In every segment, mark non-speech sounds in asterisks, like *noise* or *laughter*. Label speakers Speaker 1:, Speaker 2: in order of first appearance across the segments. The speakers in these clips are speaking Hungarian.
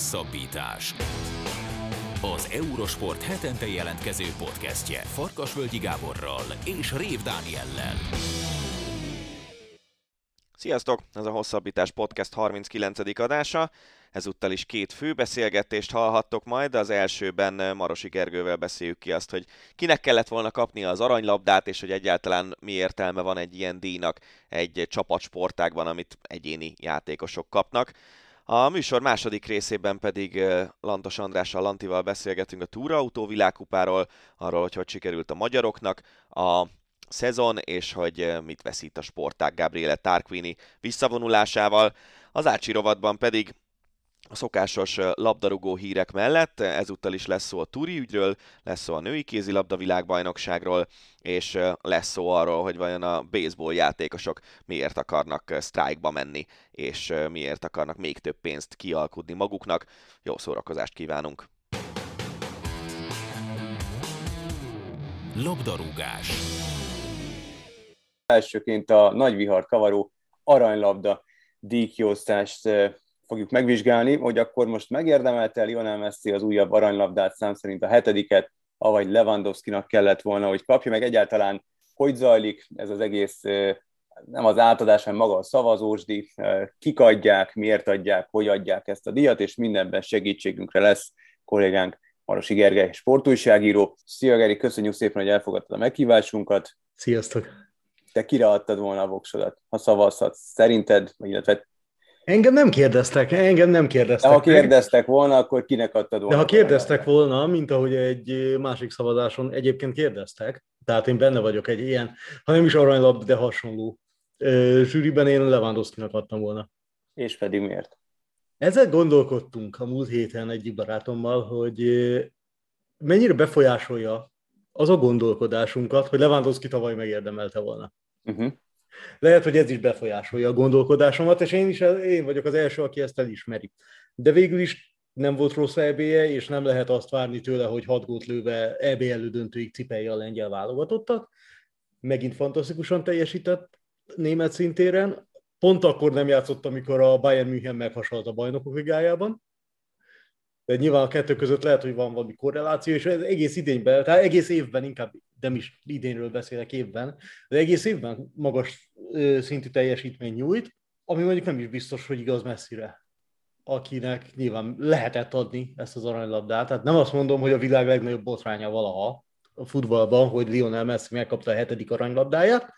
Speaker 1: Hosszabbítás. Az Eurosport hetente jelentkező podcastje Farkasvölgyi Gáborral és Rév Dániellel.
Speaker 2: Sziasztok! Ez a Hosszabbítás Podcast 39. adása. Ezúttal is két főbeszélgetést hallhattok majd, az elsőben Marosi Gergővel beszéljük ki azt, hogy kinek kellett volna kapnia az aranylabdát, és hogy egyáltalán mi értelme van egy ilyen díjnak egy csapatsportágban, amit egyéni játékosok kapnak. A műsor második részében pedig Lantos Andrással, Lantival beszélgetünk a túraautó világkupáról, arról, hogy hogy sikerült a magyaroknak a szezon, és hogy mit veszít a sportág Gabriele Tarquini visszavonulásával. Az Ácsi rovatban pedig a szokásos labdarúgó hírek mellett ezúttal is lesz szó a Turi ügyről, lesz szó a női kézilabda világbajnokságról, és lesz szó arról, hogy vajon a baseball játékosok miért akarnak sztrájkba menni, és miért akarnak még több pénzt kialkudni maguknak. Jó szórakozást kívánunk!
Speaker 1: Labdarúgás
Speaker 3: Elsőként a nagy vihar kavaró aranylabda díjkiosztást fogjuk megvizsgálni, hogy akkor most megérdemelte Lionel Messi az újabb aranylabdát szám szerint a hetediket, avagy Lewandowski-nak kellett volna, hogy kapja meg egyáltalán, hogy zajlik ez az egész, nem az átadás, hanem maga a szavazósdi, kik adják, miért adják, hogy adják ezt a díjat, és mindenben segítségünkre lesz kollégánk Marosi Gergely, sportújságíró. Szia Geri, köszönjük szépen, hogy elfogadtad a meghívásunkat.
Speaker 4: Sziasztok!
Speaker 3: Te kire adtad volna a voksodat, ha szavazhatsz? Szerinted, illetve
Speaker 4: Engem nem kérdeztek, engem nem kérdeztek.
Speaker 3: De ha kérdeztek volna, akkor kinek adtad volna?
Speaker 4: De ha kérdeztek volna, mint ahogy egy másik szavazáson egyébként kérdeztek, tehát én benne vagyok egy ilyen, ha nem is aranylab, de hasonló zsűriben én Lewandowski-nak adtam volna.
Speaker 3: És pedig miért?
Speaker 4: Ezzel gondolkodtunk a múlt héten egyik barátommal, hogy mennyire befolyásolja az a gondolkodásunkat, hogy Lewandowski tavaly megérdemelte volna. Uh-huh. Lehet, hogy ez is befolyásolja a gondolkodásomat, és én is én vagyok az első, aki ezt elismeri. De végül is nem volt rossz eb és nem lehet azt várni tőle, hogy hat gót lőve EB elődöntőig cipelje a lengyel válogatottat. Megint fantasztikusan teljesített német szintéren. Pont akkor nem játszott, amikor a Bayern München meghasalt a bajnokok ligájában. De nyilván a kettő között lehet, hogy van valami korreláció, és ez egész idényben, tehát egész évben inkább nem is idénről beszélek évben, de egész évben magas szintű teljesítmény nyújt, ami mondjuk nem is biztos, hogy igaz messzire akinek nyilván lehetett adni ezt az aranylabdát. Tehát nem azt mondom, hogy a világ legnagyobb botránya valaha a futballban, hogy Lionel Messi megkapta a hetedik aranylabdáját.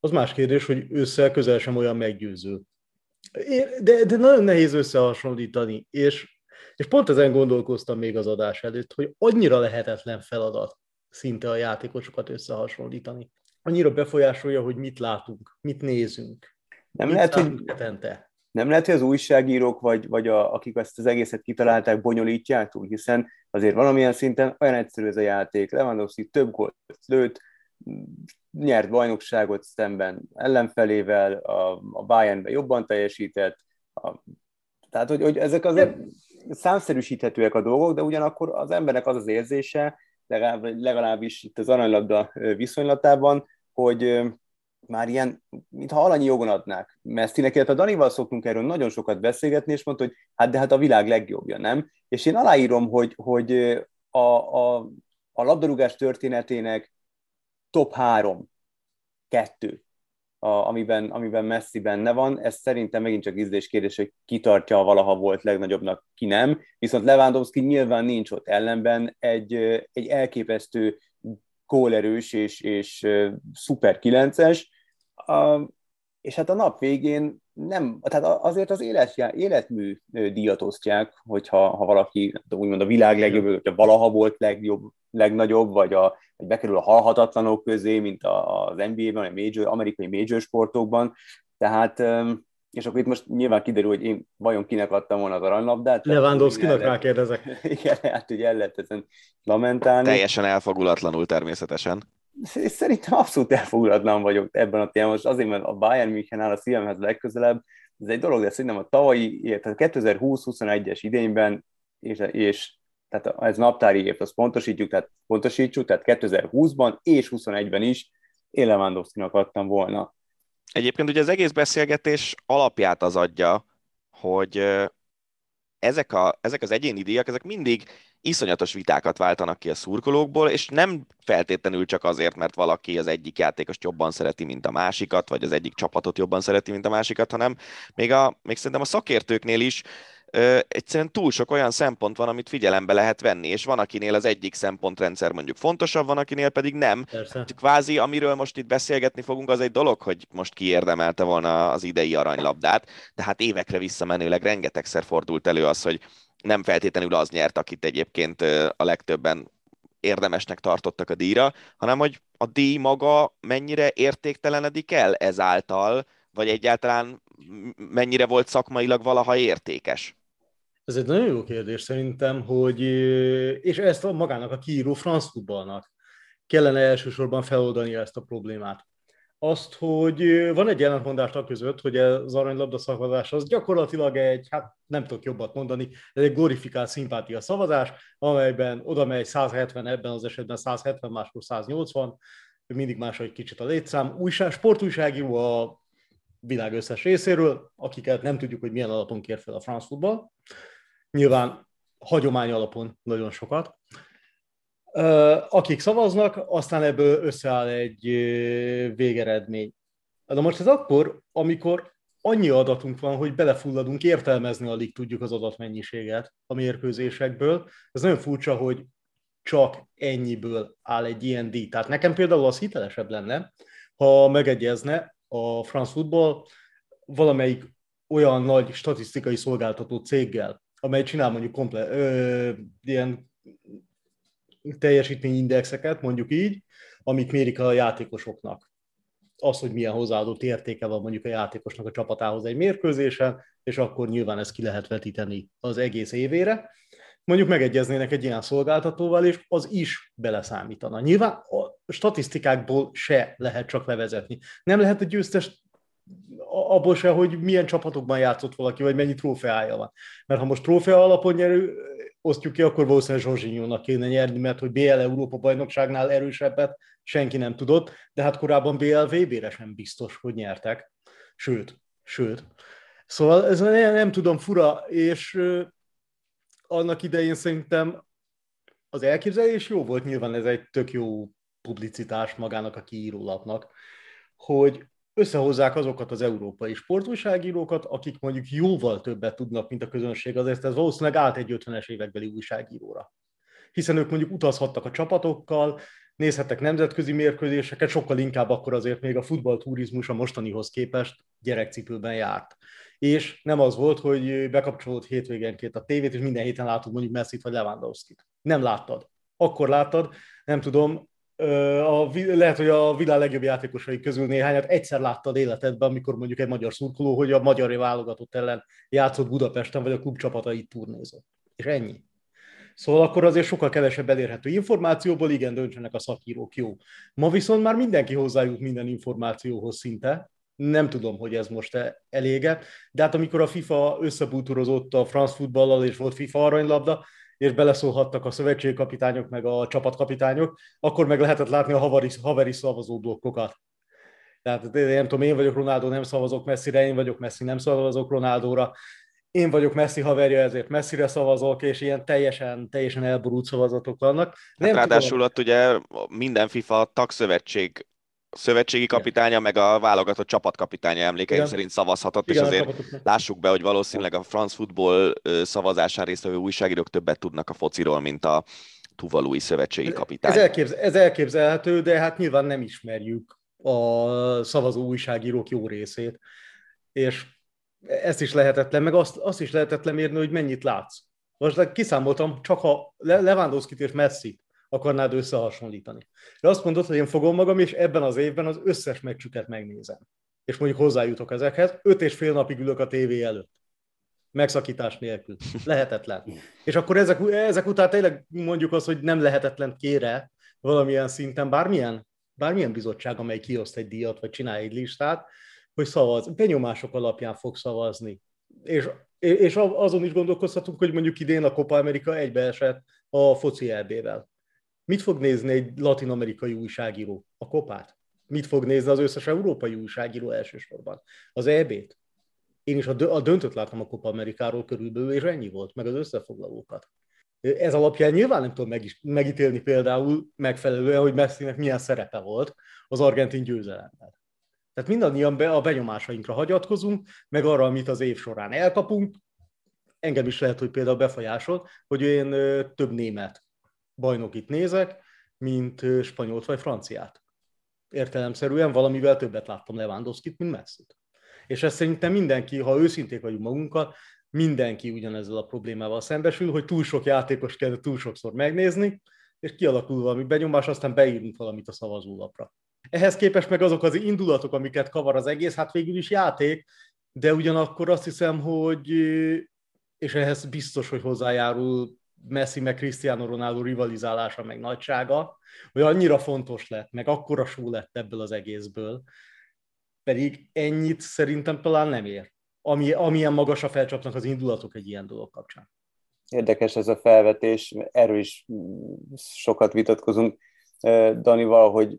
Speaker 4: Az más kérdés, hogy össze közel sem olyan meggyőző. De, de nagyon nehéz összehasonlítani, és, és pont ezen gondolkoztam még az adás előtt, hogy annyira lehetetlen feladat szinte a játékosokat összehasonlítani. Annyira befolyásolja, hogy mit látunk, mit nézünk.
Speaker 3: Nem mit lehet, hogy hetente. Nem lehet, hogy az újságírók, vagy, vagy a, akik ezt az egészet kitalálták, bonyolítják túl, hiszen azért valamilyen szinten olyan egyszerű ez a játék. Lewandowski több gólt lőtt, nyert bajnokságot szemben ellenfelével, a, a Bayernben jobban teljesített, a, tehát, hogy, hogy ezek azért számszerűsíthetőek a dolgok, de ugyanakkor az embernek az az érzése, legalább, legalábbis itt az aranylabda viszonylatában, hogy már ilyen, mintha alanyi jogon adnák. Messzinek, illetve a Danival szoktunk erről nagyon sokat beszélgetni, és mondta, hogy hát de hát a világ legjobbja, nem? És én aláírom, hogy, hogy a, a, a labdarúgás történetének top három, kettő a, amiben, amiben Messi benne van. Ez szerintem megint csak ízlés kérdés, hogy ki tartja a valaha volt legnagyobbnak, ki nem. Viszont Lewandowski nyilván nincs ott ellenben egy, egy elképesztő gólerős és, és szuper kilences, és hát a nap végén nem, tehát azért az élet, életmű díjat osztják, hogyha ha valaki úgymond a világ legjobb, hogyha valaha volt legjobb, legnagyobb, vagy, a, vagy bekerül a halhatatlanok közé, mint az NBA-ben, a major, amerikai major sportokban. Tehát, és akkor itt most nyilván kiderül, hogy én vajon kinek adtam volna az aranylabdát.
Speaker 4: Lewandowski-nak rákérdezek. *laughs*
Speaker 3: Igen, hát ugye el lehet ezen lamentálni.
Speaker 2: Teljesen elfogulatlanul természetesen.
Speaker 3: Szerintem abszolút elfogulatlan vagyok ebben a témában, most azért, mert a Bayern München áll a szívemhez legközelebb, ez egy dolog, de szerintem a tavalyi, tehát 2020-21-es idényben, és, és tehát ez naptári év, azt pontosítjuk, tehát pontosítsuk, tehát 2020-ban és 21-ben is én Lewandowski-nak adtam volna.
Speaker 2: Egyébként ugye az egész beszélgetés alapját az adja, hogy ezek, a, ezek az egyéni díjak, ezek mindig iszonyatos vitákat váltanak ki a szurkolókból, és nem feltétlenül csak azért, mert valaki az egyik játékos jobban szereti, mint a másikat, vagy az egyik csapatot jobban szereti, mint a másikat, hanem még, a, még szerintem a szakértőknél is ö, egyszerűen túl sok olyan szempont van, amit figyelembe lehet venni, és van, akinél az egyik szempontrendszer mondjuk fontosabb, van, akinél pedig nem. Persze. Kvázi, amiről most itt beszélgetni fogunk, az egy dolog, hogy most kiérdemelte volna az idei aranylabdát, de hát évekre visszamenőleg rengetegszer fordult elő az, hogy nem feltétlenül az nyert, akit egyébként a legtöbben érdemesnek tartottak a díjra, hanem hogy a díj maga mennyire értéktelenedik el ezáltal, vagy egyáltalán mennyire volt szakmailag valaha értékes?
Speaker 4: Ez egy nagyon jó kérdés szerintem, hogy, és ezt a magának a kiíró futballnak kellene elsősorban feloldani ezt a problémát. Azt, hogy van egy ellentmondás a között, hogy az aranylabda szavazás az gyakorlatilag egy, hát nem tudok jobbat mondani, ez egy glorifikált szimpátia szavazás, amelyben oda megy 170, ebben az esetben 170, máskor 180, mindig más egy kicsit a létszám. Újság, sportújságíró a világ összes részéről, akiket nem tudjuk, hogy milyen alapon kér fel a France Football. Nyilván hagyomány alapon nagyon sokat. Akik szavaznak, aztán ebből összeáll egy végeredmény. De most ez akkor, amikor annyi adatunk van, hogy belefulladunk értelmezni, alig tudjuk az adatmennyiséget a mérkőzésekből. Ez nagyon furcsa, hogy csak ennyiből áll egy ilyen díj. Tehát nekem például az hitelesebb lenne, ha megegyezne a France Football valamelyik olyan nagy statisztikai szolgáltató céggel, amely csinál mondjuk komple- ö, ilyen teljesítményindexeket, mondjuk így, amik mérik a játékosoknak. Az, hogy milyen hozzáadott értéke van mondjuk a játékosnak a csapatához egy mérkőzésen, és akkor nyilván ezt ki lehet vetíteni az egész évére. Mondjuk megegyeznének egy ilyen szolgáltatóval, és az is beleszámítana. Nyilván a statisztikákból se lehet csak levezetni. Nem lehet a győztes abból se, hogy milyen csapatokban játszott valaki, vagy mennyi trófeája van. Mert ha most trófea alapon nyerő, osztjuk ki, akkor valószínűleg Zsorzsinyónak kéne nyerni, mert hogy BL Európa bajnokságnál erősebbet senki nem tudott, de hát korábban BL VB-re sem biztos, hogy nyertek. Sőt, sőt. Szóval ez nem, nem tudom, fura, és annak idején szerintem az elképzelés jó volt, nyilván ez egy tök jó publicitás magának a kiírólapnak, hogy összehozzák azokat az európai sportújságírókat, akik mondjuk jóval többet tudnak, mint a közönség, azért ez valószínűleg állt egy 50-es évekbeli újságíróra. Hiszen ők mondjuk utazhattak a csapatokkal, nézhettek nemzetközi mérkőzéseket, sokkal inkább akkor azért még a futballturizmus a mostanihoz képest gyerekcipőben járt. És nem az volt, hogy bekapcsolódott hétvégenként a tévét, és minden héten látod mondjuk Messi-t vagy Lewandowski-t. Nem láttad. Akkor láttad, nem tudom, a, lehet, hogy a világ legjobb játékosai közül néhányat egyszer láttad életedben, amikor mondjuk egy magyar szurkoló, hogy a magyar válogatott ellen játszott Budapesten, vagy a klub csapatait turnézott. És ennyi. Szóval akkor azért sokkal kevesebb elérhető információból, igen, döntsenek a szakírók, jó. Ma viszont már mindenki hozzájut minden információhoz szinte, nem tudom, hogy ez most e- elége, de hát amikor a FIFA összebútorozott a France futballal, és volt FIFA aranylabda, és beleszólhattak a szövetségkapitányok, meg a csapatkapitányok, akkor meg lehetett látni a haveri, haveri szavazóblokkokat. Tehát nem tudom, én vagyok Ronaldo, nem szavazok Messire, én vagyok Messi, nem szavazok Ronaldóra, én vagyok Messi haverja, ezért Messire szavazok, és ilyen teljesen, teljesen elborult szavazatok vannak.
Speaker 2: Nem hát ráadásul tudom... ott ugye minden FIFA tagszövetség szövetségi kapitánya, meg a válogatott csapatkapitánya emlékeim Igen. szerint szavazhatott, Igen, és azért lássuk be, hogy valószínűleg a France Football szavazásán résztvevő újságírók többet tudnak a fociról, mint a Tuvalui szövetségi kapitány.
Speaker 4: Ez, elképzel, ez elképzelhető, de hát nyilván nem ismerjük a szavazó újságírók jó részét, és ezt is lehetetlen, meg azt, azt is lehetetlen mérni, hogy mennyit látsz. Most kiszámoltam, csak ha lewandowski és Messi akarnád összehasonlítani. De azt mondod, hogy én fogom magam, és ebben az évben az összes meccsüket megnézem. És mondjuk hozzájutok ezekhez, öt és fél napig ülök a tévé előtt. Megszakítás nélkül. Lehetetlen. És akkor ezek, ezek után tényleg mondjuk azt, hogy nem lehetetlen kére valamilyen szinten, bármilyen, bármilyen bizottság, amely kioszt egy díjat, vagy csinál egy listát, hogy szavaz, benyomások alapján fog szavazni. És, és azon is gondolkozhatunk, hogy mondjuk idén a Copa America egybeesett a foci eb Mit fog nézni egy latin-amerikai újságíró? A kopát? Mit fog nézni az összes európai újságíró elsősorban? Az EB-t? Én is a döntött láttam a Copa Amerikáról körülbelül, és ennyi volt, meg az összefoglalókat. Ez alapján nyilván nem tudom megítélni például megfelelően, hogy Messinek milyen szerepe volt az argentin győzelemben. Tehát mindannyian be, a benyomásainkra hagyatkozunk, meg arra, amit az év során elkapunk. Engem is lehet, hogy például befolyásol, hogy én több német bajnokit nézek, mint spanyolt vagy franciát. Értelemszerűen valamivel többet láttam Lewandowski-t, mint Messi-t. És ezt szerintem mindenki, ha őszinték vagyunk magunkkal, mindenki ugyanezzel a problémával szembesül, hogy túl sok játékos kell túl sokszor megnézni, és kialakul valami benyomás, aztán beírunk valamit a szavazólapra. Ehhez képest meg azok az indulatok, amiket kavar az egész, hát végül is játék, de ugyanakkor azt hiszem, hogy, és ehhez biztos, hogy hozzájárul Messi meg Cristiano Ronaldo rivalizálása meg nagysága, hogy annyira fontos lett, meg akkora sú lett ebből az egészből, pedig ennyit szerintem talán nem ér. Ami, amilyen magas a felcsapnak az indulatok egy ilyen dolog kapcsán.
Speaker 3: Érdekes ez a felvetés, erről is sokat vitatkozunk Danival, hogy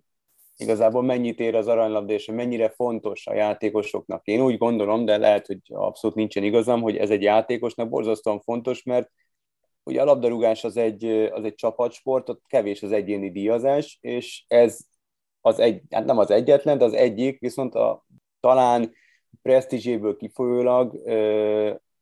Speaker 3: igazából mennyit ér az aranylabda, és mennyire fontos a játékosoknak. Én úgy gondolom, de lehet, hogy abszolút nincsen igazam, hogy ez egy játékosnak borzasztóan fontos, mert ugye a labdarúgás az egy, az egy csapatsport, ott kevés az egyéni díjazás, és ez az egy, hát nem az egyetlen, de az egyik, viszont a, talán presztízséből kifolyólag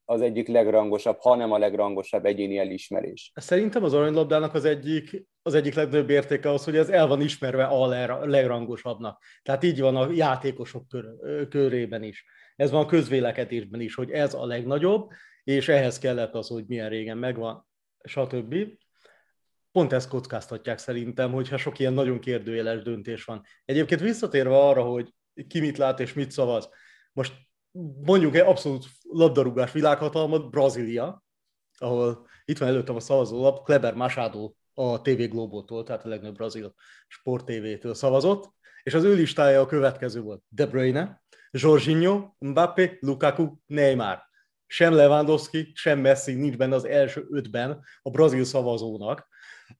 Speaker 3: az egyik legrangosabb, hanem a legrangosabb egyéni elismerés.
Speaker 4: Szerintem az aranylabdának az egyik, az egyik legnagyobb értéke az, hogy ez el van ismerve a legrangosabbnak. Tehát így van a játékosok kör, körében is. Ez van a közvélekedésben is, hogy ez a legnagyobb, és ehhez kellett az, hogy milyen régen megvan, stb. Pont ezt kockáztatják szerintem, hogyha sok ilyen nagyon kérdőjeles döntés van. Egyébként visszatérve arra, hogy ki mit lát és mit szavaz, most mondjuk egy abszolút labdarúgás világhatalmat, Brazília, ahol itt van előttem a szavazólap, Kleber Machado a TV Globótól, tehát a legnagyobb brazil sport TV-től szavazott, és az ő listája a következő volt. De Bruyne, Jorginho, Mbappé, Lukaku, Neymar. Sem Lewandowski, sem Messi nincs benne az első ötben a brazil szavazónak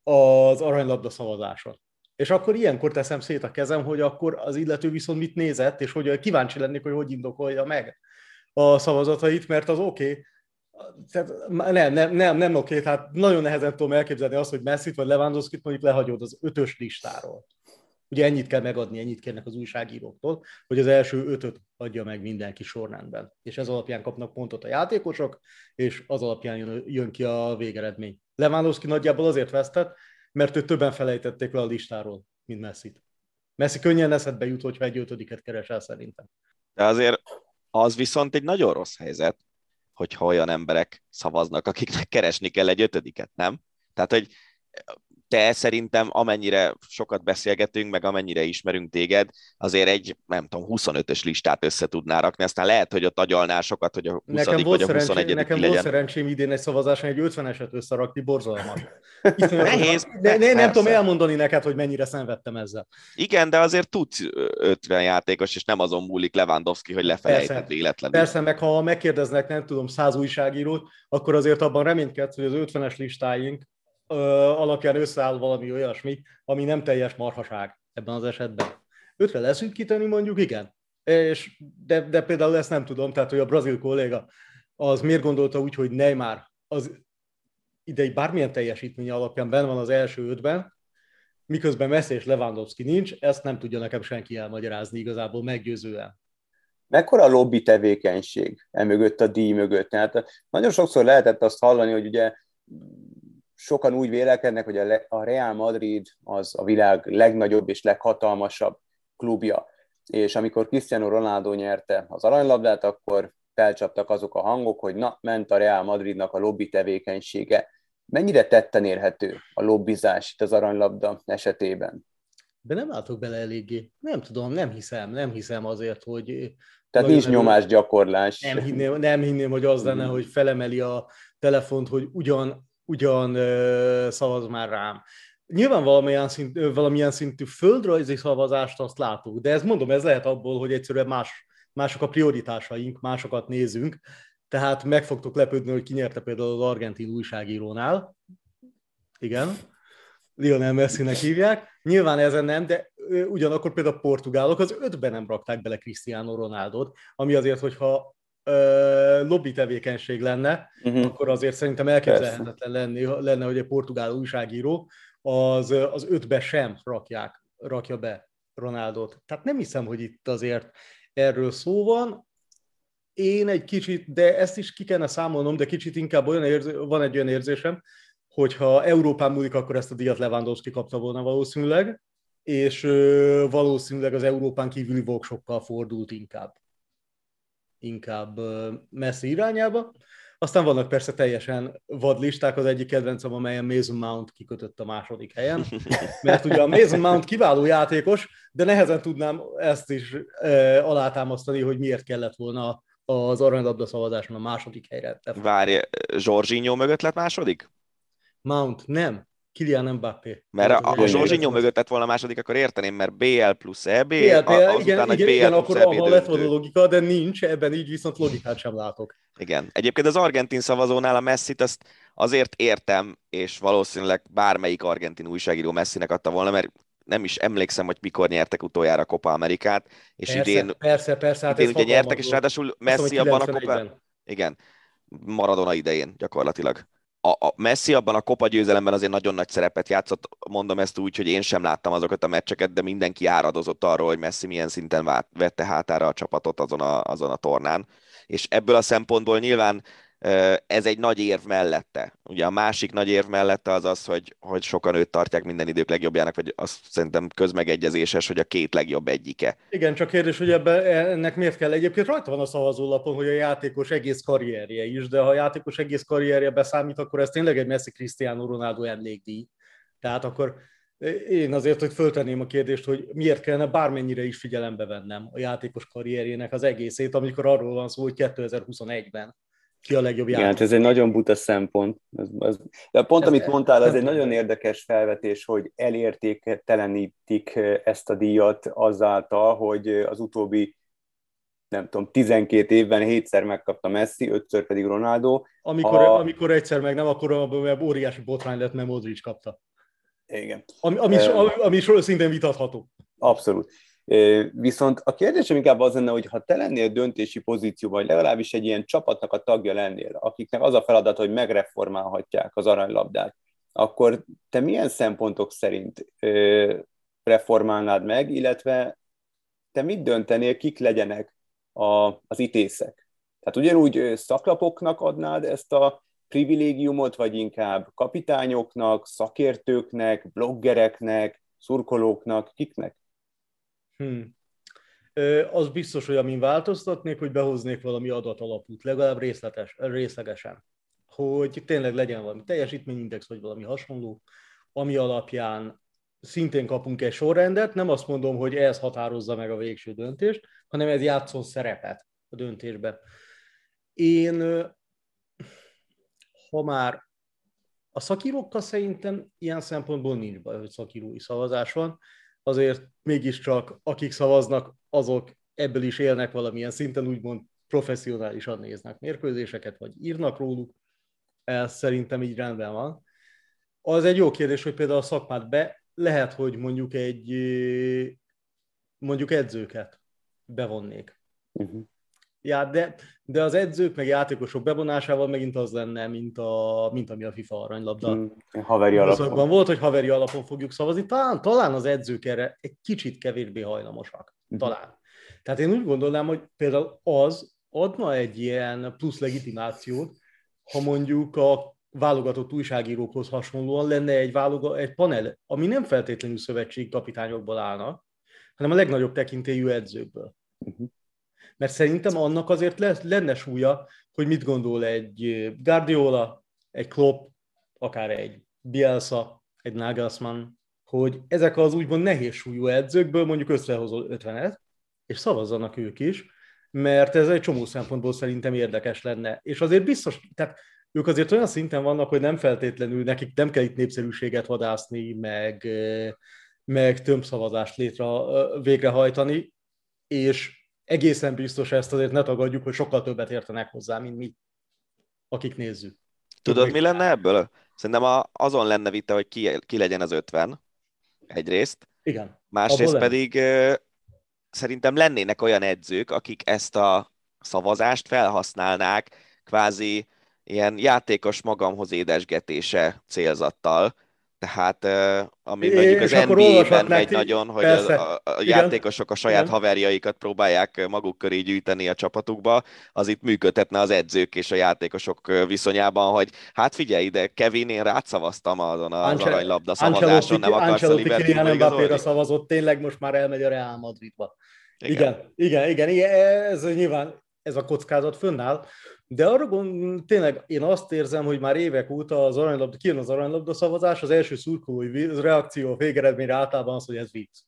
Speaker 4: az aranylabda szavazáson. És akkor ilyenkor teszem szét a kezem, hogy akkor az illető viszont mit nézett, és hogy kíváncsi lennék, hogy hogy indokolja meg a szavazatait, mert az oké, okay, tehát nem, nem, nem, nem oké, okay, tehát nagyon nehezen tudom elképzelni azt, hogy Messi-t vagy Lewandowski-t mondjuk lehagyod az ötös listáról. Ugye ennyit kell megadni, ennyit kérnek az újságíróktól, hogy az első ötöt adja meg mindenki sorrendben. És ez alapján kapnak pontot a játékosok, és az alapján jön, jön ki a végeredmény. Lewandowski nagyjából azért vesztett, mert őt többen felejtették le a listáról, mint Messi-t. Messi könnyen eszedbe jut, hogyha egy ötödiket keresel szerintem.
Speaker 2: De azért az viszont egy nagyon rossz helyzet, hogyha olyan emberek szavaznak, akiknek keresni kell egy ötödiket, nem? Tehát, hogy te szerintem amennyire sokat beszélgetünk, meg amennyire ismerünk téged, azért egy, nem tudom, 25-ös listát össze tudná rakni, aztán lehet, hogy ott agyalnál sokat, hogy a 20 nekem vagy a 21
Speaker 4: Nekem
Speaker 2: legyen.
Speaker 4: volt szerencsém idén egy szavazáson egy 50-eset összerakni, borzalmas.
Speaker 2: Nehéz.
Speaker 4: De, ne, nem tudom elmondani neked, hogy mennyire szenvedtem ezzel.
Speaker 2: Igen, de azért tudsz 50 játékos, és nem azon múlik Lewandowski, hogy lefelejtett véletlenül.
Speaker 4: Persze, meg ha megkérdeznek, nem tudom, száz újságírót, akkor azért abban reménykedsz, hogy az 50-es listáink alapján összeáll valami olyasmi, ami nem teljes marhaság ebben az esetben. Ötre leszűkíteni mondjuk, igen. És, de, de például ezt nem tudom, tehát hogy a brazil kolléga az miért gondolta úgy, hogy Neymar az idei bármilyen teljesítmény alapján benne van az első ötben, miközben Messi és Lewandowski nincs, ezt nem tudja nekem senki elmagyarázni igazából meggyőzően.
Speaker 3: Mekkora lobby tevékenység emögött a díj mögött? Tehát nagyon sokszor lehetett azt hallani, hogy ugye sokan úgy vélekednek, hogy a Real Madrid az a világ legnagyobb és leghatalmasabb klubja. És amikor Cristiano Ronaldo nyerte az aranylabdát, akkor felcsaptak azok a hangok, hogy na, ment a Real Madridnak a lobby tevékenysége. Mennyire tetten érhető a lobbizás itt az aranylabda esetében?
Speaker 4: De nem látok bele eléggé. Nem tudom, nem hiszem, nem hiszem azért, hogy...
Speaker 3: Tehát nincs nyomásgyakorlás.
Speaker 4: Nem hinném, nem hinném, hogy az lenne, hogy felemeli a telefont, hogy ugyan ugyan szavaz már rám. Nyilván valamilyen, szint, valamilyen szintű földrajzi szavazást azt látunk, de ez mondom, ez lehet abból, hogy egyszerűen más, mások a prioritásaink, másokat nézünk, tehát meg fogtok lepődni, hogy kinyerte például az argentin újságírónál. Igen, Lionel Messi-nek hívják. Nyilván ezen nem, de ugyanakkor például a portugálok az ötben nem rakták bele Cristiano Ronaldot, ami azért, hogyha lobby tevékenység lenne, uh-huh. akkor azért szerintem elképzelhetetlen lenni, lenne, hogy egy portugál újságíró az, az ötbe sem rakják, rakja be Ronaldot. Tehát nem hiszem, hogy itt azért erről szó van. Én egy kicsit, de ezt is ki kellene számolnom, de kicsit inkább olyan érzé, van egy olyan érzésem, hogyha Európán múlik, akkor ezt a díjat Lewandowski kapta volna valószínűleg, és valószínűleg az Európán kívüli voksokkal fordult inkább. Inkább Messi irányába. Aztán vannak persze teljesen vadlisták, az egyik kedvencem, amelyen Mason Mount kikötött a második helyen, mert ugye a Mason Mount kiváló játékos, de nehezen tudnám ezt is e, alátámasztani, hogy miért kellett volna az aranylabda szavazáson a második helyre.
Speaker 2: Várj, Zsorzsinyó mögött lett második?
Speaker 4: Mount, nem. Kylian Mbappé.
Speaker 2: Mert a, a Zsorzsinyó mögött lett volna a második, akkor érteném, mert BL plusz EB, BL, azután
Speaker 4: igen,
Speaker 2: egy
Speaker 4: BL igen, plusz akkor EB lett volna logika, de nincs, ebben így viszont logikát sem látok.
Speaker 2: Igen. Egyébként az argentin szavazónál a Messi-t azt azért értem, és valószínűleg bármelyik argentin újságíró Messinek adta volna, mert nem is emlékszem, hogy mikor nyertek utoljára Copa Amerikát, és
Speaker 4: persze,
Speaker 2: idén,
Speaker 4: persze, persze, hát
Speaker 2: idén ugye nyertek, és ráadásul Messi abban a Copa... Igen, Maradona idején gyakorlatilag a, a Messi abban a kopa győzelemben azért nagyon nagy szerepet játszott, mondom ezt úgy, hogy én sem láttam azokat a meccseket, de mindenki áradozott arról, hogy Messi milyen szinten vette hátára a csapatot azon a, azon a tornán. És ebből a szempontból nyilván ez egy nagy érv mellette. Ugye a másik nagy érv mellette az az, hogy, hogy sokan őt tartják minden idők legjobbjának, vagy azt szerintem közmegegyezéses, hogy a két legjobb egyike.
Speaker 4: Igen, csak kérdés, hogy ebbe, ennek miért kell egyébként rajta van a szavazólapon, hogy a játékos egész karrierje is, de ha a játékos egész karrierje beszámít, akkor ez tényleg egy Messi Cristiano Ronaldo emlékdíj. Tehát akkor én azért, hogy föltenném a kérdést, hogy miért kellene bármennyire is figyelembe vennem a játékos karrierjének az egészét, amikor arról van szó, hogy 2021-ben ki a legjobb játék.
Speaker 5: Igen, hát ez egy nagyon buta szempont. Ez, ez, de pont, ez amit mondtál, az egy nagyon érdekes felvetés, hogy elértéktelenítik ezt a díjat azáltal, hogy az utóbbi nem tudom, 12 évben hétszer megkapta Messi, ötször pedig Ronaldo.
Speaker 4: Amikor, a... amikor egyszer meg nem, akkor abban óriási botrány lett, mert Modric kapta.
Speaker 5: Igen.
Speaker 4: Ami, ami, ami, ami is szintén vitatható.
Speaker 5: Abszolút. Viszont a kérdésem inkább az lenne, hogy ha te lennél döntési pozícióban, vagy legalábbis egy ilyen csapatnak a tagja lennél, akiknek az a feladat, hogy megreformálhatják az aranylabdát, akkor te milyen szempontok szerint reformálnád meg, illetve te mit döntenél, kik legyenek a, az itészek? Tehát ugyanúgy szaklapoknak adnád ezt a privilégiumot, vagy inkább kapitányoknak, szakértőknek, bloggereknek, szurkolóknak, kiknek?
Speaker 4: Hmm. Az biztos, hogy amin változtatnék, hogy behoznék valami adatalapút, legalább részletes, részlegesen. Hogy tényleg legyen valami teljesítményindex, vagy valami hasonló, ami alapján szintén kapunk egy sorrendet, nem azt mondom, hogy ez határozza meg a végső döntést, hanem ez játszon szerepet a döntésben. Én, ha már a szakírókkal szerintem ilyen szempontból nincs baj, hogy szakírói szavazás van, azért mégiscsak akik szavaznak, azok ebből is élnek valamilyen szinten, úgymond professzionálisan néznek mérkőzéseket, vagy írnak róluk. Ez szerintem így rendben van. Az egy jó kérdés, hogy például a szakmát be lehet, hogy mondjuk egy mondjuk edzőket bevonnék. Uh-huh. Ja, de, de az edzők meg játékosok bevonásával megint az lenne, mint, a, mint ami a FIFA aranylabda. Hmm,
Speaker 5: haveri alapon.
Speaker 4: Volt, hogy haveri alapon fogjuk szavazni. Talán, talán az edzők erre egy kicsit kevésbé hajlamosak. Hmm. Talán. Tehát én úgy gondolnám, hogy például az adna egy ilyen plusz legitimációt, ha mondjuk a válogatott újságírókhoz hasonlóan lenne egy, váloga, egy panel, ami nem feltétlenül szövetségi kapitányokból állna, hanem a legnagyobb tekintélyű edzőkből. Uh-huh mert szerintem annak azért lesz, lenne súlya, hogy mit gondol egy Guardiola, egy Klopp, akár egy Bielsa, egy Nagelsmann, hogy ezek az úgymond nehéz súlyú edzőkből mondjuk összehozol 50-et, és szavazzanak ők is, mert ez egy csomó szempontból szerintem érdekes lenne. És azért biztos, tehát ők azért olyan szinten vannak, hogy nem feltétlenül, nekik nem kell itt népszerűséget vadászni, meg, meg tömbszavazást létre végrehajtani, és egészen biztos ezt azért ne tagadjuk, hogy sokkal többet értenek hozzá, mint mi, akik nézzük.
Speaker 2: Tudod, mi lenne ebből? Szerintem a, azon lenne vita, hogy ki, ki legyen az 50, egyrészt.
Speaker 4: Igen.
Speaker 2: Másrészt pedig lenne. szerintem lennének olyan edzők, akik ezt a szavazást felhasználnák kvázi ilyen játékos magamhoz édesgetése célzattal, tehát ami é, mondjuk az NBA-ben megy nagyon, hogy a, a, játékosok a saját Igen. haverjaikat próbálják maguk köré gyűjteni a csapatukba, az itt működhetne az edzők és a játékosok viszonyában, hogy hát figyelj ide, Kevin, én rád szavaztam azon az Ancsel- arranylabda szavazáson, nem akarsz a
Speaker 4: Liverpool szavazott, tényleg most már elmegy a Real Madridba. Igen, igen, igen, igen, ez nyilván ez a kockázat fönnáll, de arra gond, tényleg én azt érzem, hogy már évek óta az aranylabda, kijön az aranylabda szavazás, az első szurkolói reakció a végeredményre általában az, hogy ez vicc.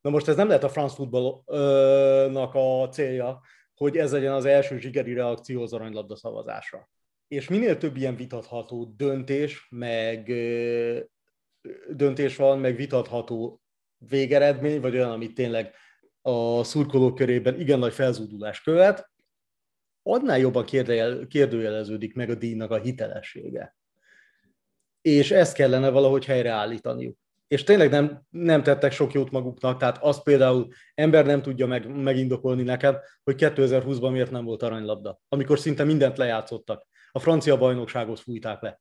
Speaker 4: Na most ez nem lehet a France Footballnak a célja, hogy ez legyen az első zsigeri reakció az aranylabda szavazásra. És minél több ilyen vitatható döntés, meg döntés van, meg vitatható végeredmény, vagy olyan, amit tényleg a szurkolók körében igen nagy felzúdulás követ, annál jobban kérdőjeleződik meg a díjnak a hitelessége. És ezt kellene valahogy helyreállítaniuk. És tényleg nem, nem tettek sok jót maguknak, tehát azt például ember nem tudja meg, megindokolni nekem, hogy 2020-ban miért nem volt aranylabda, amikor szinte mindent lejátszottak. A francia bajnokságot fújták le.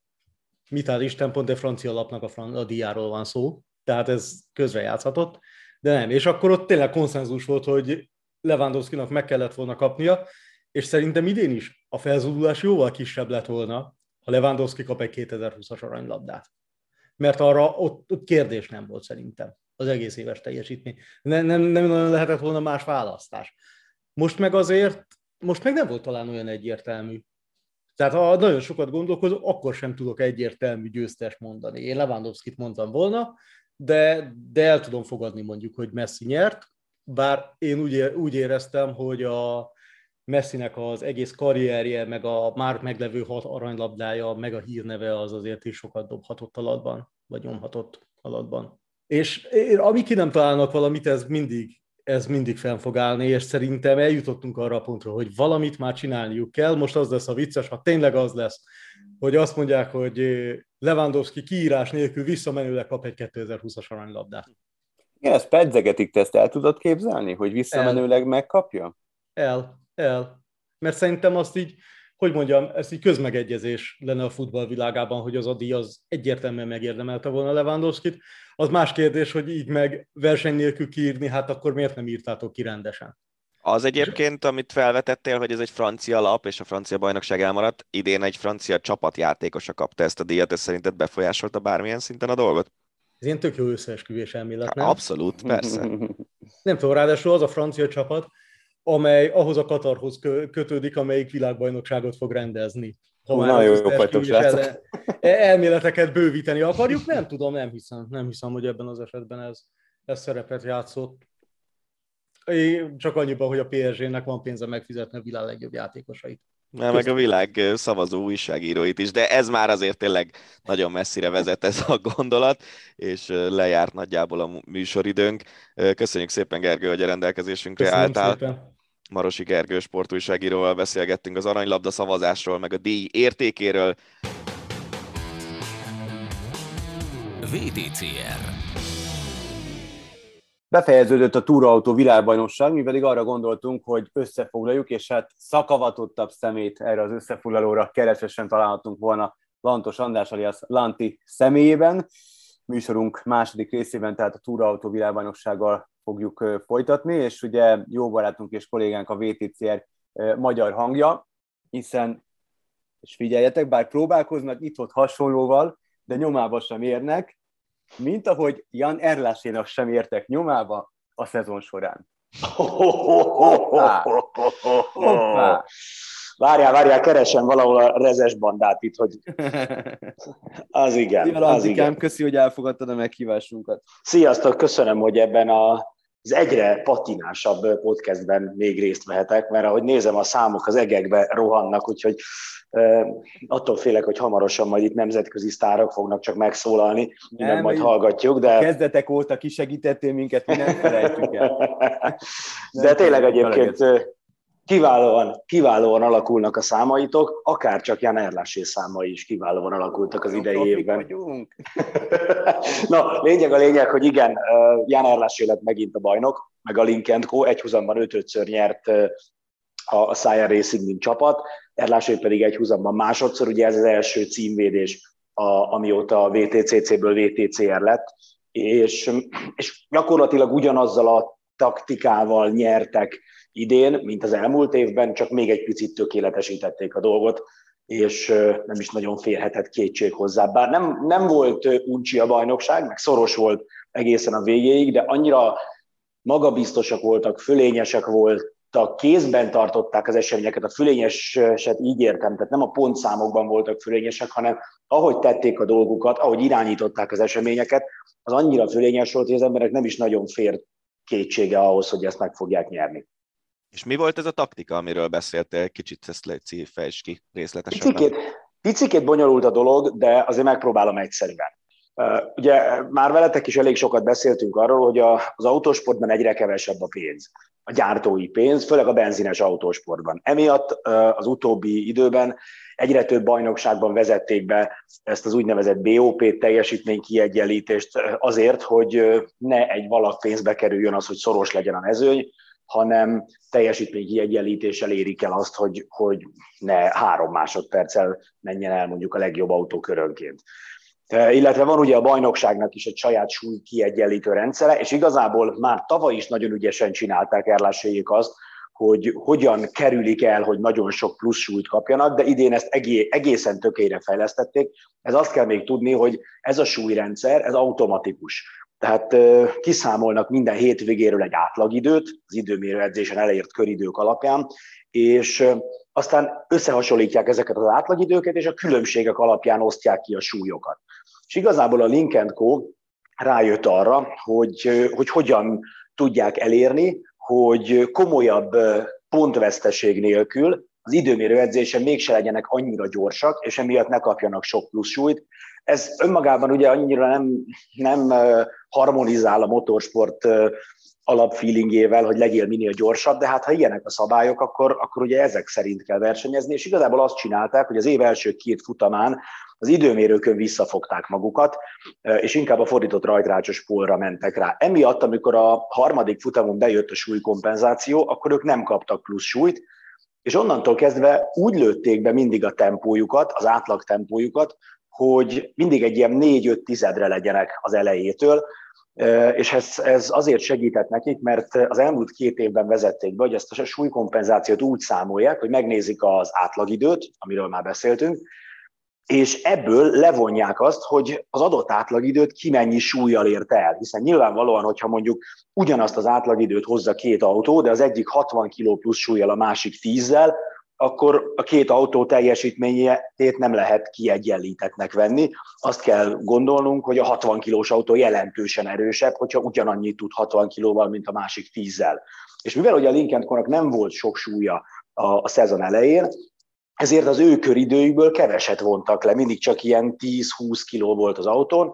Speaker 4: Mit áll Isten, pont egy francia lapnak a, fran- a díjáról van szó, tehát ez közre játszhatott, de nem. És akkor ott tényleg konszenzus volt, hogy Lewandowski-nak meg kellett volna kapnia, és szerintem idén is a felzúdulás jóval kisebb lett volna, ha Lewandowski kap egy 2020-as aranylabdát. Mert arra ott, ott kérdés nem volt szerintem az egész éves teljesítmény. Nem, nem, nem nagyon lehetett volna más választás. Most meg azért, most meg nem volt talán olyan egyértelmű. Tehát ha nagyon sokat gondolkozom, akkor sem tudok egyértelmű győztes mondani. Én Lewandowski-t mondtam volna, de, de el tudom fogadni mondjuk, hogy Messi nyert, bár én úgy, úgy éreztem, hogy a, Messinek az egész karrierje, meg a már meglevő hat aranylabdája, meg a hírneve az azért is sokat dobhatott alatban, vagy nyomhatott alatban. És ami ki nem találnak valamit, ez mindig, ez mindig fenn fog állni, és szerintem eljutottunk arra a pontra, hogy valamit már csinálniuk kell. Most az lesz a vicces, ha tényleg az lesz, hogy azt mondják, hogy Lewandowski kiírás nélkül visszamenőleg kap egy 2020-as aranylabdát.
Speaker 5: Igen, ezt pedzegetik, te ezt el tudod képzelni, hogy visszamenőleg el. megkapja?
Speaker 4: El el. Mert szerintem azt így, hogy mondjam, ez így közmegegyezés lenne a futball világában, hogy az a díj az egyértelműen megérdemelte volna Lewandowski-t. Az más kérdés, hogy így meg verseny nélkül kiírni, hát akkor miért nem írtátok ki rendesen?
Speaker 2: Az egyébként, amit felvetettél, hogy ez egy francia lap, és a francia bajnokság elmaradt, idén egy francia csapatjátékosa kapta ezt a díjat, ez szerinted befolyásolta bármilyen szinten a dolgot?
Speaker 4: Ez ilyen tök jó összeesküvés elmélet,
Speaker 2: nem? Abszolút, persze. *laughs*
Speaker 4: nem tudom, ráadásul az a francia csapat, amely ahhoz a Katarhoz kötődik, amelyik világbajnokságot fog rendezni.
Speaker 5: Ha már nagyon jó vagytok, el,
Speaker 4: elméleteket bővíteni akarjuk, nem tudom, nem hiszem, nem hiszem, hogy ebben az esetben ez, ez szerepet játszott. Csak annyiban, hogy a PSG-nek van pénze megfizetni a világ legjobb játékosait.
Speaker 2: Na, meg a világ szavazó újságíróit is, de ez már azért tényleg nagyon messzire vezet ez a gondolat, és lejárt nagyjából a műsoridőnk. Köszönjük szépen, Gergő, hogy a rendelkezésünkre Köszönöm álltál. Szépen. Marosi Gergő sportújságíróval beszélgettünk az aranylabda szavazásról, meg a díj értékéről.
Speaker 1: VTCR
Speaker 5: Befejeződött a túraautó világbajnokság, mi pedig arra gondoltunk, hogy összefoglaljuk, és hát szakavatottabb szemét erre az összefoglalóra keresesen találhatunk volna Lantos András alias Lanti személyében. Műsorunk második részében, tehát a túraautó világbajnoksággal fogjuk folytatni, és ugye jó barátunk és kollégánk a VTCR magyar hangja, hiszen, és figyeljetek, bár próbálkoznak itt-ott hasonlóval, de nyomába sem érnek, mint ahogy Jan Erlásénak sem értek nyomába a szezon során.
Speaker 6: Várjál, várjál, keresem valahol a rezes bandát itt, hogy az igen.
Speaker 5: az igen. köszi, hogy elfogadtad a meghívásunkat.
Speaker 6: Sziasztok, köszönöm, hogy ebben a az egyre patinásabb podcastben még részt vehetek, mert ahogy nézem, a számok az egekbe rohannak, úgyhogy attól félek, hogy hamarosan majd itt nemzetközi sztárok fognak csak megszólalni, mi nem, majd hallgatjuk, de...
Speaker 5: Kezdetek óta kisegítettél minket, mi nem felejtjük el. *laughs*
Speaker 6: De nem tényleg egyébként kiválóan, kiválóan alakulnak a számaitok, akár csak Jan Erlásé számai is kiválóan alakultak az idei évben. *laughs* Na, lényeg a lényeg, hogy igen, Jan Erlásé lett megint a bajnok, meg a Link Co. egyhuzamban ötötször nyert a Szája Racing, mint csapat, Erlásék pedig egy húzamban másodszor, ugye ez az első címvédés, a, amióta a VTCC-ből VTCR lett, és, és gyakorlatilag ugyanazzal a taktikával nyertek idén, mint az elmúlt évben, csak még egy picit tökéletesítették a dolgot, és nem is nagyon férhetett kétség hozzá. Bár nem, nem volt uncsi a bajnokság, meg szoros volt egészen a végéig, de annyira magabiztosak voltak, fölényesek voltak, kézben tartották az eseményeket, a fölényeset így értem, tehát nem a pontszámokban voltak fölényesek, hanem ahogy tették a dolgukat, ahogy irányították az eseményeket, az annyira fölényes volt, hogy az emberek nem is nagyon fér kétsége ahhoz, hogy ezt meg fogják nyerni.
Speaker 2: És mi volt ez a taktika, amiről beszéltél? Kicsit ezt Léci fejtsd ki részletesebben.
Speaker 6: Picikét, picikét bonyolult a dolog, de azért megpróbálom egyszerűen. Ugye már veletek is elég sokat beszéltünk arról, hogy az autósportban egyre kevesebb a pénz, a gyártói pénz, főleg a benzines autósportban. Emiatt az utóbbi időben egyre több bajnokságban vezették be ezt az úgynevezett BOP teljesítménykiegyenlítést azért, hogy ne egy valak pénzbe kerüljön az, hogy szoros legyen a mezőny, hanem teljesítménykiegyenlítéssel érik el azt, hogy, hogy ne három másodperccel menjen el mondjuk a legjobb autó körönként. Illetve van ugye a bajnokságnak is egy saját súly kiegyenlítő rendszere, és igazából már tavaly is nagyon ügyesen csinálták Erláséjék azt, hogy hogyan kerülik el, hogy nagyon sok plusz súlyt kapjanak, de idén ezt egészen tökére fejlesztették. Ez azt kell még tudni, hogy ez a súlyrendszer, ez automatikus. Tehát kiszámolnak minden hétvégéről egy átlagidőt, az időmérő edzésen elért köridők alapján, és aztán összehasonlítják ezeket az átlagidőket, és a különbségek alapján osztják ki a súlyokat. És igazából a Link Co. rájött arra, hogy, hogy hogyan tudják elérni, hogy komolyabb pontveszteség nélkül az időmérő edzésen mégse legyenek annyira gyorsak, és emiatt ne kapjanak sok plusz súlyt. Ez önmagában ugye annyira nem, nem harmonizál a motorsport alapfeelingével, hogy legyél minél gyorsabb, de hát ha ilyenek a szabályok, akkor, akkor ugye ezek szerint kell versenyezni, és igazából azt csinálták, hogy az év első két futamán az időmérőkön visszafogták magukat, és inkább a fordított rajtrácsos polra mentek rá. Emiatt, amikor a harmadik futamon bejött a súlykompenzáció, akkor ők nem kaptak plusz súlyt, és onnantól kezdve úgy lőtték be mindig a tempójukat, az átlag tempójukat, hogy mindig egy ilyen 4-5 tizedre legyenek az elejétől, és ez, ez azért segített nekik, mert az elmúlt két évben vezették be, hogy ezt a súlykompenzációt úgy számolják, hogy megnézik az átlagidőt, amiről már beszéltünk, és ebből levonják azt, hogy az adott átlagidőt ki mennyi súlyjal ért el. Hiszen nyilvánvalóan, hogyha mondjuk ugyanazt az átlagidőt hozza két autó, de az egyik 60 kg plusz súlyjal, a másik 10-zel, akkor a két autó teljesítményét nem lehet kiegyenlítetnek venni. Azt kell gondolnunk, hogy a 60 kilós autó jelentősen erősebb, hogyha ugyanannyit tud 60 kilóval, mint a másik 10-zel. És mivel ugye a Lincoln nem volt sok súlya a, a szezon elején, ezért az ő köridőjükből keveset vontak le, mindig csak ilyen 10-20 kiló volt az autón,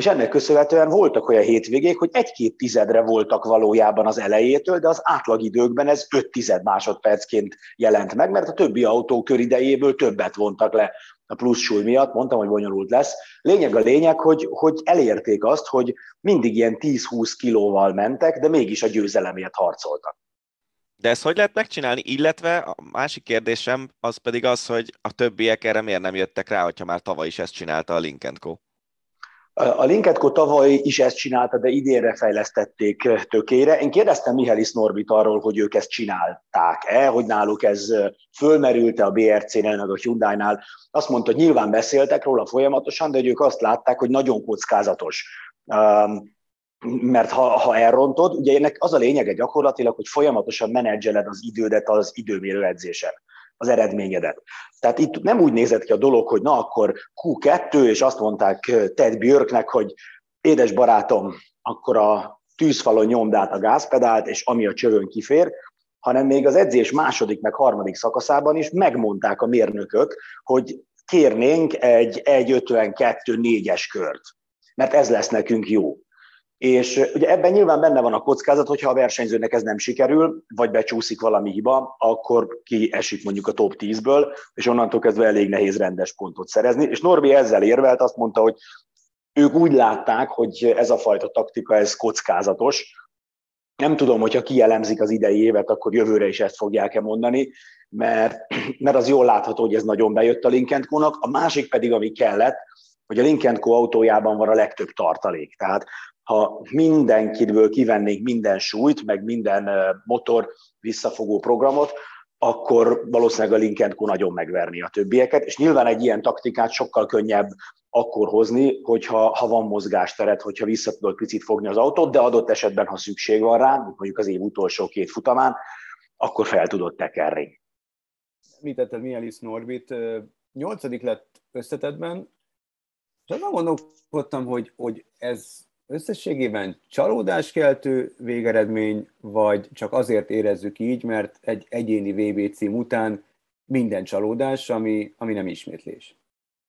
Speaker 6: és ennek köszönhetően voltak olyan hétvégék, hogy egy-két tizedre voltak valójában az elejétől, de az átlagidőkben ez 5 tized másodpercként jelent meg, mert a többi autó köridejéből többet vontak le a plusz súly miatt, mondtam, hogy bonyolult lesz. Lényeg a lényeg, hogy, hogy elérték azt, hogy mindig ilyen 10-20 kilóval mentek, de mégis a győzelemért harcoltak.
Speaker 2: De ezt hogy lehet megcsinálni? Illetve a másik kérdésem az pedig az, hogy a többiek erre miért nem jöttek rá, hogyha már tavaly is ezt csinálta a Link Co.
Speaker 6: A Linketco tavaly is ezt csinálta, de idénre fejlesztették tökére. Én kérdeztem Mihály Norbit arról, hogy ők ezt csinálták-e, hogy náluk ez fölmerült-e a BRC-nél, meg a Hyundai-nál. Azt mondta, hogy nyilván beszéltek róla folyamatosan, de hogy ők azt látták, hogy nagyon kockázatos. mert ha, ha elrontod, ugye ennek az a lényege gyakorlatilag, hogy folyamatosan menedzseled az idődet az időmérő edzésen az eredményedet. Tehát itt nem úgy nézett ki a dolog, hogy na akkor Q2, és azt mondták Ted Björknek, hogy édes barátom, akkor a tűzfalon nyomd át a gázpedált, és ami a csövön kifér, hanem még az edzés második meg harmadik szakaszában is megmondták a mérnökök, hogy kérnénk egy 1.52-4-es kört, mert ez lesz nekünk jó. És ugye ebben nyilván benne van a kockázat, hogyha a versenyzőnek ez nem sikerül, vagy becsúszik valami hiba, akkor ki esik mondjuk a top 10-ből, és onnantól kezdve elég nehéz rendes pontot szerezni. És Norbi ezzel érvelt, azt mondta, hogy ők úgy látták, hogy ez a fajta taktika, ez kockázatos, Nem tudom, hogyha kielemzik az idei évet, akkor jövőre is ezt fogják-e mondani, mert, *clears throat* mert az jól látható, hogy ez nagyon bejött a Lincoln A másik pedig, ami kellett, hogy a Lincoln Co. autójában van a legtöbb tartalék. Tehát ha mindenkiből kivennénk minden súlyt, meg minden motor visszafogó programot, akkor valószínűleg a Lincoln Co. nagyon megverni a többieket, és nyilván egy ilyen taktikát sokkal könnyebb akkor hozni, hogyha ha van mozgásteret, hogyha vissza tudod picit fogni az autót, de adott esetben, ha szükség van rá, mondjuk az év utolsó két futamán, akkor fel tudod tekerni.
Speaker 5: Említetted Mielis Norbit, nyolcadik lett összetetben, és azon gondolkodtam, hogy, hogy ez összességében csalódáskeltő végeredmény, vagy csak azért érezzük így, mert egy egyéni VB cím után minden csalódás, ami, ami nem ismétlés.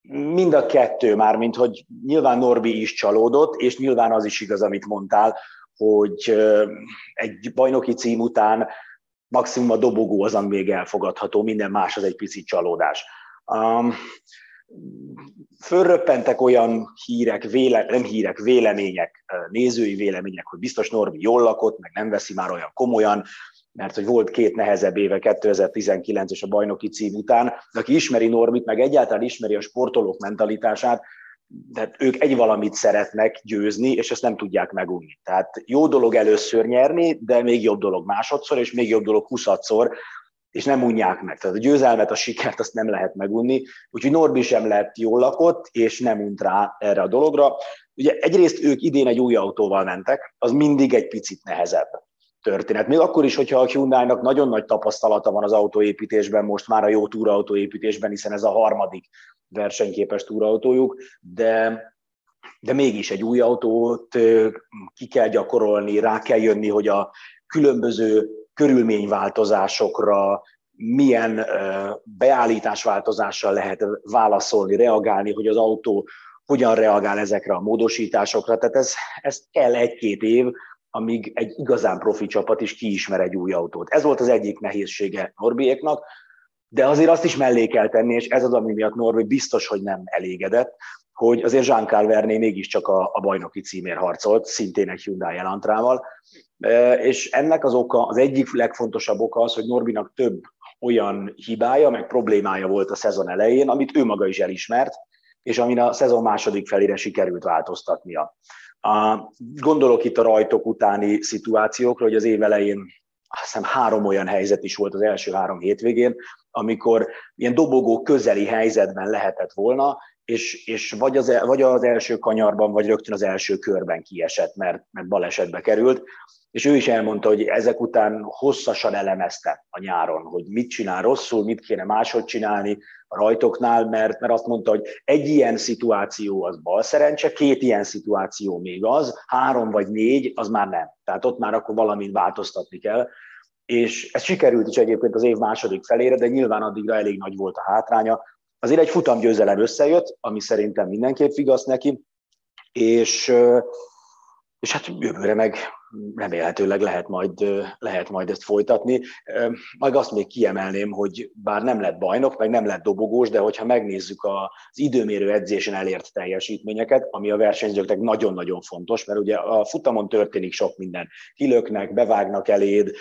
Speaker 6: Mind a kettő már, mint hogy nyilván Norbi is csalódott, és nyilván az is igaz, amit mondtál, hogy egy bajnoki cím után maximum a dobogó az, ami még elfogadható, minden más az egy picit csalódás. Um, fölröppentek olyan hírek, véle, nem hírek, vélemények, nézői vélemények, hogy biztos Norbi jól lakott, meg nem veszi már olyan komolyan, mert hogy volt két nehezebb éve 2019 és a bajnoki cím után, de aki ismeri Normit, meg egyáltalán ismeri a sportolók mentalitását, de ők egy valamit szeretnek győzni, és ezt nem tudják megunni. Tehát jó dolog először nyerni, de még jobb dolog másodszor, és még jobb dolog huszadszor, és nem unják meg. Tehát a győzelmet, a sikert azt nem lehet megunni, úgyhogy Norbi sem lett jól lakott, és nem unt rá erre a dologra. Ugye egyrészt ők idén egy új autóval mentek, az mindig egy picit nehezebb történet. Még akkor is, hogyha a Hyundai-nak nagyon nagy tapasztalata van az autóépítésben, most már a jó túrautóépítésben, hiszen ez a harmadik versenyképes túrautójuk, de, de mégis egy új autót ki kell gyakorolni, rá kell jönni, hogy a különböző körülményváltozásokra, milyen beállításváltozással lehet válaszolni, reagálni, hogy az autó hogyan reagál ezekre a módosításokra. Tehát ez, ez kell egy-két év, amíg egy igazán profi csapat is kiismer egy új autót. Ez volt az egyik nehézsége Norbiéknak, de azért azt is mellé kell tenni, és ez az, ami miatt Norbi biztos, hogy nem elégedett, hogy azért Jean Calverné mégiscsak a, a bajnoki címér harcolt, szintén egy Hyundai Elantrával, és ennek az oka, az egyik legfontosabb oka az, hogy Norbinak több olyan hibája, meg problémája volt a szezon elején, amit ő maga is elismert, és amin a szezon második felére sikerült változtatnia. Gondolok itt a rajtok utáni szituációkra, hogy az év elején azt hiszem három olyan helyzet is volt az első három hétvégén, amikor ilyen dobogó közeli helyzetben lehetett volna, és, és vagy, az, vagy az első kanyarban, vagy rögtön az első körben kiesett, mert, mert balesetbe került, és ő is elmondta, hogy ezek után hosszasan elemezte a nyáron, hogy mit csinál rosszul, mit kéne máshogy csinálni a rajtoknál, mert, mert azt mondta, hogy egy ilyen szituáció az bal szerencse, két ilyen szituáció még az, három vagy négy, az már nem. Tehát ott már akkor valamit változtatni kell. És ez sikerült is egyébként az év második felére, de nyilván addigra elég nagy volt a hátránya. Azért egy futamgyőzelem összejött, ami szerintem mindenképp vigasz neki, és, és hát jövőre meg remélhetőleg lehet majd, lehet majd ezt folytatni. Meg azt még kiemelném, hogy bár nem lett bajnok, meg nem lett dobogós, de hogyha megnézzük az időmérő edzésen elért teljesítményeket, ami a versenyzőknek nagyon-nagyon fontos, mert ugye a futamon történik sok minden. Kilöknek, bevágnak eléd,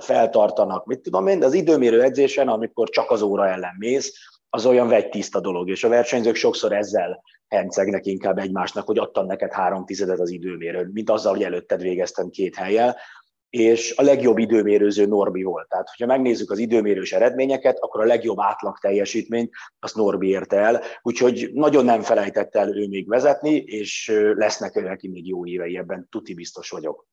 Speaker 6: feltartanak, mit tudom én, de az időmérő edzésen, amikor csak az óra ellen mész, az olyan vegytiszta dolog, és a versenyzők sokszor ezzel hencegnek inkább egymásnak, hogy adtam neked három tizedet az időmérőn, mint azzal, hogy előtted végeztem két helyel, és a legjobb időmérőző Norbi volt. Tehát, hogyha megnézzük az időmérős eredményeket, akkor a legjobb átlag teljesítményt azt Norbi érte el, úgyhogy nagyon nem felejtett el ő még vezetni, és lesznek neki még jó évei, ebben tuti biztos vagyok.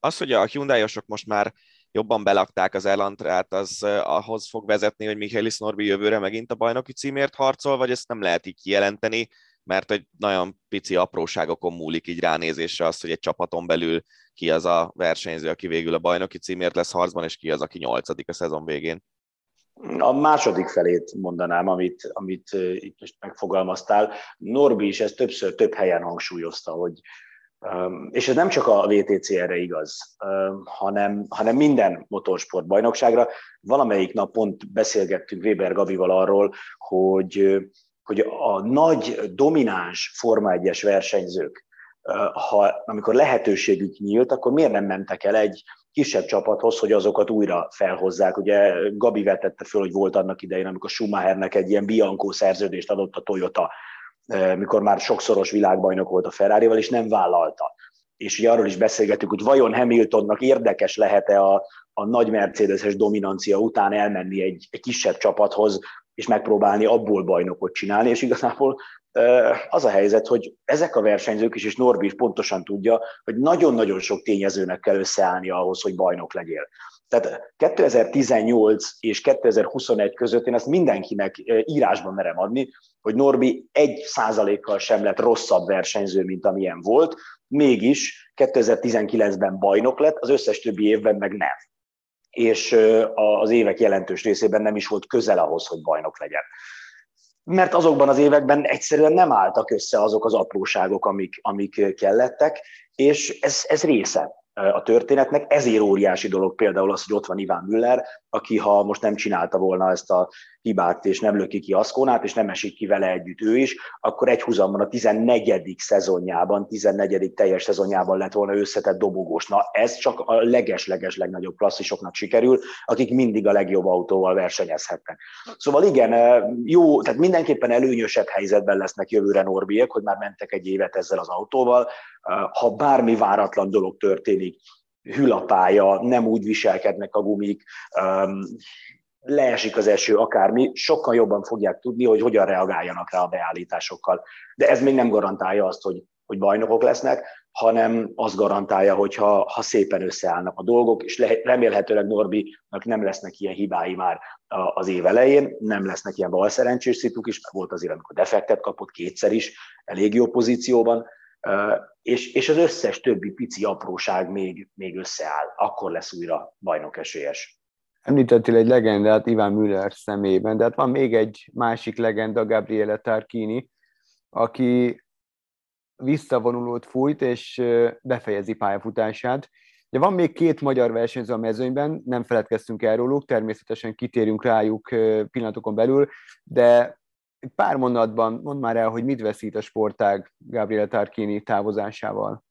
Speaker 2: Az, hogy a hyundai most már jobban belakták az Elantrát, az ahhoz fog vezetni, hogy Michaelis Norbi jövőre megint a bajnoki címért harcol, vagy ezt nem lehet így kijelenteni, mert egy nagyon pici apróságokon múlik így ránézésre az, hogy egy csapaton belül ki az a versenyző, aki végül a bajnoki címért lesz harcban, és ki az, aki nyolcadik a szezon végén.
Speaker 6: A második felét mondanám, amit, amit itt most megfogalmaztál. Norbi is ezt többször több helyen hangsúlyozta, hogy és ez nem csak a VTC erre igaz, hanem, hanem minden motorsport bajnokságra. Valamelyik nap pont beszélgettünk Weber Gabival arról, hogy, hogy a nagy, domináns Forma 1-es versenyzők, ha, amikor lehetőségük nyílt, akkor miért nem mentek el egy kisebb csapathoz, hogy azokat újra felhozzák. Ugye Gabi vetette föl, hogy volt annak idején, amikor Schumachernek egy ilyen Bianco szerződést adott a Toyota, mikor már sokszoros világbajnok volt a Ferrari-val, és nem vállalta. És ugye arról is beszélgetünk, hogy vajon Hamiltonnak érdekes lehet-e a, a nagy Mercedes-es dominancia után elmenni egy, egy kisebb csapathoz, és megpróbálni abból bajnokot csinálni, és igazából az a helyzet, hogy ezek a versenyzők is, és Norbi is pontosan tudja, hogy nagyon-nagyon sok tényezőnek kell összeállni ahhoz, hogy bajnok legyél. Tehát 2018 és 2021 között én ezt mindenkinek írásban merem adni, hogy Norbi egy százalékkal sem lett rosszabb versenyző, mint amilyen volt, mégis 2019-ben bajnok lett, az összes többi évben meg nem. És az évek jelentős részében nem is volt közel ahhoz, hogy bajnok legyen mert azokban az években egyszerűen nem álltak össze azok az apróságok, amik, amik kellettek, és ez, ez része a történetnek. Ezért óriási dolog például az, hogy ott van Iván Müller, aki ha most nem csinálta volna ezt a hibát, és nem löki ki Aszkónát, és nem esik ki vele együtt ő is, akkor egy húzamban a 14. szezonjában, 14. teljes szezonjában lett volna összetett dobogós. Na ez csak a leges-leges legnagyobb klasszisoknak sikerül, akik mindig a legjobb autóval versenyezhetnek. Szóval igen, jó, tehát mindenképpen előnyösebb helyzetben lesznek jövőre Norbiek, hogy már mentek egy évet ezzel az autóval. Ha bármi váratlan dolog történik, hülapálya, nem úgy viselkednek a gumik, leesik az eső, akármi, sokkal jobban fogják tudni, hogy hogyan reagáljanak rá a beállításokkal. De ez még nem garantálja azt, hogy, hogy bajnokok lesznek, hanem azt garantálja, hogy ha, ha szépen összeállnak a dolgok, és le, remélhetőleg Norbinak nem lesznek ilyen hibái már az év elején, nem lesznek ilyen balszerencsés szituk is, mert volt azért, amikor defektet kapott kétszer is, elég jó pozícióban, és, és az összes többi pici apróság még, még összeáll, akkor lesz újra bajnok esélyes.
Speaker 5: Említettél egy legendát Iván Müller szemében, de hát van még egy másik legenda, Gabriele Tarkini, aki visszavonulót fújt, és befejezi pályafutását. De van még két magyar versenyző a mezőnyben, nem feledkeztünk el róluk, természetesen kitérünk rájuk pillanatokon belül, de egy pár mondatban mondd már el, hogy mit veszít a sportág Gabriel Tarkini távozásával.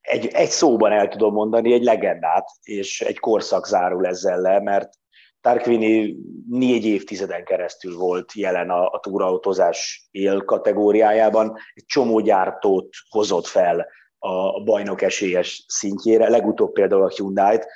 Speaker 6: Egy, egy szóban el tudom mondani, egy legendát, és egy korszak zárul ezzel le, mert Tarquini négy évtizeden keresztül volt jelen a, a túrautózás él kategóriájában, egy csomó gyártót hozott fel a bajnok esélyes szintjére, legutóbb például a Hyundai-t,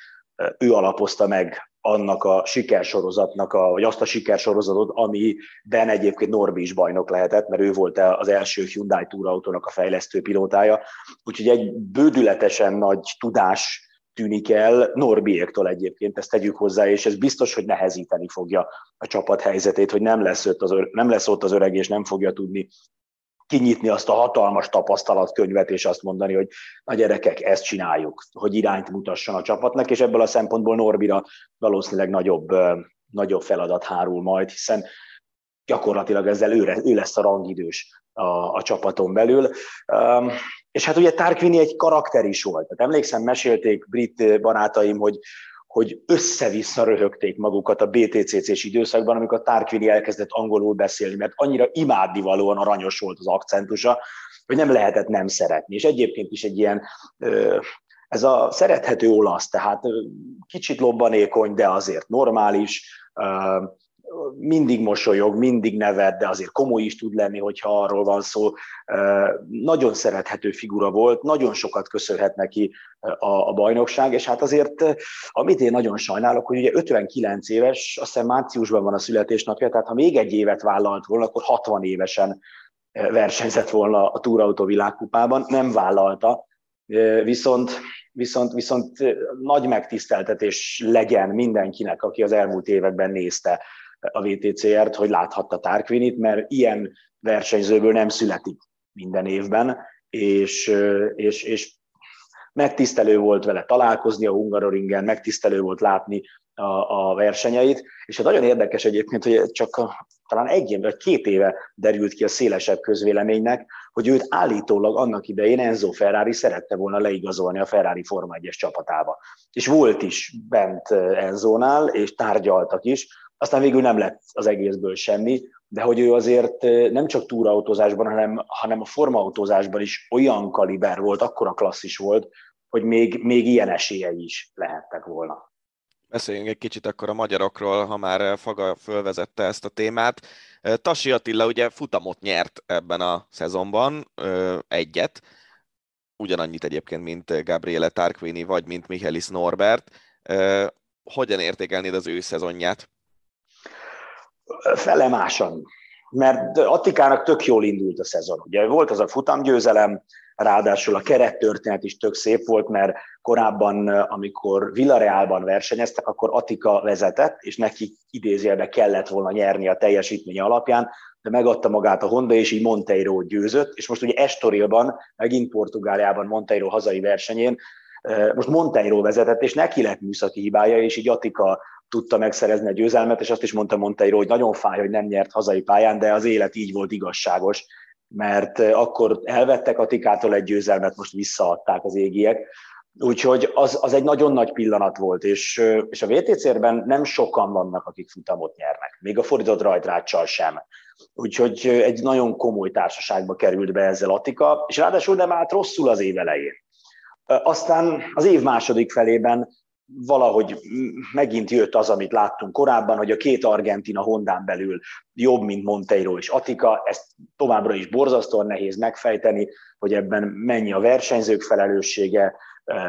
Speaker 6: ő alapozta meg annak a sikersorozatnak, a, vagy azt a sikersorozatot, amiben egyébként Norbi is bajnok lehetett, mert ő volt az első Hyundai túrautónak a fejlesztő pilótája. Úgyhogy egy bődületesen nagy tudás tűnik el Norbiéktól egyébként, ezt tegyük hozzá, és ez biztos, hogy nehezíteni fogja a csapat helyzetét, hogy nem lesz, ott az, nem lesz ott az öreg, és nem fogja tudni kinyitni azt a hatalmas tapasztalatkönyvet, és azt mondani, hogy a gyerekek, ezt csináljuk, hogy irányt mutasson a csapatnak, és ebből a szempontból Norbira valószínűleg nagyobb, nagyobb feladat hárul majd, hiszen gyakorlatilag ezzel ő, ő lesz a rangidős a, a csapaton belül. Um, és hát ugye Tarquini egy karakter is volt. Tehát emlékszem, mesélték brit barátaim, hogy hogy össze-vissza röhögték magukat a BTCC-s időszakban, amikor Tarquini elkezdett angolul beszélni, mert annyira imádnivalóan aranyos volt az akcentusa, hogy nem lehetett nem szeretni. És egyébként is egy ilyen, ez a szerethető olasz, tehát kicsit lobbanékony, de azért normális, mindig mosolyog, mindig nevet, de azért komoly is tud lenni, hogyha arról van szó. Nagyon szerethető figura volt, nagyon sokat köszönhet neki a, a bajnokság, és hát azért, amit én nagyon sajnálok, hogy ugye 59 éves, azt hiszem márciusban van a születésnapja, tehát ha még egy évet vállalt volna, akkor 60 évesen versenyzett volna a túrautó világkupában, nem vállalta, viszont viszont, viszont nagy megtiszteltetés legyen mindenkinek, aki az elmúlt években nézte a VTCR-t, hogy láthatta Tarquinit, mert ilyen versenyzőből nem születik minden évben, és, és, és megtisztelő volt vele találkozni a Hungaroringen, megtisztelő volt látni a, a versenyeit, és hát nagyon érdekes egyébként, hogy csak a, talán egy vagy két éve derült ki a szélesebb közvéleménynek, hogy őt állítólag annak idején Enzo Ferrari szerette volna leigazolni a Ferrari Forma 1-es csapatába. És volt is bent Enzónál, és tárgyaltak is, aztán végül nem lett az egészből semmi, de hogy ő azért nem csak túrautózásban, hanem, hanem a formautózásban is olyan kaliber volt, akkora klasszis volt, hogy még, még ilyen esélyei is lehettek volna.
Speaker 2: Beszéljünk egy kicsit akkor a magyarokról, ha már Faga fölvezette ezt a témát. Tasi Attila ugye futamot nyert ebben a szezonban, egyet, ugyanannyit egyébként, mint Gabriele Tarquini, vagy mint Michelis Norbert. Hogyan értékelnéd az ő szezonját?
Speaker 6: Felemásan, mert Attikának tök jól indult a szezon. Ugye volt az a futamgyőzelem, ráadásul a kerettörténet is tök szép volt, mert korábban, amikor Villarealban versenyeztek, akkor Attika vezetett, és neki idézőjelben kellett volna nyerni a teljesítmény alapján, de megadta magát a Honda, és így Monteiro győzött, és most ugye Estorilban, megint Portugáliában Monteiro hazai versenyén, most Monteiro vezetett, és neki lett műszaki hibája, és így Attika tudta megszerezni a győzelmet, és azt is mondta Monteiro, hogy nagyon fáj, hogy nem nyert hazai pályán, de az élet így volt igazságos, mert akkor elvettek Atikától egy győzelmet, most visszaadták az égiek. Úgyhogy az, az egy nagyon nagy pillanat volt, és, és a VTC-ben nem sokan vannak, akik futamot nyernek, még a fordított rajtráccsal sem. Úgyhogy egy nagyon komoly társaságba került be ezzel Atika, és ráadásul nem állt rosszul az év elején. Aztán az év második felében valahogy megint jött az, amit láttunk korábban, hogy a két Argentina Hondán belül jobb, mint Monteiro és Atika, ezt továbbra is borzasztóan nehéz megfejteni, hogy ebben mennyi a versenyzők felelőssége,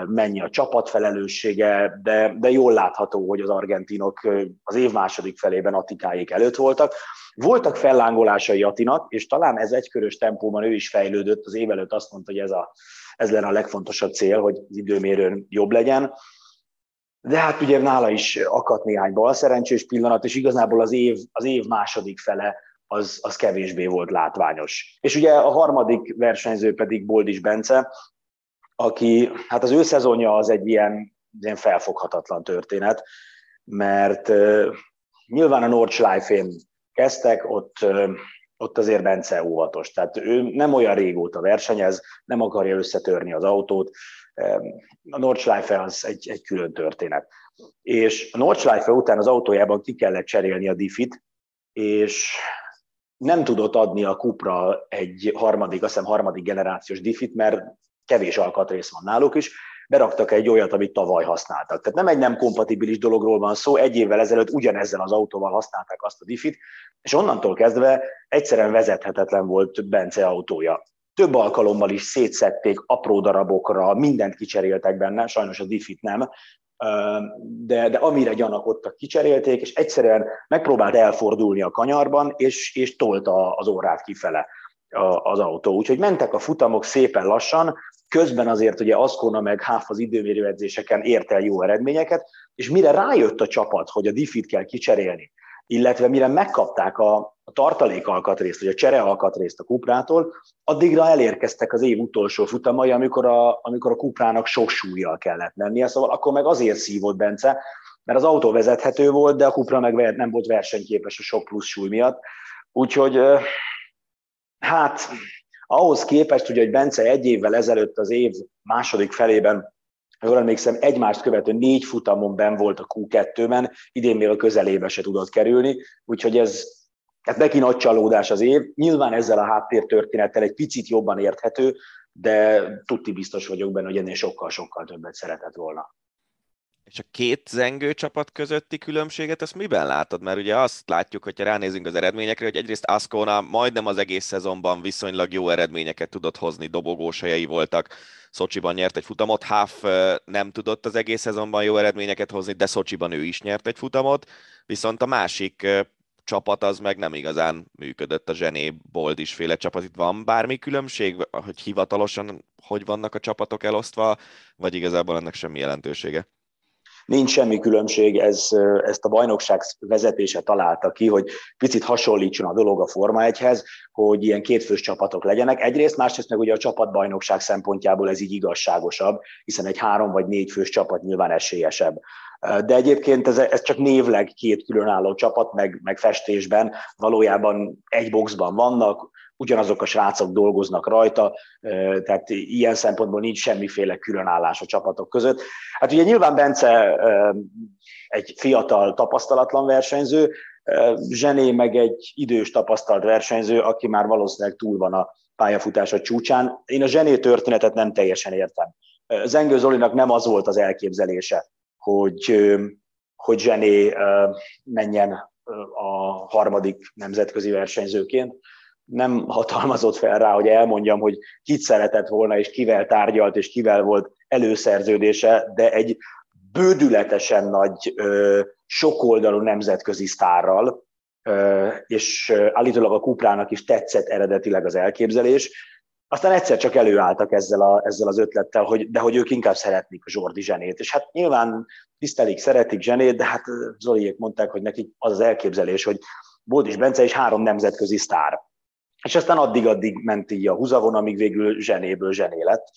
Speaker 6: mennyi a csapat felelőssége, de, de jól látható, hogy az argentinok az év második felében Atikáik előtt voltak. Voltak fellángolásai Atinak, és talán ez egykörös tempóban ő is fejlődött, az év előtt azt mondta, hogy ez, a, ez lenne a legfontosabb cél, hogy időmérőn jobb legyen. De hát ugye nála is akadt néhány bal szerencsés pillanat, és igazából az év, az év második fele az, az kevésbé volt látványos. És ugye a harmadik versenyző pedig Boldis Bence, aki, hát az ő szezonja az egy ilyen, ilyen felfoghatatlan történet, mert uh, nyilván a Nordschleife-én kezdtek, ott, uh, ott azért Bence óvatos. Tehát ő nem olyan régóta versenyez, nem akarja összetörni az autót, a Nordschleife az egy, egy külön történet. És a Nordschleife után az autójában ki kellett cserélni a diffit, és nem tudott adni a Cupra egy harmadik, azt hiszem harmadik generációs diffit, mert kevés alkatrész van náluk is, beraktak egy olyat, amit tavaly használtak. Tehát nem egy nem kompatibilis dologról van szó, egy évvel ezelőtt ugyanezzel az autóval használták azt a diffit, és onnantól kezdve egyszerűen vezethetetlen volt Bence autója több alkalommal is szétszették apró darabokra, mindent kicseréltek benne, sajnos a diffit nem, de, de amire gyanakodtak, kicserélték, és egyszerűen megpróbált elfordulni a kanyarban, és, és tolta az órát kifele az autó. Úgyhogy mentek a futamok szépen lassan, közben azért ugye Aszkona meg Háf az időmérőedzéseken ért el jó eredményeket, és mire rájött a csapat, hogy a diffit kell kicserélni, illetve mire megkapták a, a tartalékalkatrészt, vagy a cserealkatrészt a kuprától, addigra elérkeztek az év utolsó futamai, amikor a, amikor a kuprának sok súlyjal kellett mennie, szóval akkor meg azért szívott Bence, mert az autó vezethető volt, de a kupra meg nem volt versenyképes a sok plusz súly miatt. Úgyhogy hát ahhoz képest, ugye, hogy Bence egy évvel ezelőtt az év második felében jól emlékszem, egymást követő négy futamon ben volt a Q2-ben, idén még a közelébe se tudott kerülni, úgyhogy ez hát neki nagy csalódás az év. Nyilván ezzel a háttértörténettel egy picit jobban érthető, de tudti biztos vagyok benne, hogy ennél sokkal-sokkal többet szeretett volna.
Speaker 2: És a két zengő csapat közötti különbséget, ezt miben látod? Mert ugye azt látjuk, hogyha ránézünk az eredményekre, hogy egyrészt Ascona majdnem az egész szezonban viszonylag jó eredményeket tudott hozni, dobogós helyei voltak. Szocsiban nyert egy futamot, Huff nem tudott az egész szezonban jó eredményeket hozni, de Szocsiban ő is nyert egy futamot, viszont a másik csapat az meg nem igazán működött, a Zsené Boldis féle csapat. Itt van bármi különbség, hogy hivatalosan hogy vannak a csapatok elosztva, vagy igazából ennek semmi jelentősége?
Speaker 6: Nincs semmi különbség, ez, ezt a bajnokság vezetése találta ki, hogy picit hasonlítson a dolog a Forma 1-hez, hogy ilyen kétfős csapatok legyenek. Egyrészt, másrészt meg ugye a csapatbajnokság szempontjából ez így igazságosabb, hiszen egy három vagy négy fős csapat nyilván esélyesebb. De egyébként ez, ez csak névleg két különálló csapat, meg, meg festésben valójában egy boxban vannak, ugyanazok a srácok dolgoznak rajta, tehát ilyen szempontból nincs semmiféle különállás a csapatok között. Hát ugye nyilván Bence egy fiatal, tapasztalatlan versenyző, Zsené meg egy idős tapasztalt versenyző, aki már valószínűleg túl van a pályafutása csúcsán. Én a Zsené történetet nem teljesen értem. Zengő Zolinak nem az volt az elképzelése, hogy, hogy Zsené menjen a harmadik nemzetközi versenyzőként. Nem hatalmazott fel rá, hogy elmondjam, hogy kit szeretett volna, és kivel tárgyalt, és kivel volt előszerződése, de egy bődületesen nagy, sokoldalú nemzetközi sztárral, és állítólag a Kuprának is tetszett eredetileg az elképzelés. Aztán egyszer csak előálltak ezzel, a, ezzel az ötlettel, hogy, de hogy ők inkább szeretnék a Zsordi zsenét. És hát nyilván tisztelik, szeretik zsenét, de hát Zoliék mondták, hogy nekik az az elképzelés, hogy Boldis Bence is három nemzetközi sztár. És aztán addig-addig ment így a húzavon, amíg végül zsenéből zsené lett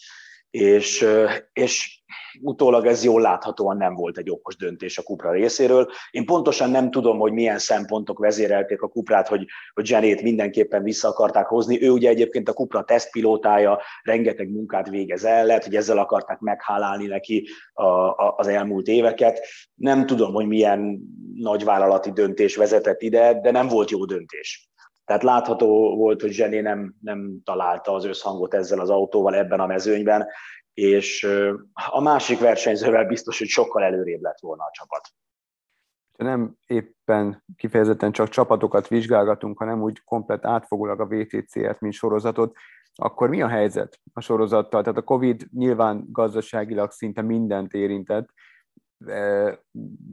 Speaker 6: és, és utólag ez jól láthatóan nem volt egy okos döntés a Kupra részéről. Én pontosan nem tudom, hogy milyen szempontok vezérelték a Kuprát, hogy, hogy Zsenét mindenképpen vissza akarták hozni. Ő ugye egyébként a Kupra tesztpilótája, rengeteg munkát végez el, lehet, hogy ezzel akarták meghálálni neki a, a, az elmúlt éveket. Nem tudom, hogy milyen nagyvállalati döntés vezetett ide, de nem volt jó döntés. Tehát látható volt, hogy Zsené nem, nem találta az összhangot ezzel az autóval ebben a mezőnyben, és a másik versenyzővel biztos, hogy sokkal előrébb lett volna a csapat.
Speaker 5: Nem éppen kifejezetten csak csapatokat vizsgálgatunk, hanem úgy komplet átfogólag a VTC-et, mint sorozatot, akkor mi a helyzet a sorozattal? Tehát a Covid nyilván gazdaságilag szinte mindent érintett,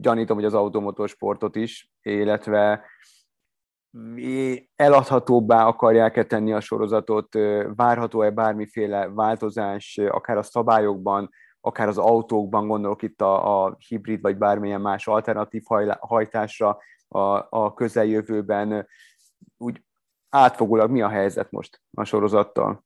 Speaker 5: gyanítom, hogy az automotorsportot is, illetve eladhatóbbá akarják-e tenni a sorozatot, várható-e bármiféle változás, akár a szabályokban, akár az autókban, gondolok itt a, a hibrid vagy bármilyen más alternatív hajtásra a, a közeljövőben. Úgy átfogólag mi a helyzet most a sorozattal?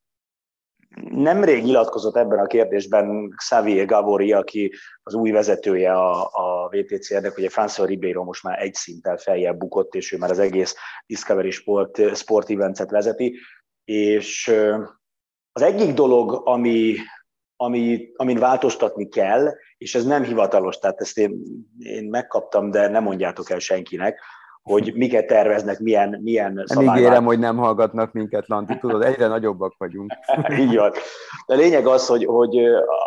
Speaker 6: Nemrég nyilatkozott ebben a kérdésben Xavier Gavori, aki az új vezetője a, a VTC-nek, ugye François Ribeiro most már egy szinttel feljebb bukott, és ő már az egész Discovery Sport, Sport Events-et vezeti, és az egyik dolog, ami, ami, amin változtatni kell, és ez nem hivatalos, tehát ezt én, én megkaptam, de nem mondjátok el senkinek, hogy miket terveznek, milyen, milyen
Speaker 5: szabályok. Ígérem, hogy nem hallgatnak minket, Lanti, tudod, egyre nagyobbak vagyunk. *laughs*
Speaker 6: Így van. De lényeg az, hogy, hogy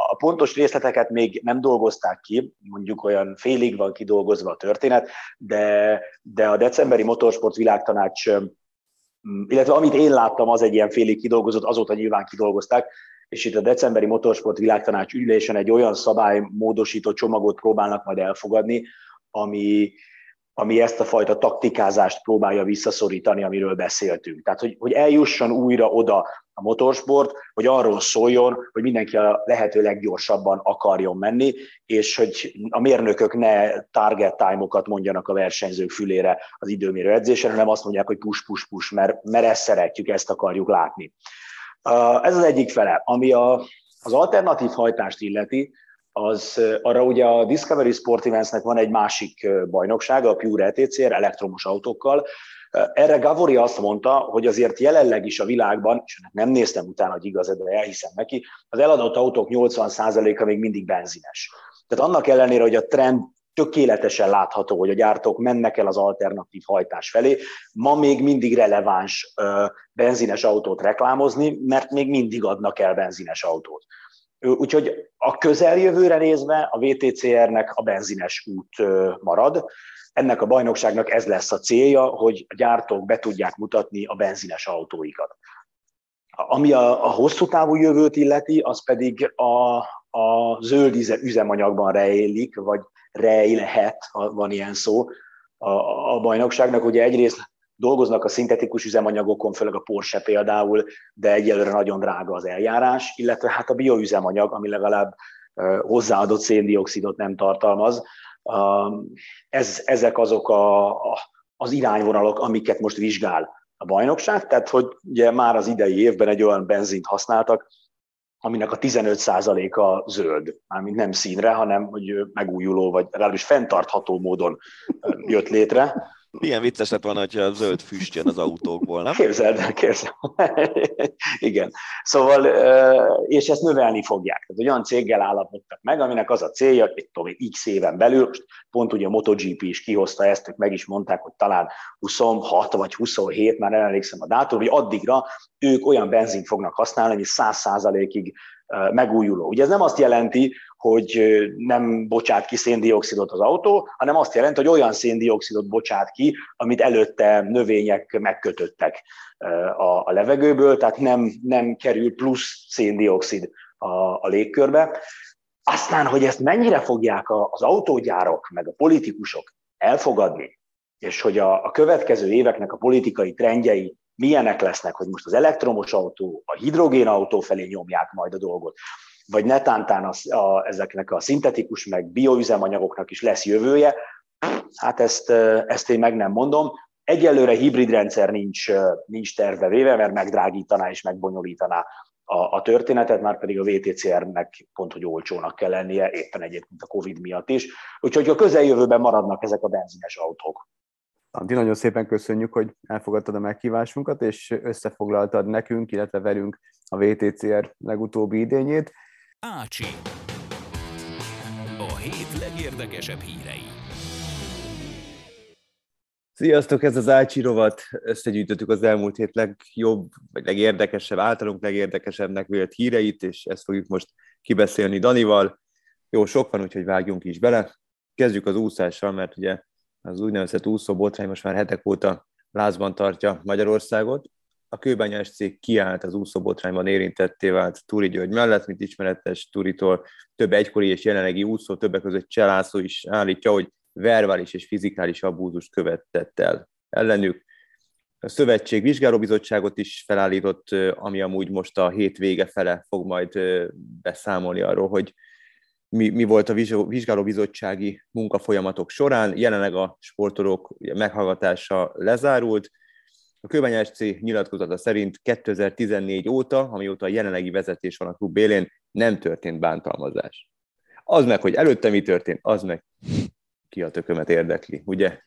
Speaker 6: a pontos részleteket még nem dolgozták ki, mondjuk olyan félig van kidolgozva a történet, de, de a decemberi motorsport világtanács, illetve amit én láttam, az egy ilyen félig kidolgozott, azóta nyilván kidolgozták, és itt a decemberi motorsport világtanács ülésen egy olyan szabálymódosító csomagot próbálnak majd elfogadni, ami, ami ezt a fajta taktikázást próbálja visszaszorítani, amiről beszéltünk. Tehát, hogy, hogy eljusson újra oda a motorsport, hogy arról szóljon, hogy mindenki a lehető leggyorsabban akarjon menni, és hogy a mérnökök ne target time-okat mondjanak a versenyzők fülére az időmérő edzésen, hanem azt mondják, hogy push, push, push, mert, mert ezt szeretjük, ezt akarjuk látni. Ez az egyik fele. Ami a, az alternatív hajtást illeti, az arra ugye a Discovery Sport Eventsnek van egy másik bajnoksága, a Pure ETCR elektromos autókkal. Erre Gavori azt mondta, hogy azért jelenleg is a világban, és nem néztem utána, hogy igaz, de elhiszem neki, az eladott autók 80%-a még mindig benzines. Tehát annak ellenére, hogy a trend tökéletesen látható, hogy a gyártók mennek el az alternatív hajtás felé. Ma még mindig releváns benzines autót reklámozni, mert még mindig adnak el benzines autót. Úgyhogy a közeljövőre nézve a VTCR-nek a benzines út marad. Ennek a bajnokságnak ez lesz a célja, hogy a gyártók be tudják mutatni a benzines autóikat. Ami a, a hosszú távú jövőt illeti, az pedig a, a zöld üzemanyagban rejlik, vagy rejlhet, van ilyen szó a, a bajnokságnak. Ugye egyrészt dolgoznak a szintetikus üzemanyagokon, főleg a Porsche például, de egyelőre nagyon drága az eljárás, illetve hát a bioüzemanyag, ami legalább hozzáadott széndiokszidot nem tartalmaz. Ez, ezek azok a, a, az irányvonalak, amiket most vizsgál a bajnokság, tehát hogy ugye már az idei évben egy olyan benzint használtak, aminek a 15%-a zöld, mármint nem színre, hanem hogy megújuló, vagy legalábbis fenntartható módon jött létre.
Speaker 2: Milyen vicces lett volna, hogyha zöld füst jön az autókból, nem?
Speaker 6: Képzeld el, képzeld *laughs* Igen. Szóval, és ezt növelni fogják. Tehát olyan céggel állapodtak meg, aminek az a célja, hogy tudom, x éven belül, most pont ugye a MotoGP is kihozta ezt, ők meg is mondták, hogy talán 26 vagy 27, már emlékszem a dátum, hogy addigra ők olyan benzint fognak használni, ami 100%-ig megújuló. Ugye ez nem azt jelenti, hogy nem bocsát ki széndiokszidot az autó, hanem azt jelenti, hogy olyan széndiokszidot bocsát ki, amit előtte növények megkötöttek a, levegőből, tehát nem, nem kerül plusz széndiokszid a, a légkörbe. Aztán, hogy ezt mennyire fogják az autógyárok, meg a politikusok elfogadni, és hogy a, a következő éveknek a politikai trendjei milyenek lesznek, hogy most az elektromos autó, a hidrogénautó felé nyomják majd a dolgot, vagy netántán az, a, ezeknek a szintetikus meg bioüzemanyagoknak is lesz jövője, hát ezt, ezt én meg nem mondom. Egyelőre hibrid rendszer nincs, nincs terve véve, mert megdrágítaná és megbonyolítaná a, a történetet, már pedig a VTCR-nek pont, hogy olcsónak kell lennie, éppen egyébként a Covid miatt is. Úgyhogy a közeljövőben maradnak ezek a benzines autók.
Speaker 5: Antti, nagyon szépen köszönjük, hogy elfogadtad a meghívásunkat, és összefoglaltad nekünk, illetve velünk a VTCR legutóbbi idényét.
Speaker 1: Ácsi. A hét legérdekesebb hírei.
Speaker 5: Sziasztok, ez az Ácsi rovat. Összegyűjtöttük az elmúlt hét legjobb, vagy legérdekesebb, általunk legérdekesebbnek vélt híreit, és ezt fogjuk most kibeszélni Danival. Jó, sok van, úgyhogy vágjunk is bele. Kezdjük az úszással, mert ugye az úgynevezett úszó botrány most már hetek óta lázban tartja Magyarországot. A kőbányás cég kiállt az úszó botrányban érintetté vált Túri György mellett, mint ismeretes Túritól több egykori és jelenlegi úszó, többek között cselászó is állítja, hogy verbális és fizikális abúzust követett el ellenük. A szövetség vizsgálóbizottságot is felállított, ami amúgy most a hét vége fele fog majd beszámolni arról, hogy mi, mi volt a vizsgálóbizottsági munkafolyamatok során. Jelenleg a sportolók meghallgatása lezárult. A Kőbányás C nyilatkozata szerint 2014 óta, amióta a jelenlegi vezetés van a klub élén, nem történt bántalmazás. Az meg, hogy előtte mi történt, az meg ki a tökömet érdekli, ugye?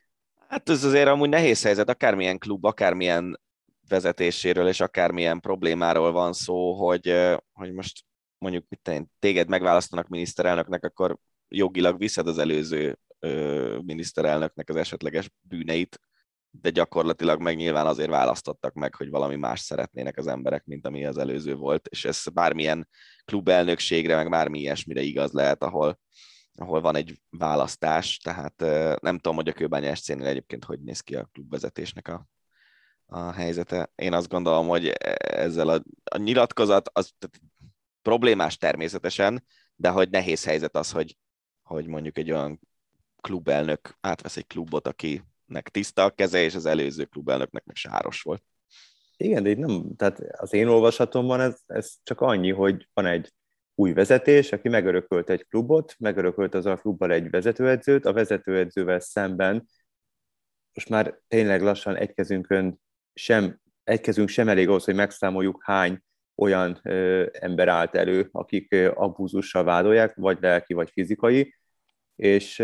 Speaker 2: Hát ez azért amúgy nehéz helyzet, akármilyen klub, akármilyen vezetéséről és akármilyen problémáról van szó, hogy, hogy most mondjuk mit téged megválasztanak miniszterelnöknek, akkor jogilag viszed az előző ö, miniszterelnöknek az esetleges bűneit, de gyakorlatilag meg nyilván azért választottak meg, hogy valami más szeretnének az emberek, mint ami az előző volt, és ez bármilyen klubelnökségre, meg bármi ilyesmire igaz lehet, ahol, ahol van egy választás, tehát nem tudom, hogy a kőbányás cénél egyébként hogy néz ki a klubvezetésnek a, a helyzete. Én azt gondolom, hogy ezzel a, a nyilatkozat, az problémás természetesen, de hogy nehéz helyzet az, hogy, hogy mondjuk egy olyan klubelnök átvesz egy klubot, akinek tiszta a keze, és az előző klubelnöknek meg sáros volt.
Speaker 5: Igen, de itt nem, tehát az én olvasatomban ez, ez csak annyi, hogy van egy új vezetés, aki megörökölt egy klubot, megörökölt az a klubban egy vezetőedzőt, a vezetőedzővel szemben most már tényleg lassan egy kezünkön sem, egy kezünk sem elég ahhoz, hogy megszámoljuk hány olyan ö, ember állt elő, akik ö, abúzussal vádolják, vagy lelki, vagy fizikai, és,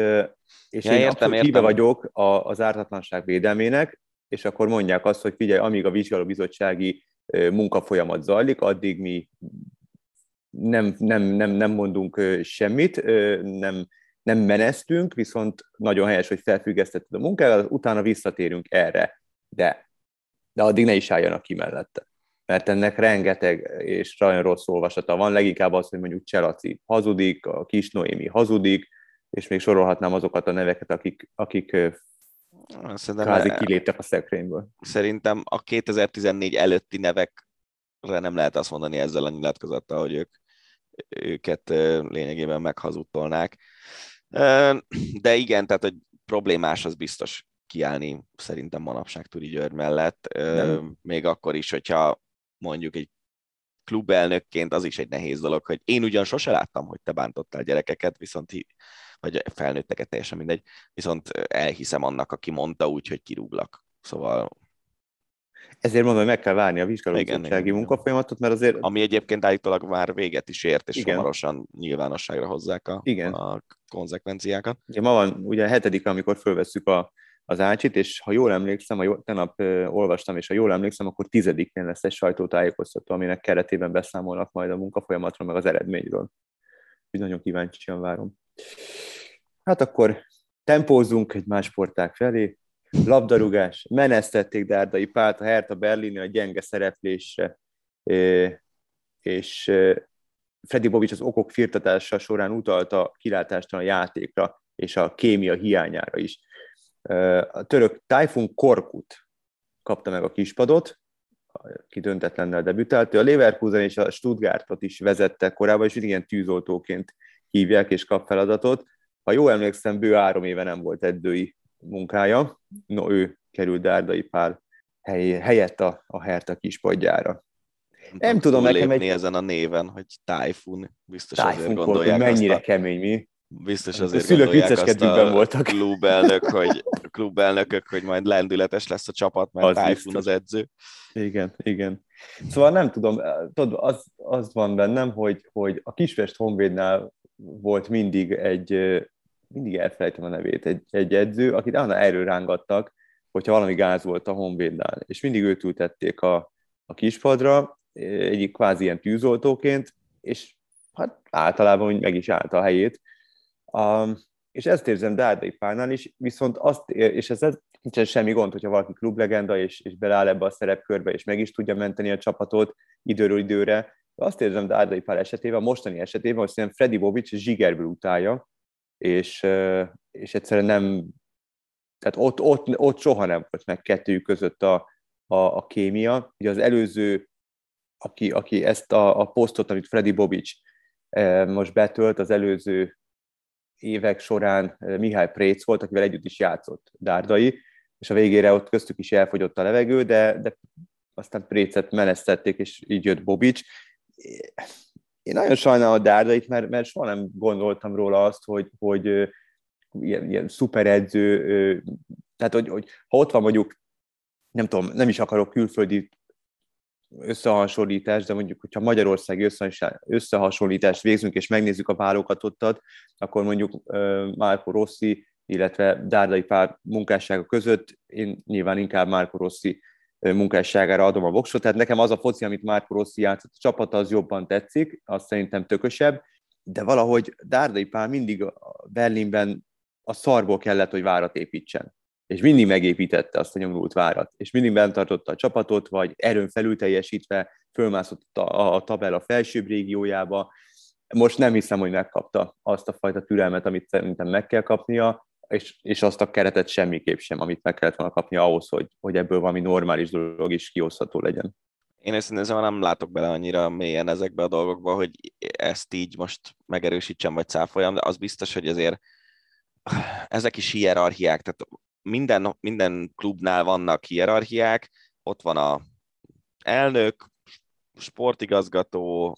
Speaker 5: és ja, én értem, értem. híve vagyok a, az ártatlanság védelmének, és akkor mondják azt, hogy figyelj, amíg a vizsgálóbizottsági munkafolyamat zajlik, addig mi nem, nem, nem, nem mondunk semmit, nem, nem menesztünk, viszont nagyon helyes, hogy felfüggesztetted a munkát, utána visszatérünk erre, de, de addig ne is álljanak ki mellette. Mert ennek rengeteg és nagyon rossz olvasata van, leginkább az, hogy mondjuk Cselaci hazudik, a Kis Noémi hazudik, és még sorolhatnám azokat a neveket, akik, akik Szerintem kvázi e- kiléptek a szekrényből.
Speaker 2: Szerintem a 2014 előtti nevekre nem lehet azt mondani ezzel a nyilatkozattal, hogy ők őket lényegében meghazudtolnák. De igen, tehát hogy problémás az biztos kiállni szerintem manapság Turi György mellett, Nem. még akkor is, hogyha mondjuk egy klubelnökként az is egy nehéz dolog, hogy én ugyan sose láttam, hogy te bántottál gyerekeket, viszont vagy felnőtteket, teljesen mindegy, viszont elhiszem annak, aki mondta úgy, hogy kirúglak. Szóval
Speaker 5: ezért mondom, hogy meg kell várni a vizsgálóbizottsági munkafolyamatot, mert azért...
Speaker 2: Ami egyébként állítólag már véget is ért, és Igen. hamarosan nyilvánosságra hozzák a, Igen. a konzekvenciákat.
Speaker 5: Ugye ma van ugye a hetedik, amikor fölvesszük a, az ácsit, és ha jól emlékszem, ha jól, tenap olvastam, és ha jól emlékszem, akkor tizedikén lesz egy sajtótájékoztató, aminek keretében beszámolnak majd a munkafolyamatról, meg az eredményről. Úgy nagyon kíváncsian várom. Hát akkor tempózunk egy más sporták felé, labdarúgás, menesztették Dárdai Pált a Hertha Berlini a gyenge szereplésre, és Freddy Bobics az okok firtatása során utalta kilátástalan játékra és a kémia hiányára is. A török Typhoon Korkut kapta meg a kispadot, aki döntetlennel debütált. Ő a Leverkusen és a Stuttgartot is vezette korábban, és ilyen tűzoltóként hívják és kap feladatot. Ha jól emlékszem, bő három éve nem volt edzői munkája. No, ő került Dárdai Pál helyett a, a Herta kispadjára.
Speaker 2: Nem, nem tudom, nekem egy... ezen a néven, hogy Typhoon, biztos Typhoon azért gondolják
Speaker 5: mennyire azt a... kemény, mi?
Speaker 2: Biztos azért a szülők
Speaker 5: vicceskedőben a voltak.
Speaker 2: Klubelnök, hogy, klubelnökök, hogy majd lendületes lesz a csapat, mert az Typhoon az edző.
Speaker 5: Igen, igen. Szóval nem tudom, tudod, az, az van bennem, hogy, hogy a Kisvest Honvédnál volt mindig egy, mindig elfelejtem a nevét, egy, egy edző, akit állandóan erről rángattak, hogyha valami gáz volt a Honvédnál, és mindig őt ültették a, a kispadra, egyik kvázi ilyen tűzoltóként, és hát általában meg is állta a helyét. Um, és ezt érzem Dárdai Pálnál is, viszont azt, és ez, ez nincsen semmi gond, hogyha valaki klublegenda, és, és beláll ebbe a szerepkörbe, és meg is tudja menteni a csapatot időről időre. De azt érzem Dárdai Pál esetében, a mostani esetében, hogy szerintem Freddy Bobic zsigerből utálja, és, és egyszerűen nem, tehát ott, ott, ott soha nem volt meg kettőjük között a, a, a kémia. Ugye az előző, aki, aki ezt a, a posztot, amit Freddy Bobic most betölt, az előző évek során Mihály Préc volt, akivel együtt is játszott Dárdai, és a végére ott köztük is elfogyott a levegő, de, de aztán Précet menesztették, és így jött Bobics. Én nagyon sajnálom a Dárdait, mert, mert soha nem gondoltam róla azt, hogy, hogy ilyen, ilyen szuperedző, tehát hogy, hogy ha ott van mondjuk, nem tudom, nem is akarok külföldi összehasonlítást, de mondjuk, hogyha Magyarországi összehasonlítást végzünk, és megnézzük a válogatottat, akkor mondjuk Márko Rossi, illetve Dárdai Pár munkássága között én nyilván inkább Márko Rossi munkásságára adom a voksot. Tehát nekem az a foci, amit Márko Rossi játszott, a csapata az jobban tetszik, az szerintem tökösebb, de valahogy Dárdai Pál mindig Berlinben a szarból kellett, hogy várat építsen és mindig megépítette azt a nyomult várat, és mindig bent tartotta a csapatot, vagy erőn felül teljesítve fölmászott a, a tabella felsőbb régiójába. Most nem hiszem, hogy megkapta azt a fajta türelmet, amit szerintem meg kell kapnia, és, és azt a keretet semmiképp sem, amit meg kellett volna kapnia ahhoz, hogy, hogy ebből valami normális dolog is kihozható legyen.
Speaker 2: Én ezt nem látok bele annyira mélyen ezekbe a dolgokba, hogy ezt így most megerősítsem vagy cáfoljam, de az biztos, hogy azért ezek is hierarchiák, tehát minden, minden klubnál vannak hierarchiák, ott van a elnök, sportigazgató,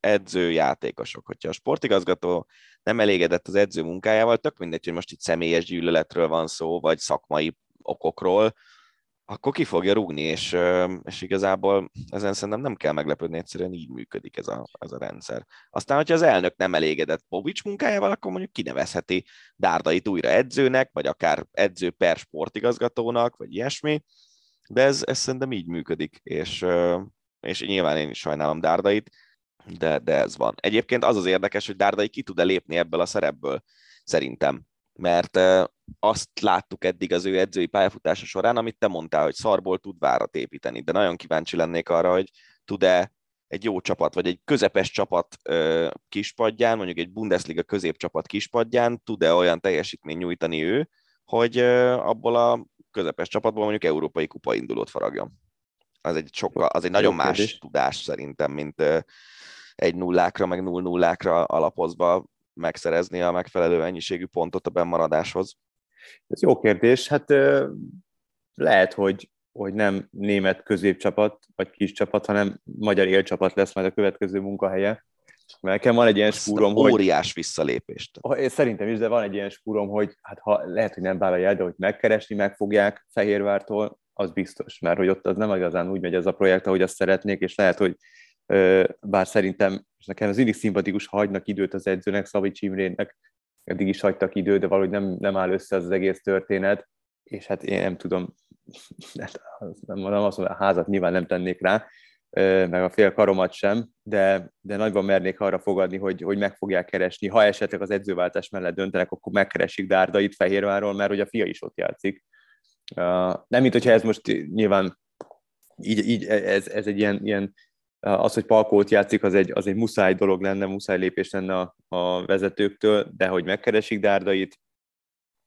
Speaker 2: edző, játékosok. Hogyha a sportigazgató nem elégedett az edző munkájával, tök mindegy, hogy most itt személyes gyűlöletről van szó, vagy szakmai okokról, akkor ki fogja rúgni, és, és igazából ezen szerintem nem kell meglepődni, egyszerűen így működik ez a, ez a rendszer. Aztán, hogyha az elnök nem elégedett Bovics munkájával, akkor mondjuk kinevezheti Dárdait újra edzőnek, vagy akár edző per sportigazgatónak, vagy ilyesmi, de ez, ez szerintem így működik, és, és nyilván én is sajnálom Dárdait, de, de ez van. Egyébként az az érdekes, hogy Dárdai ki tud-e lépni ebből a szerepből, szerintem mert azt láttuk eddig az ő edzői pályafutása során, amit te mondtál, hogy szarból tud várat építeni, de nagyon kíváncsi lennék arra, hogy tud-e egy jó csapat, vagy egy közepes csapat ö, kispadján, mondjuk egy Bundesliga középcsapat kispadján tud-e olyan teljesítmény nyújtani ő, hogy ö, abból a közepes csapatból mondjuk európai kupa indulót faragjon. Az egy, sokkal, az egy nagyon más kérdés. tudás szerintem, mint ö, egy nullákra, meg null nullákra alapozva megszerezni a megfelelő ennyiségű pontot a bemaradáshoz?
Speaker 5: Ez jó kérdés. Hát lehet, hogy, hogy nem német középcsapat, vagy kis csapat, hanem magyar élcsapat lesz majd a következő munkahelye. Mert nekem van egy ilyen spúrom,
Speaker 2: hogy... Óriás visszalépést.
Speaker 5: Szerintem is, de van egy ilyen spúrom, hogy hát ha lehet, hogy nem vállalja el, de hogy megkeresni megfogják Fehérvártól, az biztos, mert hogy ott az nem igazán úgy megy ez a projekt, ahogy azt szeretnék, és lehet, hogy bár szerintem, és nekem az mindig szimpatikus, ha hagynak időt az edzőnek, Szavics Imrének, eddig is hagytak időt, de valahogy nem, nem áll össze az, az egész történet, és hát én nem tudom, *laughs* hát nem mondom azt mondom, a házat nyilván nem tennék rá, meg a fél karomat sem, de, de nagyban mernék arra fogadni, hogy, hogy meg fogják keresni. Ha esetleg az edzőváltás mellett döntenek, akkor megkeresik Dárdait Fehérváról, mert hogy a fia is ott játszik. Nem, mint hogyha ez most nyilván így, így ez, ez egy ilyen, ilyen az, hogy Palkót játszik, az egy, az egy muszáj dolog lenne, muszáj lépés lenne a, a vezetőktől, de hogy megkeresik Dárdait,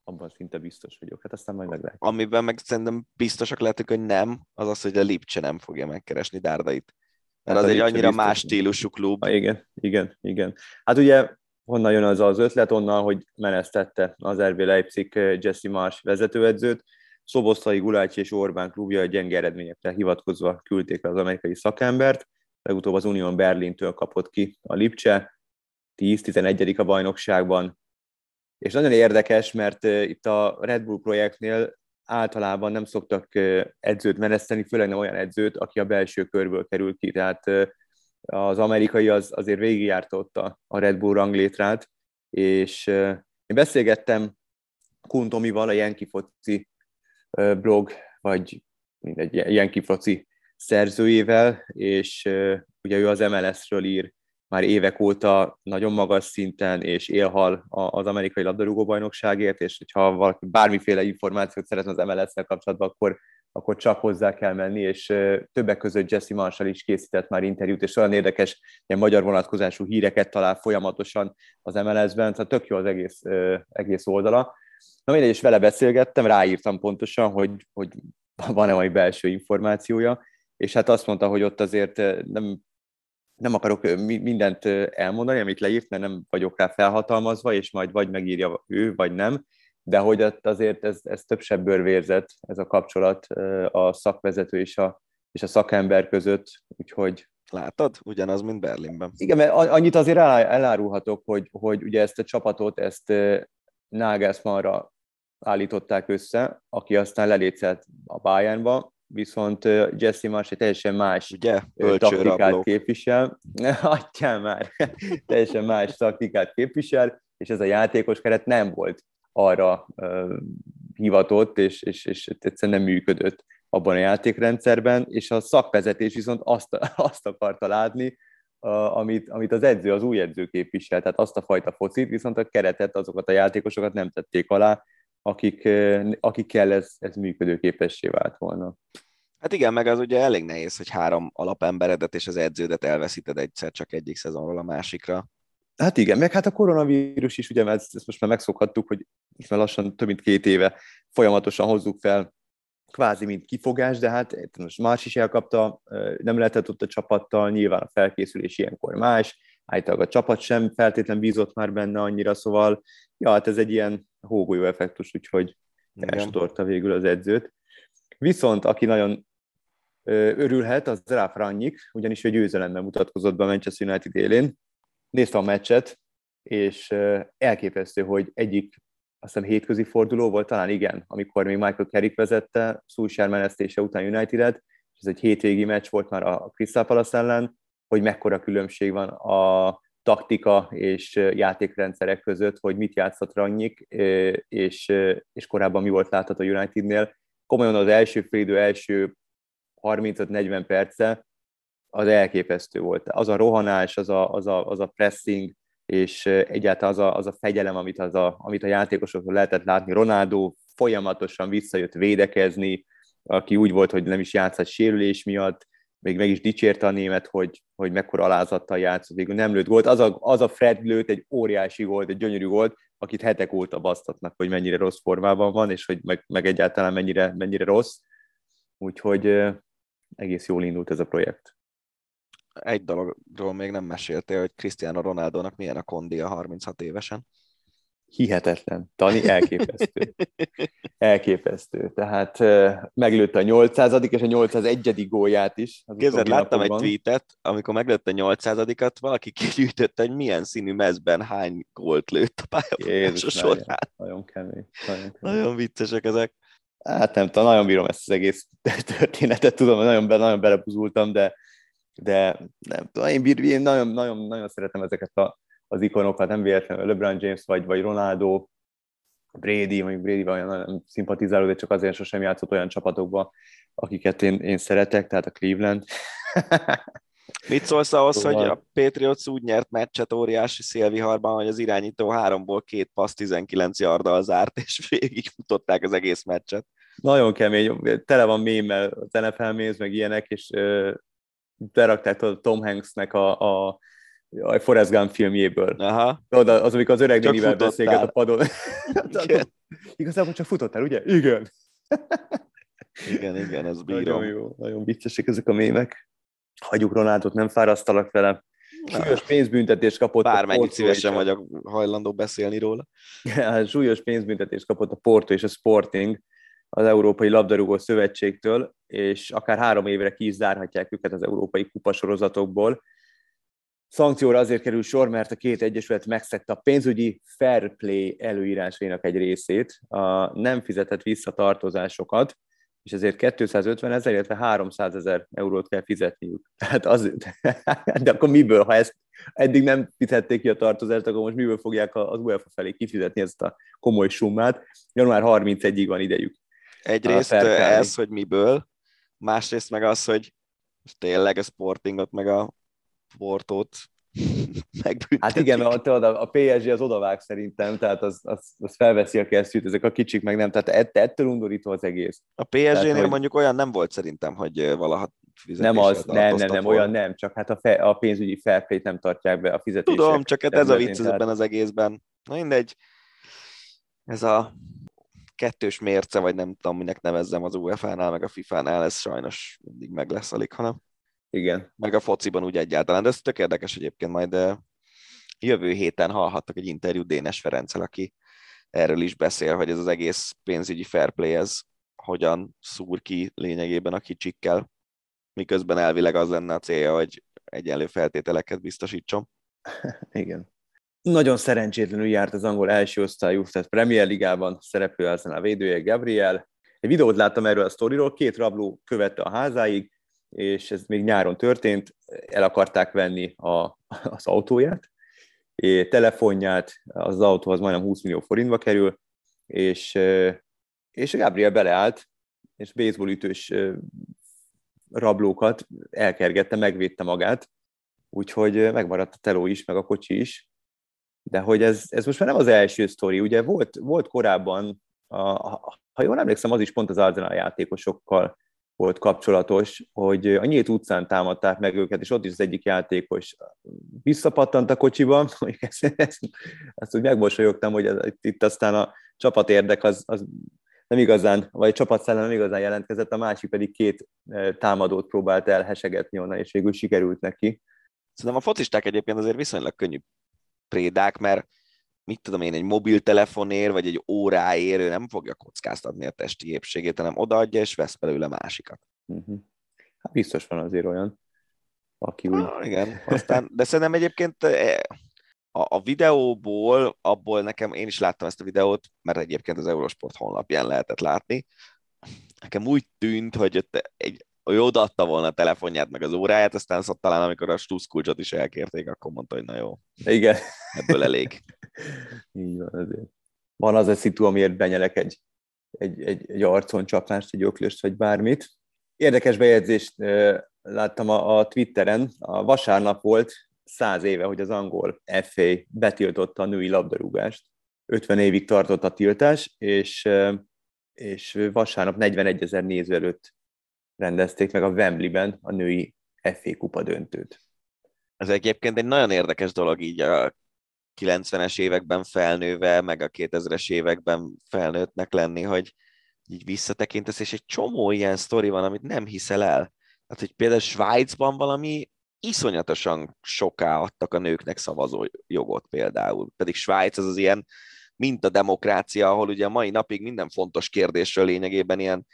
Speaker 5: abban szinte biztos vagyok. Hát aztán majd meglátjuk.
Speaker 2: Amiben meg szerintem biztosak lehetünk, hogy nem, az az, hogy a Lipcse nem fogja megkeresni Dárdait. Mert hát az egy annyira biztos. más stílusú klub.
Speaker 5: Ha, igen, igen, igen. Hát ugye honnan jön az az ötlet? Onnan, hogy menesztette az RB Leipzig eh, Jesse Marsh vezetőedzőt, Szoboszlai, Gulács és Orbán klubja gyenge eredményekre hivatkozva küldték az amerikai szakembert, legutóbb az Unión Berlintől kapott ki a Lipcse, 10-11. a bajnokságban, és nagyon érdekes, mert itt a Red Bull projektnél általában nem szoktak edzőt meneszteni, főleg nem olyan edzőt, aki a belső körből kerül ki. Tehát az amerikai az azért végigjárta ott a, Red Bull ranglétrát, és én beszélgettem Kuntomival, a Yankee Foci blog, vagy mindegy, Yankee Foci szerzőjével, és ugye ő az MLS-ről ír már évek óta nagyon magas szinten, és élhal az amerikai labdarúgó bajnokságért, és hogyha valaki bármiféle információt szeretne az MLS-szel kapcsolatban, akkor, akkor csak hozzá kell menni, és többek között Jesse Marshall is készített már interjút, és olyan érdekes ilyen magyar vonatkozású híreket talál folyamatosan az MLS-ben, tehát tök jó az egész, egész oldala. Na mindegy, és vele beszélgettem, ráírtam pontosan, hogy, hogy van-e majd belső információja, és hát azt mondta, hogy ott azért nem nem akarok mindent elmondani, amit leírt, mert nem vagyok rá felhatalmazva, és majd vagy megírja ő, vagy nem, de hogy azért ez, ez több sebből vérzett, ez a kapcsolat a szakvezető és a, és a szakember között, úgyhogy
Speaker 2: Látod? Ugyanaz, mint Berlinben.
Speaker 5: Igen, mert annyit azért elárulhatok, hogy, hogy ugye ezt a csapatot, ezt Nagelsmannra állították össze, aki aztán lelécelt a Bayernba, viszont Jesse Marsh egy teljesen más
Speaker 2: Ugye?
Speaker 5: taktikát rablók. képvisel. *laughs* Adjál már! teljesen más taktikát képvisel, és ez a játékos keret nem volt arra uh, hivatott, és, és, és egyszerűen nem működött abban a játékrendszerben, és a szakvezetés viszont azt, *laughs* azt akarta látni, uh, amit, amit az edző, az új edző képvisel, tehát azt a fajta focit, viszont a keretet, azokat a játékosokat nem tették alá, akik, akikkel ez, ez működőképessé vált volna.
Speaker 2: Hát igen, meg az ugye elég nehéz, hogy három alapemberedet és az edződet elveszíted egyszer csak egyik szezonról a másikra.
Speaker 5: Hát igen, meg hát a koronavírus is, ugye ezt, ezt most már megszokhattuk, hogy most már lassan több mint két éve folyamatosan hozzuk fel kvázi mint kifogás, de hát most más is elkapta, nem lehetett ott a csapattal, nyilván a felkészülés ilyenkor más, állítólag a csapat sem feltétlen bízott már benne annyira, szóval ja, hát ez egy ilyen hógolyó effektus, úgyhogy elsodorta végül az edzőt. Viszont aki nagyon örülhet, az Ralf Rangnick, ugyanis ő győzelemben mutatkozott be a Manchester United élén. Nézte a meccset, és elképesztő, hogy egyik azt hiszem hétközi forduló volt, talán igen, amikor még Michael Carrick vezette, Solskjaer menesztése után United-et, és ez egy hétvégi meccs volt már a Crystal Palace ellen, hogy mekkora különbség van a taktika és játékrendszerek között, hogy mit játszott Rangnick, és, és korábban mi volt látható a Unitednél. Komolyan az első félidő első 35-40 perce az elképesztő volt. Az a rohanás, az a, az a, az a pressing, és egyáltalán az a, az a fegyelem, amit, az a, amit a játékosokról lehetett látni. Ronaldo folyamatosan visszajött védekezni, aki úgy volt, hogy nem is játszott sérülés miatt, még meg is dicsérte a német, hogy, hogy mekkora alázattal játszott, végül nem lőtt gólt. Az a, az a Fred lőtt egy óriási volt, egy gyönyörű volt, akit hetek óta basztatnak, hogy mennyire rossz formában van, és hogy meg, meg egyáltalán mennyire, mennyire rossz. Úgyhogy egész jól indult ez a projekt.
Speaker 2: Egy dologról még nem meséltél, hogy Cristiano Ronaldo-nak milyen a kondia 36 évesen.
Speaker 5: Hihetetlen. Tani elképesztő. elképesztő. Tehát meglőtte a 800 és a 801 gólját is.
Speaker 2: Képzeld, láttam napokban. egy tweetet, amikor meglőtte a 800-at, valaki kigyűjtötte, hogy milyen színű mezben hány gólt lőtt a pályafutása során.
Speaker 5: Nagyon, nagyon kemény. Nagyon,
Speaker 2: kemény. nagyon viccesek ezek.
Speaker 5: Hát nem tudom, nagyon bírom ezt az egész történetet, tudom, nagyon, be, nagyon belebuzultam, de, de nem tudom, én, bír, én nagyon, nagyon, nagyon szeretem ezeket a, az ikonokat, nem véletlenül LeBron James vagy, vagy Ronaldo, Brady, mondjuk Brady olyan nagyon szimpatizáló, de csak azért sosem játszott olyan csapatokba, akiket én, én szeretek, tehát a Cleveland. *laughs*
Speaker 2: Mit szólsz ahhoz, szóval... hogy a Patriots úgy nyert meccset óriási szélviharban, hogy az irányító háromból két passz 19 yarddal zárt, és végig futották az egész meccset?
Speaker 5: Nagyon kemény, tele van mémmel az NFL méz, meg ilyenek, és berakták a Tom Hanksnek a, a, a Forrest Gump filmjéből.
Speaker 2: Aha.
Speaker 5: Oda, az, amikor az öreg nénivel beszélget a padon. *laughs* Igazából csak futottál, ugye? Igen.
Speaker 2: igen, igen, ez
Speaker 5: bírom. Nagyon jó, nagyon viccesek ezek a mémek. Hagyjuk Ronaldot, nem fárasztalak vele. Súlyos pénzbüntetést kapott
Speaker 2: Bármennyit szívesen vagyok hajlandó beszélni róla. *laughs*
Speaker 5: súlyos pénzbüntetést kapott a Porto és a Sporting az Európai Labdarúgó Szövetségtől, és akár három évre ki is zárhatják őket az európai kupasorozatokból. Szankcióra azért kerül sor, mert a két egyesület megszegte a pénzügyi fair play előírásainak egy részét, a nem fizetett visszatartozásokat, és ezért 250 ezer, illetve 300 ezer eurót kell fizetniük. Tehát *laughs* az, *laughs* de akkor miből, ha ezt eddig nem fizették ki a tartozást, akkor most miből fogják az UEFA felé kifizetni ezt a komoly summát? Január 31-ig van idejük.
Speaker 2: Egyrészt ez, hogy miből, másrészt meg az, hogy tényleg a Sportingot meg a Portót *laughs*
Speaker 5: megbüntetik. Hát igen, mert a, a PSG az odavág szerintem, tehát az, az, az felveszi a kesztyűt, ezek a kicsik meg nem, tehát ett, ettől undorító az egész.
Speaker 2: A PSG-nél hogy... mondjuk olyan nem volt szerintem, hogy valaha
Speaker 5: nem az, nem, nem, nem, olyan nem, csak hát a, fe, a pénzügyi felplét nem tartják be a fizetések.
Speaker 2: Tudom, csak hát ez a vicc tehát... ebben az egészben. Na mindegy, ez a kettős mérce, vagy nem tudom, minek nevezzem az UEFA-nál, meg a FIFA-nál, ez sajnos mindig meg lesz alig, hanem
Speaker 5: igen.
Speaker 2: Meg a fociban úgy egyáltalán, de ez tök érdekes egyébként majd jövő héten hallhattak egy interjút Dénes Ferenccel, aki erről is beszél, hogy ez az egész pénzügyi fair play, ez hogyan szúr ki lényegében a kicsikkel, miközben elvileg az lenne a célja, hogy egyenlő feltételeket biztosítson. *laughs*
Speaker 5: Igen. Nagyon szerencsétlenül járt az angol első osztályú, tehát Premier Ligában szereplő a védője Gabriel. Egy videót láttam erről a sztoriról, két rabló követte a házáig, és ez még nyáron történt, el akarták venni a, az autóját, és telefonját, az autó az majdnem 20 millió forintba kerül, és, és Gabriel beleállt, és baseballütős rablókat elkergette, megvédte magát, úgyhogy megmaradt a teló is, meg a kocsi is, de hogy ez, ez most már nem az első sztori, ugye volt, volt korábban, a, ha jól emlékszem, az is pont az Arsenal játékosokkal volt kapcsolatos, hogy a nyílt utcán támadták meg őket, és ott is az egyik játékos visszapattant a kocsiba, *laughs* ezt, ezt, ezt úgy megmosolyogtam, hogy ez, itt aztán a csapat érdek az, az nem igazán, vagy a csapatszellem nem igazán jelentkezett, a másik pedig két e, támadót próbált elhesegetni onnan, és végül sikerült neki.
Speaker 2: Szerintem a focisták egyébként azért viszonylag könnyű prédák, mert mit tudom én, egy mobiltelefonért, vagy egy óráért, ő nem fogja kockáztatni a testi épségét, hanem odaadja, és vesz belőle másikat.
Speaker 5: Uh-huh. Hát biztos van azért olyan, aki úgy...
Speaker 2: Ah, igen, aztán, de szerintem egyébként eh, a, a videóból, abból nekem, én is láttam ezt a videót, mert egyébként az Eurosport honlapján lehetett látni, nekem úgy tűnt, hogy ott egy, ő odaadta volna a telefonját, meg az óráját, aztán szóval talán amikor a stuszkulcsot is elkérték, akkor mondta, hogy na jó.
Speaker 5: Igen.
Speaker 2: Ebből elég.
Speaker 5: Így van, azért. Van az a szitu, amiért benyelek egy, egy, egy, egy arcon csapást, egy öklöst, vagy bármit. Érdekes bejegyzést láttam a, a Twitteren. A vasárnap volt száz éve, hogy az angol FA betiltotta a női labdarúgást. 50 évig tartott a tiltás, és, és vasárnap 41 ezer néző előtt rendezték meg a Wembley-ben a női FA kupa döntőt.
Speaker 2: Ez egyébként egy nagyon érdekes dolog így a 90-es években felnőve, meg a 2000-es években felnőttnek lenni, hogy így visszatekintesz, és egy csomó ilyen sztori van, amit nem hiszel el. Tehát, hogy például Svájcban valami iszonyatosan soká adtak a nőknek szavazó jogot például. Pedig Svájc az az ilyen, mint a demokrácia, ahol ugye a mai napig minden fontos kérdésről lényegében ilyen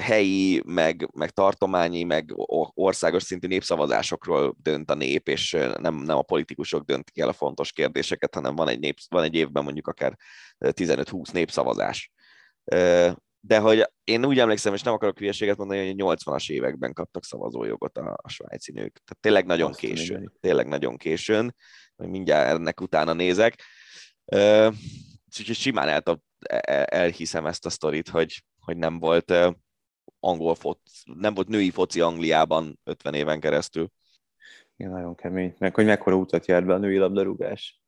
Speaker 2: helyi, meg, meg tartományi, meg országos szintű népszavazásokról dönt a nép, és nem, nem a politikusok döntik el a fontos kérdéseket, hanem van egy, nép, van egy évben mondjuk akár 15-20 népszavazás. De hogy én úgy emlékszem, és nem akarok hülyeséget mondani, hogy a 80-as években kaptak szavazójogot a, a svájci nők. Tehát tényleg nagyon Azt későn. Tényleg. tényleg nagyon későn. Mindjárt ennek utána nézek. Úgyhogy simán el, el, elhiszem ezt a sztorit, hogy, hogy nem volt angol foc, nem volt női foci Angliában 50 éven keresztül.
Speaker 5: Igen, nagyon kemény. Meg hogy mekkora utat járt be a női labdarúgás.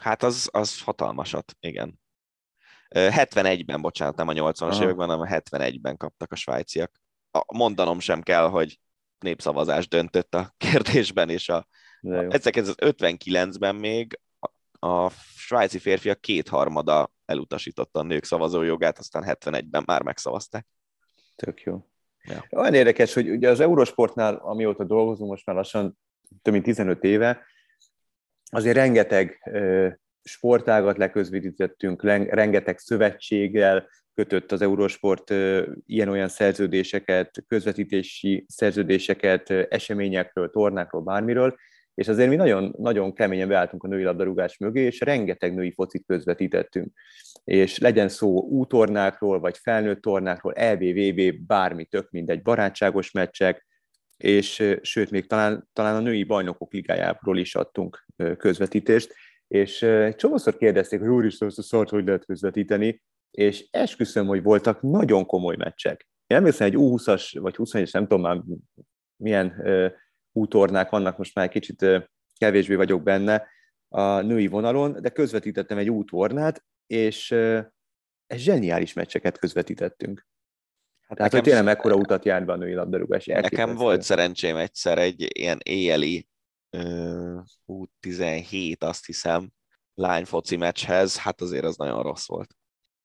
Speaker 2: Hát az, az hatalmasat, igen. 71-ben, bocsánat, nem a 80-as Aha. években, hanem a 71-ben kaptak a svájciak. Mondanom sem kell, hogy népszavazás döntött a *laughs* kérdésben, és a, 1959-ben még a svájci férfiak kétharmada elutasította a nők szavazójogát, aztán 71-ben már megszavazták.
Speaker 5: Tök jó. Ja. Olyan érdekes, hogy ugye az Eurosportnál, amióta dolgozunk, most már lassan több mint 15 éve, azért rengeteg sportágat leközvetítettünk, rengeteg szövetséggel kötött az Eurosport ilyen-olyan szerződéseket, közvetítési szerződéseket, eseményekről, tornákról, bármiről, és azért mi nagyon, nagyon keményen beálltunk a női labdarúgás mögé, és rengeteg női focit közvetítettünk. És legyen szó útornákról, vagy felnőtt tornákról, LBVB, bármi, tök mindegy, barátságos meccsek, és sőt, még talán, talán a női bajnokok ligájáról is adtunk közvetítést, és csomószor kérdezték, hogy úristen, ezt a szart hogy lehet közvetíteni, és esküszöm, hogy voltak nagyon komoly meccsek. Én emlékszem, egy U20-as, vagy 21-es, nem tudom már milyen útornák vannak, most már kicsit kevésbé vagyok benne a női vonalon, de közvetítettem egy útornát, és zseniális meccseket közvetítettünk. Hát Tehát, hogy tényleg mekkora utat járt be a női labdarúgás.
Speaker 2: Nekem volt szerencsém egyszer egy ilyen éjjeli uh, 17 azt hiszem, lány foci meccshez, hát azért az nagyon rossz volt.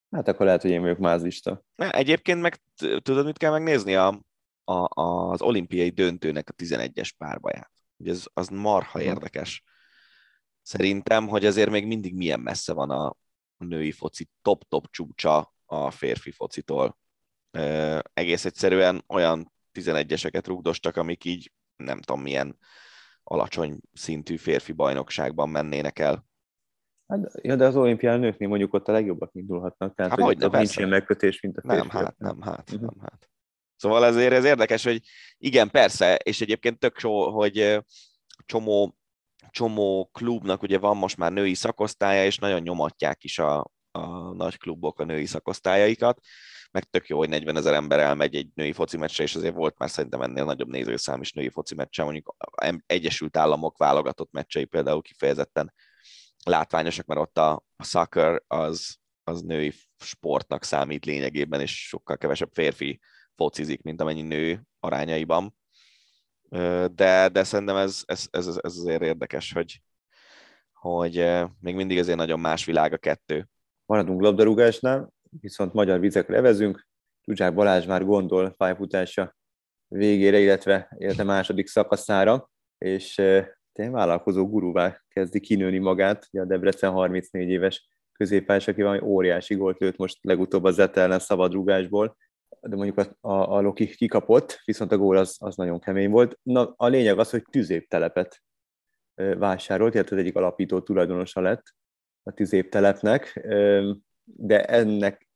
Speaker 5: Hát akkor lehet, hogy én vagyok mázista.
Speaker 2: Egyébként meg tudod, mit kell megnézni? A, a, az olimpiai döntőnek a 11-es párbaját. Ugye ez az marha érdekes. Szerintem, hogy azért még mindig milyen messze van a, női foci top-top csúcsa a férfi focitól. E, egész egyszerűen olyan 11-eseket rúgdostak, amik így nem tudom milyen alacsony szintű férfi bajnokságban mennének el.
Speaker 5: Hát, ja, de az olimpián nőknél mondjuk ott a legjobbak indulhatnak, tehát hát, hogy, hogy nincs ilyen megkötés, mint a
Speaker 2: férfi. Nem, hát, nem, hát, uh-huh. nem, hát. Szóval ezért ez érdekes, hogy igen, persze, és egyébként tök so, hogy csomó, csomó klubnak ugye van most már női szakosztálya, és nagyon nyomatják is a, a nagy klubok a női szakosztályaikat, meg tök jó, hogy 40 ezer ember elmegy egy női foci meccsre, és azért volt már szerintem ennél nagyobb nézőszám is női foci meccse, mondjuk Egyesült Államok válogatott meccsei például kifejezetten látványosak, mert ott a, a soccer az, az női sportnak számít lényegében, és sokkal kevesebb férfi focizik, mint amennyi nő arányaiban. De, de szerintem ez, ez, ez, ez azért érdekes, hogy, hogy még mindig azért nagyon más világ a kettő.
Speaker 5: Maradunk labdarúgásnál, viszont magyar vizekre evezünk. Zsuzsák Balázs már gondol pályafutása végére, illetve, illetve második szakaszára, és tényleg vállalkozó gurúvá kezdi kinőni magát. Ugye a Debrecen 34 éves középpályás, aki valami óriási gólt lőtt most legutóbb a Zet ellen szabadrúgásból, de mondjuk a, a, a Loki kikapott, viszont a gól az, az nagyon kemény volt. Na, a lényeg az, hogy tüzéptelepet vásárolt, illetve az egyik alapító tulajdonosa lett a tüzéptelepnek, de ennek,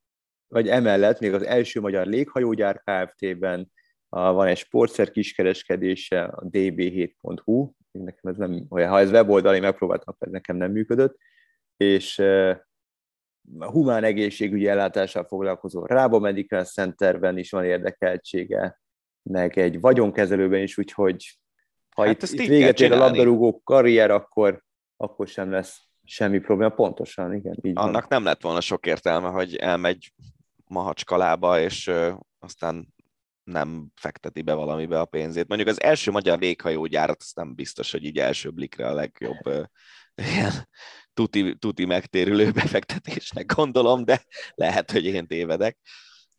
Speaker 5: vagy emellett még az első magyar léghajógyár Kft-ben van egy sportszer kiskereskedése, a db7.hu, nekem ez nem ha ez weboldali megpróbáltam, ez nekem nem működött, és humán egészségügyi ellátással foglalkozó Rába Medical Centerben is van érdekeltsége, meg egy vagyonkezelőben is, úgyhogy ha hát itt, itt véget ér a labdarúgó karrier, akkor, akkor sem lesz semmi probléma. Pontosan, igen.
Speaker 2: Így Annak van. nem lett volna sok értelme, hogy elmegy Mahacskalába, és ö, aztán nem fekteti be valamibe a pénzét. Mondjuk az első magyar léghajógyárat, azt nem biztos, hogy így első blikre a legjobb ö, ilyen tuti, tuti megtérülő *laughs* befektetésnek gondolom, de lehet, hogy én tévedek.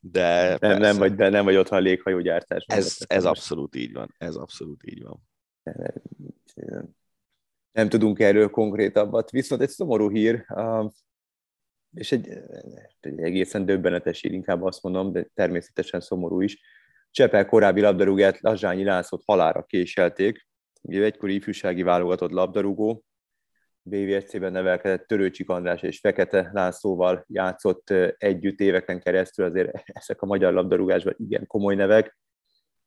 Speaker 2: De
Speaker 5: nem, nem, vagy, de nem vagy otthon a léghajógyártás.
Speaker 2: Ez, ez abszolút így van. Ez abszolút így van.
Speaker 5: Nem tudunk erről konkrétabbat. Viszont egy szomorú hír, és egy, egy egészen döbbenetes hír, inkább azt mondom, de természetesen szomorú is. Csepel korábbi labdarúgát Lazsányi Lászlót halára késelték. Ugye egykori ifjúsági válogatott labdarúgó, BVSC-ben nevelkedett Törőcsik András és Fekete Lászlóval játszott együtt éveken keresztül, azért *laughs* ezek a magyar labdarúgásban igen komoly nevek,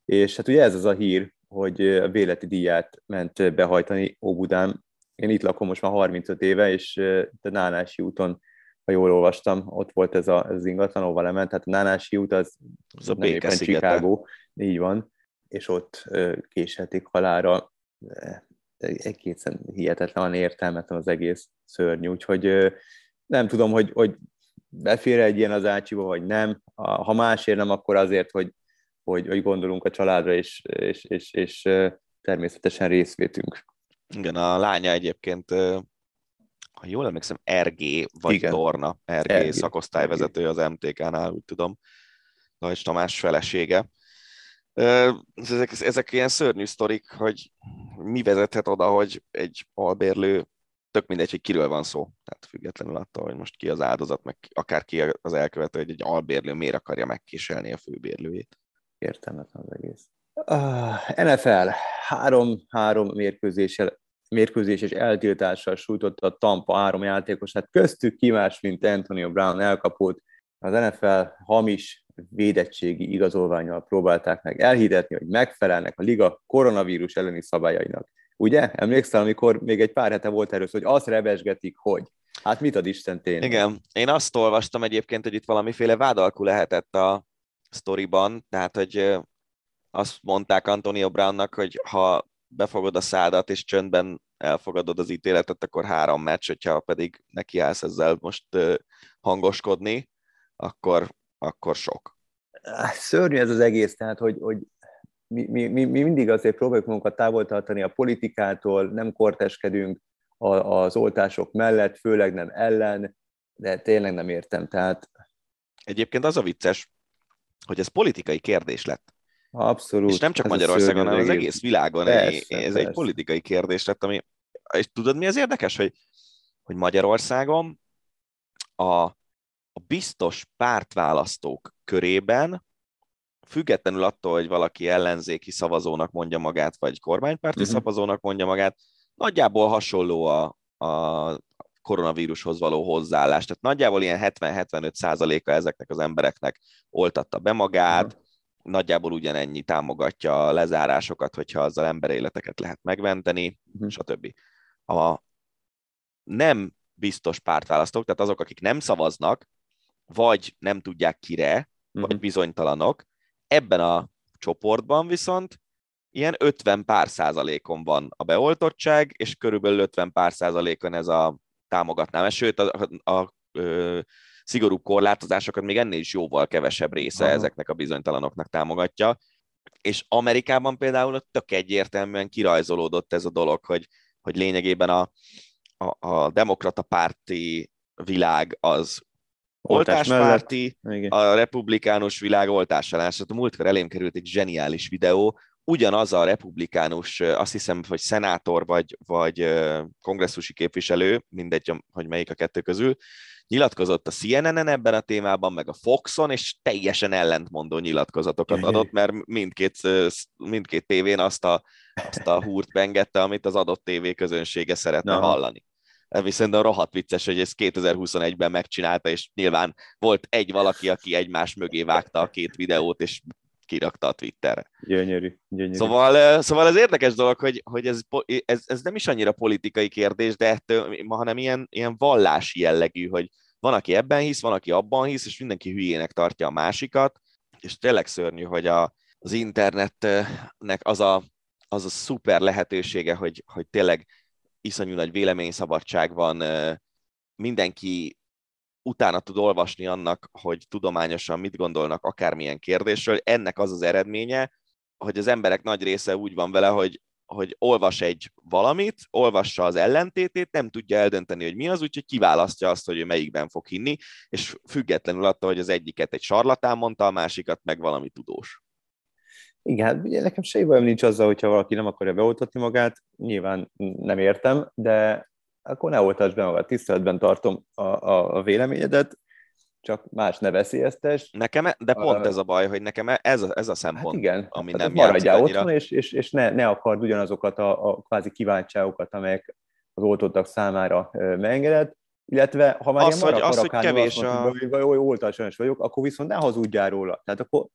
Speaker 5: és hát ugye ez az a hír, hogy a Véleti díját ment behajtani Óbudán. Én itt lakom most már 35 éve, és a Nánási úton, ha jól olvastam, ott volt ez, a, az ingatlan, ahol lement, tehát a Nánási út az,
Speaker 2: az a nem éppen Chicago,
Speaker 5: így van, és ott késelték halára egészen hihetetlen értelmetlen az egész szörnyű, úgyhogy nem tudom, hogy, hogy befér egy ilyen az ácsiba, vagy nem. Ha másért nem, akkor azért, hogy hogy, hogy gondolunk a családra, és, és, és, és természetesen részvétünk.
Speaker 2: Igen, a lánya egyébként, ha jól emlékszem, RG vagy Igen. Dorna, RG, RG szakosztályvezető az MTK-nál, úgy tudom, Lajcs Tamás felesége. Ezek, ezek ilyen szörnyű sztorik, hogy mi vezethet oda, hogy egy albérlő tök mindegy, hogy kiről van szó. Tehát függetlenül attól, hogy most ki az áldozat, meg akár ki az elkövető, hogy egy albérlő miért akarja megkéselni a főbérlőjét.
Speaker 5: Értelmetlen az egész. Uh, NFL három-három mérkőzéssel mérkőzéses eltiltással sújtotta a Tampa három játékosát, köztük ki más, mint Antonio Brown elkapott. Az NFL hamis védettségi igazolványal próbálták meg elhitetni, hogy megfelelnek a liga koronavírus elleni szabályainak. Ugye? Emlékszel, amikor még egy pár hete volt erről, hogy azt rebesgetik, hogy hát mit ad Isten tényleg?
Speaker 2: Igen, én azt olvastam egyébként, hogy itt valamiféle vádalkú lehetett a sztoriban, tehát, hogy azt mondták Antonio Brownnak, hogy ha befogod a szádat és csöndben elfogadod az ítéletet, akkor három meccs, hogyha pedig nekiállsz ezzel most hangoskodni, akkor, akkor sok.
Speaker 5: Szörnyű ez az egész, tehát, hogy, hogy mi, mi, mi, mi mindig azért próbáljuk magunkat távol tartani a politikától, nem korteskedünk az oltások mellett, főleg nem ellen, de tényleg nem értem. Tehát...
Speaker 2: Egyébként az a vicces, hogy ez politikai kérdés lett.
Speaker 5: Abszolút.
Speaker 2: És nem csak ez Magyarországon, hanem az egész világon. Persze, ez persze. egy politikai kérdés lett, ami... És tudod, mi az érdekes, hogy, hogy Magyarországon a, a biztos pártválasztók körében függetlenül attól, hogy valaki ellenzéki szavazónak mondja magát, vagy kormánypárti uh-huh. szavazónak mondja magát, nagyjából hasonló a, a koronavírushoz való hozzáállás. Tehát nagyjából ilyen 70-75 százaléka ezeknek az embereknek oltatta be magát, uh-huh. nagyjából ugyanennyi támogatja a lezárásokat, hogyha azzal emberéleteket lehet megmenteni, uh-huh. stb. A nem biztos pártválasztók, tehát azok, akik nem szavaznak, vagy nem tudják kire, uh-huh. vagy bizonytalanok, Ebben a csoportban viszont ilyen 50 pár százalékon van a beoltottság, és körülbelül 50 pár százalékon ez a támogatnám. Sőt, a, a, a a szigorú korlátozásokat még ennél is jóval kevesebb része Aha. ezeknek a bizonytalanoknak támogatja. És Amerikában például tök egyértelműen kirajzolódott ez a dolog, hogy, hogy lényegében a, a, a demokrata párti világ az oltáspárti, a republikánus világ oltás A múltkor elém került egy zseniális videó, ugyanaz a republikánus, azt hiszem, hogy szenátor vagy, vagy kongresszusi képviselő, mindegy, hogy melyik a kettő közül, nyilatkozott a CNN-en ebben a témában, meg a Foxon, és teljesen ellentmondó nyilatkozatokat adott, mert mindkét, mindkét tévén azt a, azt a húrt bengette, amit az adott tévé közönsége szeretne Aha. hallani viszont a rohadt vicces, hogy ezt 2021-ben megcsinálta, és nyilván volt egy valaki, aki egymás mögé vágta a két videót, és kirakta a Twitterre.
Speaker 5: Gyönyörű, gyönyörű.
Speaker 2: Szóval, szóval az érdekes dolog, hogy, hogy ez, ez, ez, nem is annyira politikai kérdés, de ettől, hanem ilyen, ilyen vallási jellegű, hogy van, aki ebben hisz, van, aki abban hisz, és mindenki hülyének tartja a másikat, és tényleg szörnyű, hogy a, az internetnek az a, az a szuper lehetősége, hogy, hogy tényleg iszonyú nagy véleményszabadság van, mindenki utána tud olvasni annak, hogy tudományosan mit gondolnak akármilyen kérdésről. Ennek az az eredménye, hogy az emberek nagy része úgy van vele, hogy, hogy olvas egy valamit, olvassa az ellentétét, nem tudja eldönteni, hogy mi az, úgyhogy kiválasztja azt, hogy ő melyikben fog hinni, és függetlenül attól, hogy az egyiket egy sarlatán mondta, a másikat meg valami tudós.
Speaker 5: Igen, hát ugye nekem semmi bajom nincs azzal, hogyha valaki nem akarja beoltatni magát, nyilván nem értem, de akkor ne oltasd be magad, tiszteletben tartom a, a, a véleményedet, csak más ne veszélyeztes.
Speaker 2: Nekem, e- de pont ez a baj, hogy nekem e- ez a, ez a szempont, hát igen, ami hát nem
Speaker 5: maradjál annyira. otthon, és, és, és ne, ne akard ugyanazokat a, a kvázi kiváltságokat, amelyek az oltottak számára megengedett, illetve ha már az, ilyen hogy, az, hogy kevés a... hogy oltásos vagyok, akkor viszont ne hazudjál róla. Tehát akkor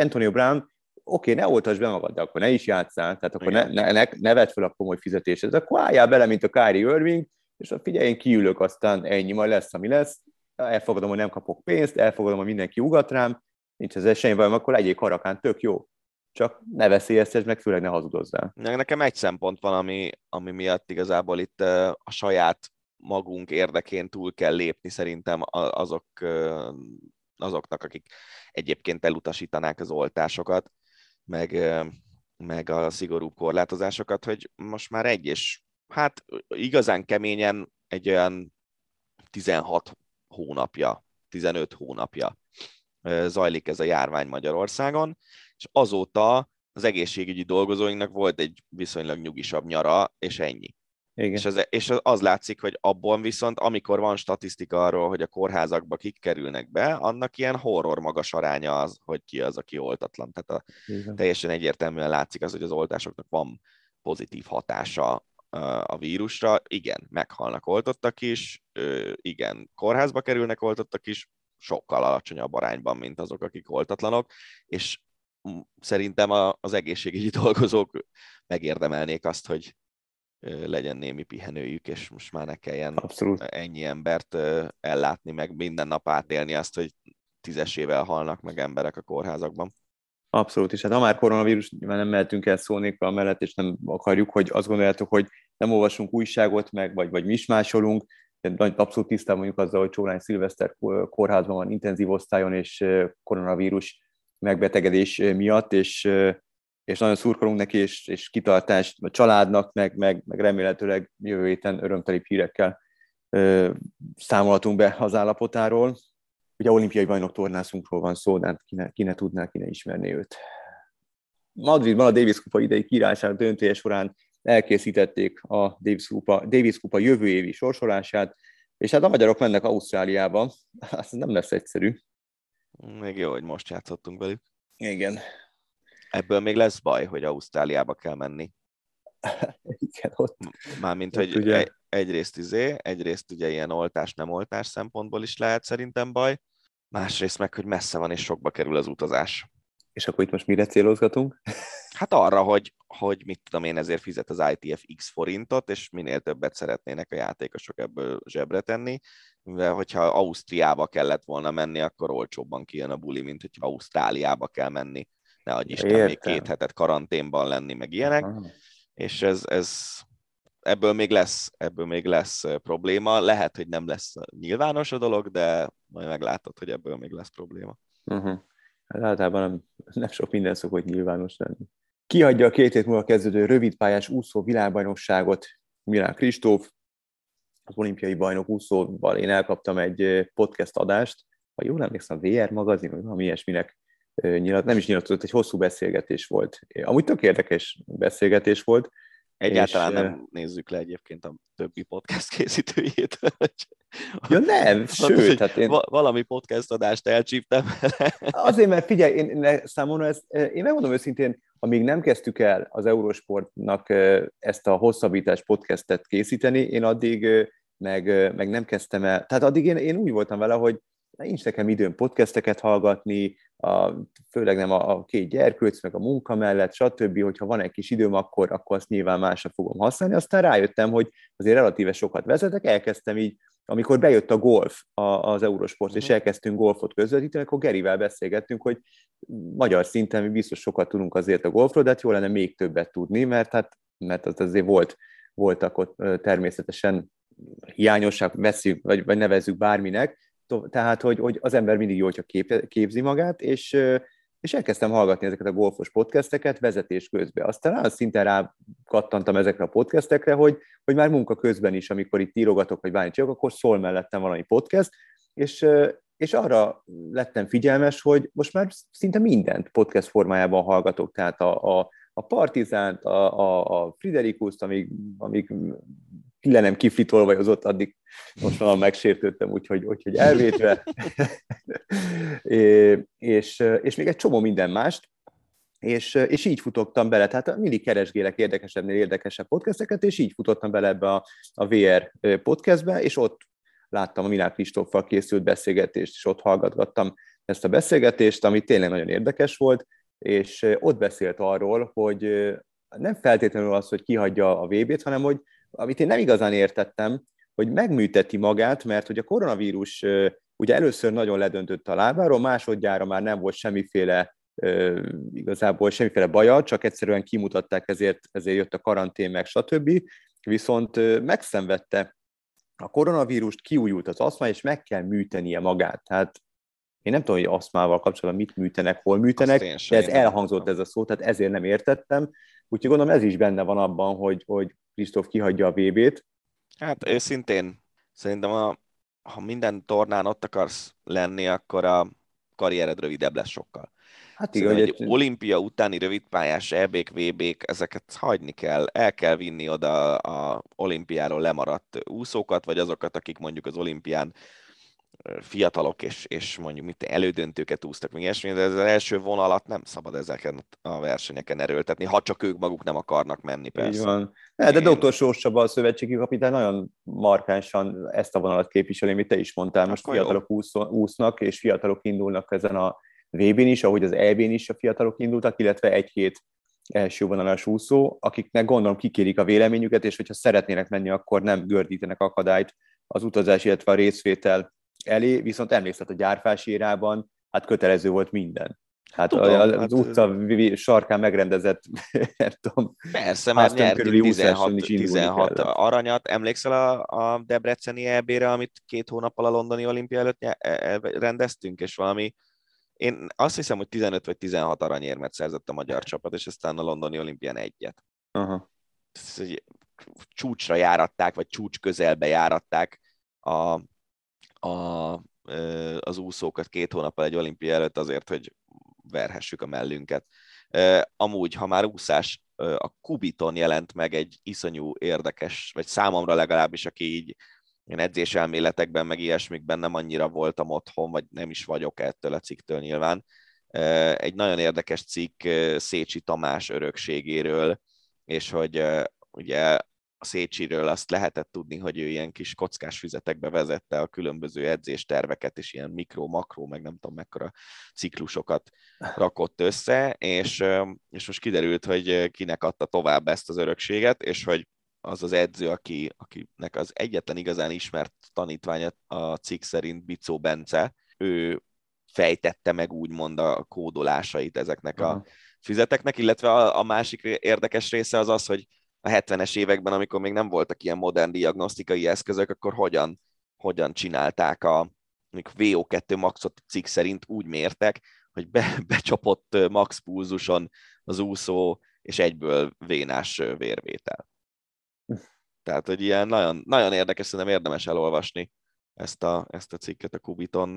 Speaker 5: Antonio Brown oké, ne oltasd be magad, de akkor ne is játszál, tehát akkor ne, ne, ne, ne vedd fel a komoly fizetésed, akkor álljál bele, mint a Kyrie Irving, és a figyelj, én kiülök, aztán ennyi, majd lesz, ami lesz, elfogadom, hogy nem kapok pénzt, elfogadom, hogy mindenki ugat rám, nincs ez semmi bajom, akkor legyél karakán, tök jó. Csak ne veszélyeztes, meg főleg ne hazudozzál.
Speaker 2: Nekem egy szempont van, ami, ami miatt igazából itt a saját magunk érdekén túl kell lépni szerintem azok azoknak, akik egyébként elutasítanák az oltásokat, meg, meg a szigorú korlátozásokat, hogy most már egy és hát igazán keményen egy olyan 16 hónapja, 15 hónapja zajlik ez a járvány Magyarországon, és azóta az egészségügyi dolgozóinknak volt egy viszonylag nyugisabb nyara, és ennyi. Igen. És, az, és az látszik, hogy abban viszont, amikor van statisztika arról, hogy a kórházakba kik kerülnek be, annak ilyen horror magas aránya az, hogy ki az, aki oltatlan. Tehát a, teljesen egyértelműen látszik az, hogy az oltásoknak van pozitív hatása a vírusra. Igen, meghalnak oltottak is, igen, kórházba kerülnek oltottak is, sokkal alacsonyabb arányban, mint azok, akik oltatlanok, és szerintem az egészségügyi *laughs* dolgozók megérdemelnék azt, hogy legyen némi pihenőjük, és most már ne kelljen Abszolút. ennyi embert ellátni, meg minden nap átélni azt, hogy tízesével halnak meg emberek a kórházakban.
Speaker 5: Abszolút, és hát ha már koronavírus, nyilván nem mehetünk el szó nélkül mellett, és nem akarjuk, hogy azt gondoljátok, hogy nem olvasunk újságot meg, vagy, vagy mi is másolunk, abszolút tisztában vagyunk azzal, hogy Csólány Szilveszter kórházban van intenzív osztályon, és koronavírus megbetegedés miatt, és és nagyon szurkolunk neki, és, és kitartást a családnak, meg, meg, meg remélhetőleg jövő héten örömteli hírekkel ö, számolhatunk be az állapotáról. Ugye olimpiai bajnok tornászunkról van szó, de hát ki ne, ki ne tudná, ki ne ismerné őt. Madridban a Davis Kupa idei királyság döntője során elkészítették a Davis Kupa, Davis Kupa jövő évi sorsolását, és hát a magyarok mennek Ausztráliába. *laughs* Ez nem lesz egyszerű.
Speaker 2: Még jó, hogy most játszottunk velük.
Speaker 5: Igen,
Speaker 2: Ebből még lesz baj, hogy Ausztráliába kell menni. *laughs*
Speaker 5: Igen, ott.
Speaker 2: Mármint, hogy ugye... egy, egyrészt izé, egyrészt ugye ilyen oltás-nem oltás szempontból is lehet szerintem baj, másrészt meg, hogy messze van és sokba kerül az utazás.
Speaker 5: És akkor itt most mire célozgatunk? *laughs*
Speaker 2: Hát arra, hogy, hogy mit tudom én, ezért fizet az ITF X forintot, és minél többet szeretnének a játékosok ebből zsebre tenni, mivel hogyha Ausztriába kellett volna menni, akkor olcsóbban kijön a buli, mint hogyha Ausztráliába kell menni ne adj Isten, Értem. még két hetet karanténban lenni, meg ilyenek, Aha. és ez, ez ebből még lesz, ebből még lesz probléma. Lehet, hogy nem lesz nyilvános a dolog, de majd meglátod, hogy ebből még lesz probléma.
Speaker 5: Uh-huh. Hát általában nem, nem sok minden szokott nyilvános lenni. Kiadja a két hét múlva kezdődő rövidpályás úszó világbajnokságot Milán Kristóf, az olimpiai bajnok úszóval én elkaptam egy podcast adást, ha jól emlékszem, a VR magazin, vagy valami ilyesminek nyilat, nem is nyilatkozott, egy hosszú beszélgetés volt. Amúgy tök érdekes beszélgetés volt.
Speaker 2: Egyáltalán és, nem nézzük le egyébként a többi podcast készítőjét. *laughs*
Speaker 5: Ja nem, sőt.
Speaker 2: Hát én... Valami podcast adást elcsíptem. *laughs*
Speaker 5: Azért, mert figyelj, én, számomra ez, én megmondom őszintén, amíg nem kezdtük el az Eurosportnak ezt a hosszabbítás podcastet készíteni, én addig meg, meg nem kezdtem el. Tehát addig én, én úgy voltam vele, hogy nincs nekem időm podcasteket hallgatni, a, főleg nem a, a két gyerkőc, meg a munka mellett, stb., hogyha van egy kis időm, akkor, akkor azt nyilván másra fogom használni. Aztán rájöttem, hogy azért relatíve sokat vezetek, elkezdtem így, amikor bejött a golf az Eurosport, uh-huh. és mhm. elkezdtünk golfot közvetíteni, akkor Gerivel beszélgettünk, hogy magyar szinten mi biztos sokat tudunk azért a golfról, de hát jó lenne még többet tudni, mert hát mert az azért volt, voltak ott természetesen hiányosság, veszünk, vagy, vagy nevezzük bárminek, tehát, hogy, hogy az ember mindig jó, hogyha kép, képzi magát, és, és elkezdtem hallgatni ezeket a golfos podcasteket vezetés közben. Aztán olyan szinten rá kattantam ezekre a podcastekre, hogy, hogy már munka közben is, amikor itt írogatok, vagy bármit csinálok, akkor szól mellettem valami podcast, és, és arra lettem figyelmes, hogy most már szinte mindent podcast formájában hallgatok, tehát a, a, a Partizánt, a, a, a Friderikuszt, amíg, amíg le nem kifritolvajozott, addig most már megsértődtem, úgyhogy, úgyhogy elvétve. *laughs* és, és még egy csomó minden mást, és, és így futottam bele, tehát mindig keresgélek érdekesebbnél érdekesebb podcasteket, és így futottam bele ebbe a, a VR podcastbe, és ott láttam a Milán Kristóffal készült beszélgetést, és ott hallgatgattam ezt a beszélgetést, ami tényleg nagyon érdekes volt, és ott beszélt arról, hogy nem feltétlenül az, hogy kihagyja a VB-t, hanem hogy amit én nem igazán értettem, hogy megműteti magát, mert hogy a koronavírus ugye először nagyon ledöntött a lábáról, másodjára már nem volt semmiféle igazából semmiféle baja, csak egyszerűen kimutatták, ezért, ezért jött a karantén, meg stb. Viszont megszenvedte a koronavírust, kiújult az aszma, és meg kell műtenie magát. Tehát Én nem tudom, hogy aszmával kapcsolatban mit műtenek, hol műtenek, de ez elhangzott ez a szó, tehát ezért nem értettem. Úgyhogy gondolom ez is benne van abban, hogy, hogy Kristóf kihagyja a VB-t.
Speaker 2: Hát őszintén, szerintem a, ha minden tornán ott akarsz lenni, akkor a karriered rövidebb lesz sokkal. Hát igen, hogy egy olimpia utáni rövidpályás EB-k, VB-k, ezeket hagyni kell, el kell vinni oda a olimpiáról lemaradt úszókat, vagy azokat, akik mondjuk az olimpián fiatalok, és, és mondjuk mit elődöntőket úsztak, még ilyesmi, de ez az első vonalat nem szabad ezeken a versenyeken erőltetni, ha csak ők maguk nem akarnak menni, persze.
Speaker 5: Így van. Ne, de Dr. Sós Csaba, a szövetségi kapitány nagyon markánsan ezt a vonalat képviseli, amit te is mondtál, most Akkor fiatalok úsz, úsznak, és fiatalok indulnak ezen a VB-n is, ahogy az EB-n is a fiatalok indultak, illetve egy-két első vonalas úszó, akiknek gondolom kikérik a véleményüket, és hogyha szeretnének menni, akkor nem gördítenek akadályt az utazás, illetve a részvétel elé, viszont emlékszem, a gyárfás érában hát kötelező volt minden. Hát tudom, az, hát, utca sarkán megrendezett, *laughs* nem tudom.
Speaker 2: Persze, már nyertünk 16, 16 aranyat. Emlékszel a, a Debreceni EB-re, amit két hónappal a londoni olimpia előtt e- e- rendeztünk, és valami én azt hiszem, hogy 15 vagy 16 aranyérmet szerzett a magyar csapat, és aztán a londoni olimpián egyet. Uh-huh. Csúcsra járatták, vagy csúcs közelbe járatták a, a, az úszókat két hónappal egy olimpia előtt azért, hogy verhessük a mellünket. Amúgy, ha már úszás, a Kubiton jelent meg egy iszonyú érdekes, vagy számomra legalábbis, aki így én edzéselméletekben, meg ilyesmikben nem annyira voltam otthon, vagy nem is vagyok ettől a cikktől nyilván. Egy nagyon érdekes cikk Szécsi Tamás örökségéről, és hogy ugye a Szécsiről azt lehetett tudni, hogy ő ilyen kis kockás füzetekbe vezette a különböző edzésterveket, és ilyen mikro, makro, meg nem tudom mekkora ciklusokat rakott össze, és, és most kiderült, hogy kinek adta tovább ezt az örökséget, és hogy az az edző, aki, akinek az egyetlen igazán ismert tanítványa a cikk szerint Bicó Bence, ő fejtette meg úgymond a kódolásait ezeknek uh-huh. a füzeteknek, illetve a, a másik érdekes része az az, hogy a 70-es években, amikor még nem voltak ilyen modern diagnosztikai eszközök, akkor hogyan, hogyan csinálták a VO2 maxot cikk szerint úgy mértek, hogy be, *laughs* becsapott max pulzuson az úszó, és egyből vénás vérvétel. Tehát, hogy ilyen nagyon, nagyon érdekes, szerintem érdemes elolvasni ezt a, ezt a cikket a Kubiton,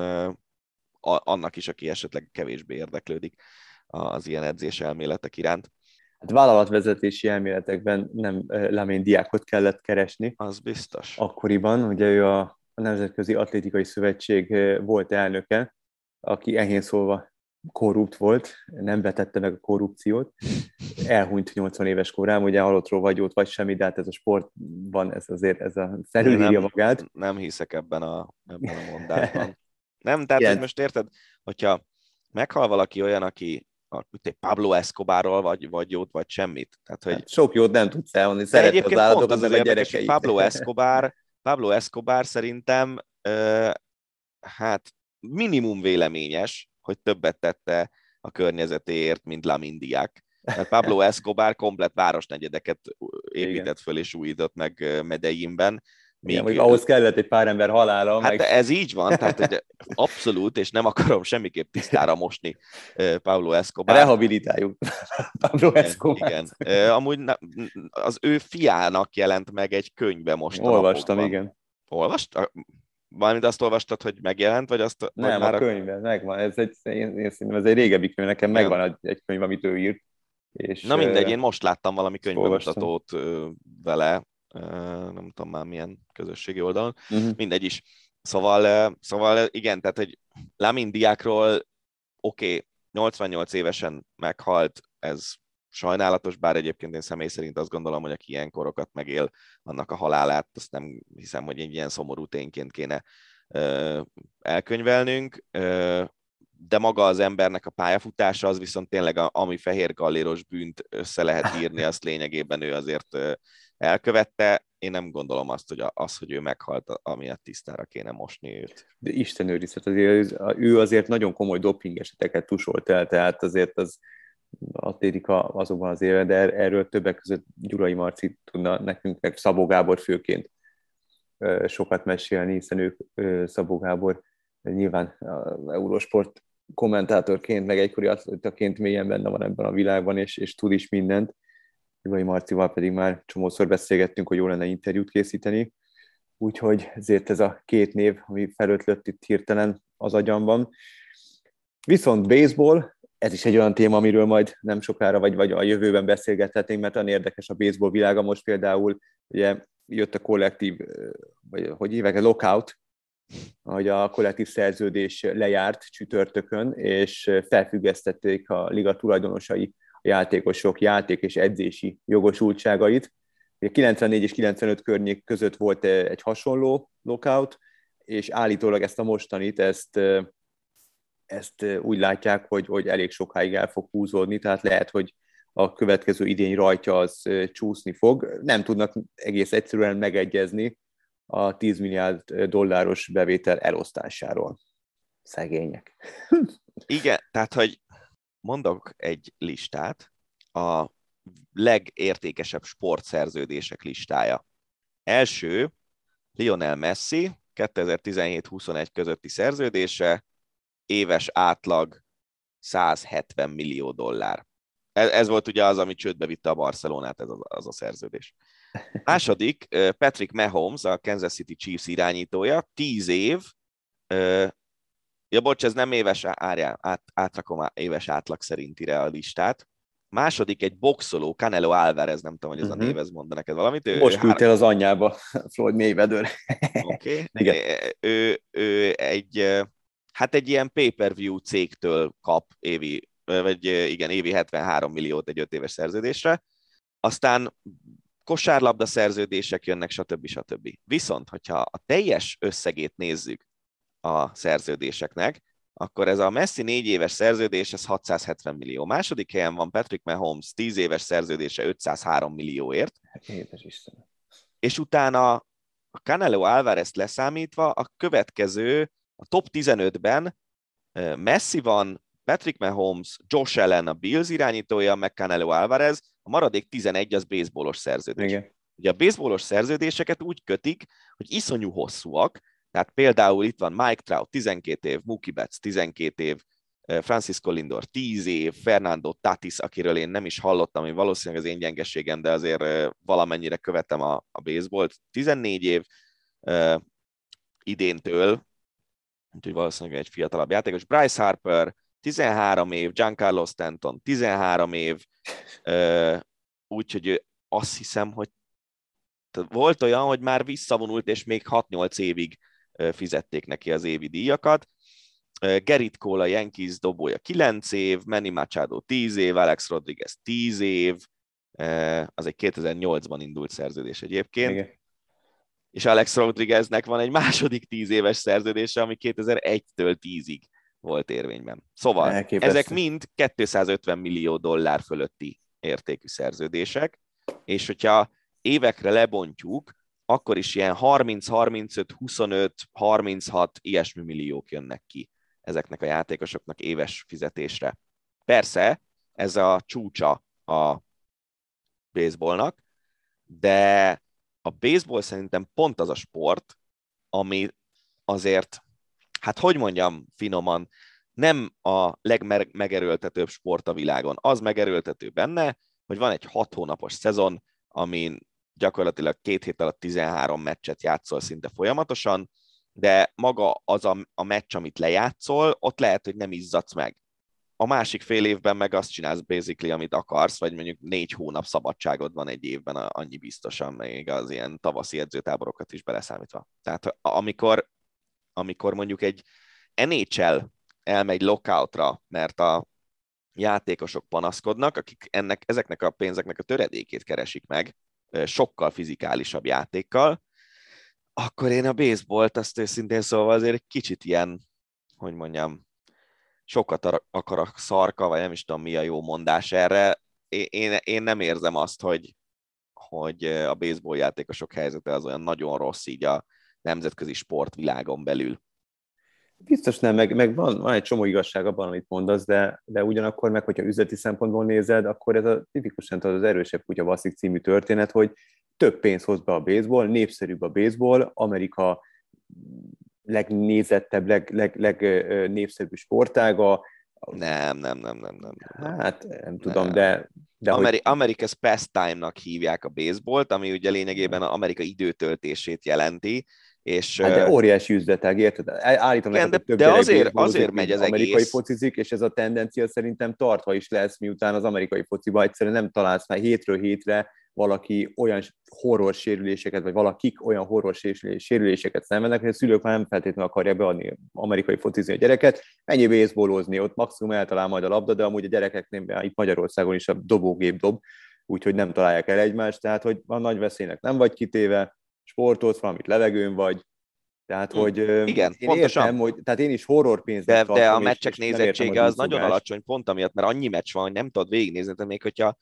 Speaker 2: annak is, aki esetleg kevésbé érdeklődik az ilyen edzés elméletek iránt.
Speaker 5: Hát vállalatvezetési elméletekben nem Lamén diákot kellett keresni.
Speaker 2: Az biztos.
Speaker 5: Akkoriban, ugye ő a, Nemzetközi Atlétikai Szövetség volt elnöke, aki enyhén szólva korrupt volt, nem vetette meg a korrupciót, elhunyt 80 éves korán, ugye halottról vagy ott, vagy semmi, de hát ez a sportban ez azért ez a felülírja magát.
Speaker 2: Nem hiszek ebben a, ebben a mondásban. *laughs* Nem, tehát hogy most érted, hogyha meghal valaki olyan, aki mint Pablo Escobarról, vagy, vagy jót, vagy semmit. Tehát, hogy... Hát
Speaker 5: sok jót nem tudsz elmondani, szeret az állatokat, az, az a gyerekei.
Speaker 2: Pablo *laughs* Escobar, Pablo Escobar szerintem uh, hát minimum véleményes, hogy többet tette a környezetéért, mint Lamindiák. Mert Pablo *laughs* Escobar komplet városnegyedeket épített Igen. föl és újított meg Medellínben.
Speaker 5: Még Igen, ahhoz kellett egy pár ember halála.
Speaker 2: Hát meg... ez így van, tehát hogy *laughs* abszolút, és nem akarom semmiképp tisztára mosni Pablo Escobar.
Speaker 5: Rehabilitáljuk *laughs* Pablo Escobar.
Speaker 2: Igen, igen. Amúgy az ő fiának jelent meg egy könyvbe most.
Speaker 5: Olvastam, igen.
Speaker 2: Olvast? Valamint azt olvastad, hogy megjelent, vagy azt...
Speaker 5: Nem, vagy már a könyvben, megvan. Ez egy, én, én szerintem ez egy régebbi könyv, nekem Igen. megvan egy könyv, amit ő írt.
Speaker 2: És, Na mindegy, én most láttam valami könyvbemutatót vele, nem tudom már milyen közösségi oldalon, uh-huh. mindegy is. Szóval, szóval igen, tehát hogy Lamin diákról oké, okay, 88 évesen meghalt, ez sajnálatos, bár egyébként én személy szerint azt gondolom, hogy aki ilyen korokat megél, annak a halálát, azt nem hiszem, hogy egy ilyen szomorú tényként kéne ö, elkönyvelnünk, ö, de maga az embernek a pályafutása az viszont tényleg, a, ami fehér galléros bűnt össze lehet írni, *laughs* azt lényegében ő azért elkövette. Én nem gondolom azt, hogy az, hogy ő meghalt, amiatt tisztára kéne mosni őt.
Speaker 5: De Isten őrizhet, azért, ő azért nagyon komoly doping eseteket tusolt el, tehát azért az atlétika azokban az években, de er-, erről többek között Gyurai Marci tudna nekünk, meg Szabó Gábor főként sokat mesélni, hiszen ők Szabó Gábor nyilván Eurosport kommentátorként, meg egykori atlétaként mélyen benne van ebben a világban, és, és tud is mindent. Ibai Marcival pedig már csomószor beszélgettünk, hogy jó lenne interjút készíteni, úgyhogy ezért ez a két név, ami felötlött itt hirtelen az agyamban. Viszont baseball, ez is egy olyan téma, amiről majd nem sokára, vagy, vagy a jövőben beszélgethetnénk, mert olyan érdekes a baseball világa most például, ugye jött a kollektív, vagy hogy hívják, a lockout, hogy a kollektív szerződés lejárt csütörtökön, és felfüggesztették a liga tulajdonosai játékosok játék és edzési jogosultságait. 94 és 95 környék között volt egy hasonló lockout, és állítólag ezt a mostanit, ezt, ezt úgy látják, hogy, hogy elég sokáig el fog húzódni, tehát lehet, hogy a következő idény rajta az csúszni fog. Nem tudnak egész egyszerűen megegyezni a 10 milliárd dolláros bevétel elosztásáról. Szegények.
Speaker 2: Igen, tehát, hogy mondok egy listát, a legértékesebb sportszerződések listája. Első, Lionel Messi, 2017-21 közötti szerződése, éves átlag 170 millió dollár. Ez, ez volt ugye az, ami csődbe vitte a Barcelonát, ez az, az a szerződés. Második, Patrick Mahomes, a Kansas City Chiefs irányítója, 10 év, ja bocs, ez nem éves, árjá, át, átrakom éves átlag szerintire a listát. Második egy boxoló, Canelo Alvarez, nem tudom, hogy ez uh-huh. a név, ez mondd neked valamit.
Speaker 5: Ő, Most küldtél az anyjába, *laughs* Floyd Mayweather.
Speaker 2: Oké. *laughs* Okay. ő, ő egy, hát egy ilyen pay-per-view cégtől kap évi, vagy igen, évi 73 milliót egy 5 éves szerződésre. Aztán kosárlabda szerződések jönnek, stb. stb. Viszont, hogyha a teljes összegét nézzük a szerződéseknek, akkor ez a Messi négy éves szerződés, ez 670 millió. Második helyen van Patrick Mahomes 10 éves szerződése 503 millióért. És utána a Canelo Alvarez leszámítva a következő, a top 15-ben Messi van, Patrick Mahomes, Josh Allen a Bills irányítója, meg Canelo Alvarez, a maradék 11 az baseballos szerződés. Igen. Ugye a baseballos szerződéseket úgy kötik, hogy iszonyú hosszúak, tehát például itt van Mike Trout 12 év, Mookie Betts 12 év, Francisco Lindor 10 év, Fernando Tatis, akiről én nem is hallottam, ami valószínűleg az én gyengeségem, de azért valamennyire követem a, a baseballt, 14 év uh, idéntől, úgyhogy valószínűleg egy fiatalabb játékos, Bryce Harper 13 év, Giancarlo Stanton 13 év, uh, úgyhogy azt hiszem, hogy volt olyan, hogy már visszavonult, és még 6-8 évig fizették neki az évi díjakat. Gerrit Cole a Yankees dobója 9 év, Manny Machado 10 év, Alex Rodriguez 10 év, az egy 2008-ban indult szerződés egyébként. Igen. És Alex Rodrigueznek van egy második 10 éves szerződése, ami 2001-től 10-ig volt érvényben. Szóval Elképesztő. ezek mind 250 millió dollár fölötti értékű szerződések, és hogyha évekre lebontjuk, akkor is ilyen 30, 35, 25, 36, ilyesmi milliók jönnek ki ezeknek a játékosoknak éves fizetésre. Persze, ez a csúcsa a baseballnak, de a baseball szerintem pont az a sport, ami azért, hát hogy mondjam finoman, nem a legmegerőltetőbb sport a világon. Az megerőltető benne, hogy van egy hat hónapos szezon, amin gyakorlatilag két hét alatt 13 meccset játszol szinte folyamatosan, de maga az a, a meccs, amit lejátszol, ott lehet, hogy nem izzadsz meg. A másik fél évben meg azt csinálsz basically, amit akarsz, vagy mondjuk négy hónap szabadságod van egy évben, annyi biztosan, még az ilyen tavaszi edzőtáborokat is beleszámítva. Tehát amikor, amikor mondjuk egy NHL elmegy lockoutra, mert a játékosok panaszkodnak, akik ennek, ezeknek a pénzeknek a töredékét keresik meg, sokkal fizikálisabb játékkal, akkor én a baseballt azt őszintén szóval azért egy kicsit ilyen, hogy mondjam, sokat akarok szarka, vagy nem is tudom mi a jó mondás erre. Én, én nem érzem azt, hogy, hogy a baseball játékosok helyzete az olyan nagyon rossz így a nemzetközi sportvilágon belül.
Speaker 5: Biztos nem, meg, meg van, van egy csomó igazság abban, amit mondasz, de, de ugyanakkor meg, hogyha üzleti szempontból nézed, akkor ez a tipikusan az erősebb kutya Vasszik című történet, hogy több pénz hoz be a baseball, népszerűbb a baseball, Amerika legnézettebb, leg, leg, legnépszerűbb sportága.
Speaker 2: Nem, nem, nem, nem, nem.
Speaker 5: nem. Hát nem tudom, nem. de... de
Speaker 2: Ameri- hogy... America's Pastime-nak hívják a baseballt, ami ugye lényegében Amerika időtöltését jelenti, és,
Speaker 5: hát de óriási üzletág, érted? Állítom igen,
Speaker 2: neked, de, de azért, azért megy az
Speaker 5: amerikai
Speaker 2: egész.
Speaker 5: focizik, és ez a tendencia szerintem tartva is lesz, miután az amerikai fociba egyszerűen nem találsz már hétről hétre valaki olyan horror sérüléseket, vagy valakik olyan horror sérüléseket szenvednek, hogy a szülők már nem feltétlenül akarják beadni amerikai focizni a gyereket, ennyi baseballozni, ott maximum eltalál majd a labda, de amúgy a gyerekeknél itt Magyarországon is a dobógép dob, úgyhogy nem találják el egymást, tehát hogy a nagy veszélynek nem vagy kitéve, sportolsz, valamit levegőn vagy, tehát, hm. hogy
Speaker 2: Igen,
Speaker 5: én
Speaker 2: pontosan.
Speaker 5: értem, hogy, tehát én is horror
Speaker 2: De, de a meccsek és, nézettsége az nagyon alacsony, pont amiatt, mert annyi meccs van, hogy nem tudod végignézni, de még hogyha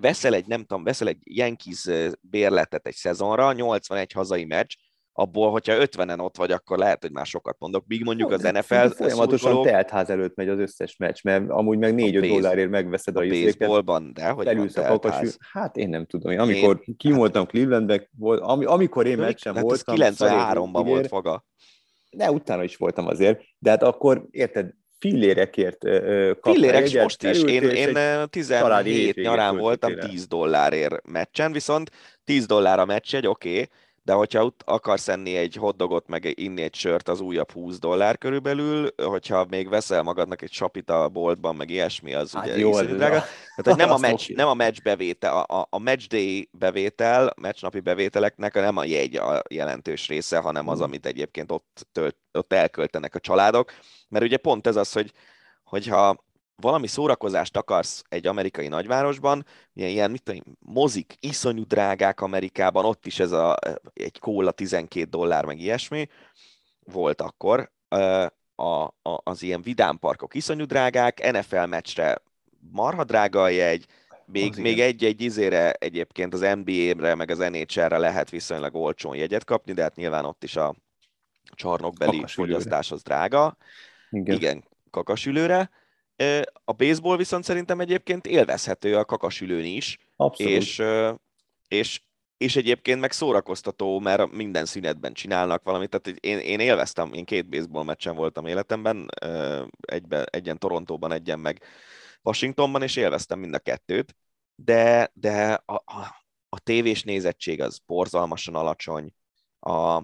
Speaker 2: veszel egy, nem tudom, veszel egy Yankees bérletet egy szezonra, 81 hazai meccs, abból, hogyha 50-en ott vagy, akkor lehet, hogy már sokat mondok. Míg mondjuk az NFL
Speaker 5: Folyamatosan szurkolók... teltház előtt megy az összes meccs, mert amúgy meg 4-5 dollárért megveszed a,
Speaker 2: a baseballban, de hogy
Speaker 5: Elülsz a kakasű. Hát én nem tudom, amikor én... kim voltam Clevelandbe, volt, amikor én meccsen hát voltam.
Speaker 2: 93-ban volt foga.
Speaker 5: De utána is voltam azért, de hát akkor érted, fillérekért
Speaker 2: kapta Fillérek most is. Én, én 17 nyarán voltam 10 dollárért meccsen, viszont 10 dollár a meccs egy, oké, okay, de hogyha akarsz enni egy hotdogot, meg inni egy sört, az újabb 20 dollár körülbelül, hogyha még veszel magadnak egy sapit a boltban, meg ilyesmi, az hát ugye jó, drága. Tehát, hogy nem a, *laughs* meccs, nem a meccs bevétel, a, a match day bevétel, meccsnapi bevételeknek nem a jegy a jelentős része, hanem az, hmm. amit egyébként ott, tölt, ott elköltenek a családok. Mert ugye pont ez az, hogy hogyha valami szórakozást akarsz egy amerikai nagyvárosban, ilyen, ilyen mit tudom, mozik, iszonyú drágák Amerikában, ott is ez a, egy kóla 12 dollár, meg ilyesmi volt akkor, a, a, az ilyen vidámparkok iszonyú drágák, NFL meccsre marha drága a jegy, még, még egy-egy izére egyébként az NBA-re, meg az NHL-re lehet viszonylag olcsón jegyet kapni, de hát nyilván ott is a csarnokbeli fogyasztás az drága. Igen, Igen kakasülőre a baseball viszont szerintem egyébként élvezhető a kakasülőn is.
Speaker 5: Abszolút.
Speaker 2: És, és, és egyébként meg szórakoztató, mert minden szünetben csinálnak valamit. Tehát én, én élveztem, én két baseball meccsen voltam életemben, egyben, egyen Torontóban, egyen meg Washingtonban, és élveztem mind a kettőt. De, de a, a, a tévés nézettség az borzalmasan alacsony. A,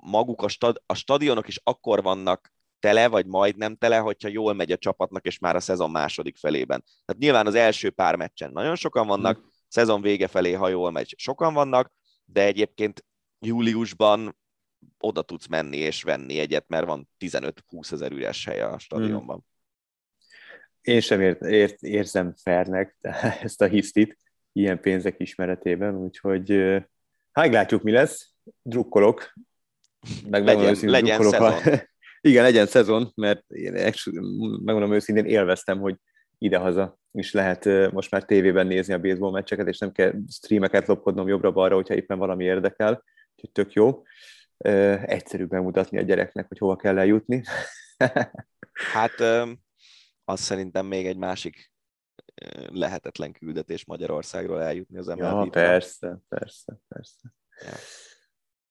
Speaker 2: maguk a, stad, a stadionok is akkor vannak tele, vagy majdnem tele, hogyha jól megy a csapatnak, és már a szezon második felében. Tehát nyilván az első pár meccsen nagyon sokan vannak, hmm. szezon vége felé, ha jól megy, sokan vannak, de egyébként júliusban oda tudsz menni és venni egyet, mert van 15-20 ezer üres hely a stadionban. Hmm.
Speaker 5: Én sem ért, ért, érzem fernek *laughs* ezt a hisztit ilyen pénzek ismeretében, úgyhogy hát látjuk, mi lesz. Drukkolok,
Speaker 2: meg legyen, legyen drukkolok szezon.
Speaker 5: Igen, legyen szezon, mert én megmondom őszintén élveztem, hogy idehaza is lehet most már tévében nézni a baseball meccseket, és nem kell streameket lopkodnom jobbra-balra, hogyha éppen valami érdekel, úgyhogy tök jó. Egyszerű bemutatni a gyereknek, hogy hova kell eljutni. *laughs*
Speaker 2: hát az szerintem még egy másik lehetetlen küldetés Magyarországról eljutni az ember.
Speaker 5: Ja, persze, persze, persze. Ja.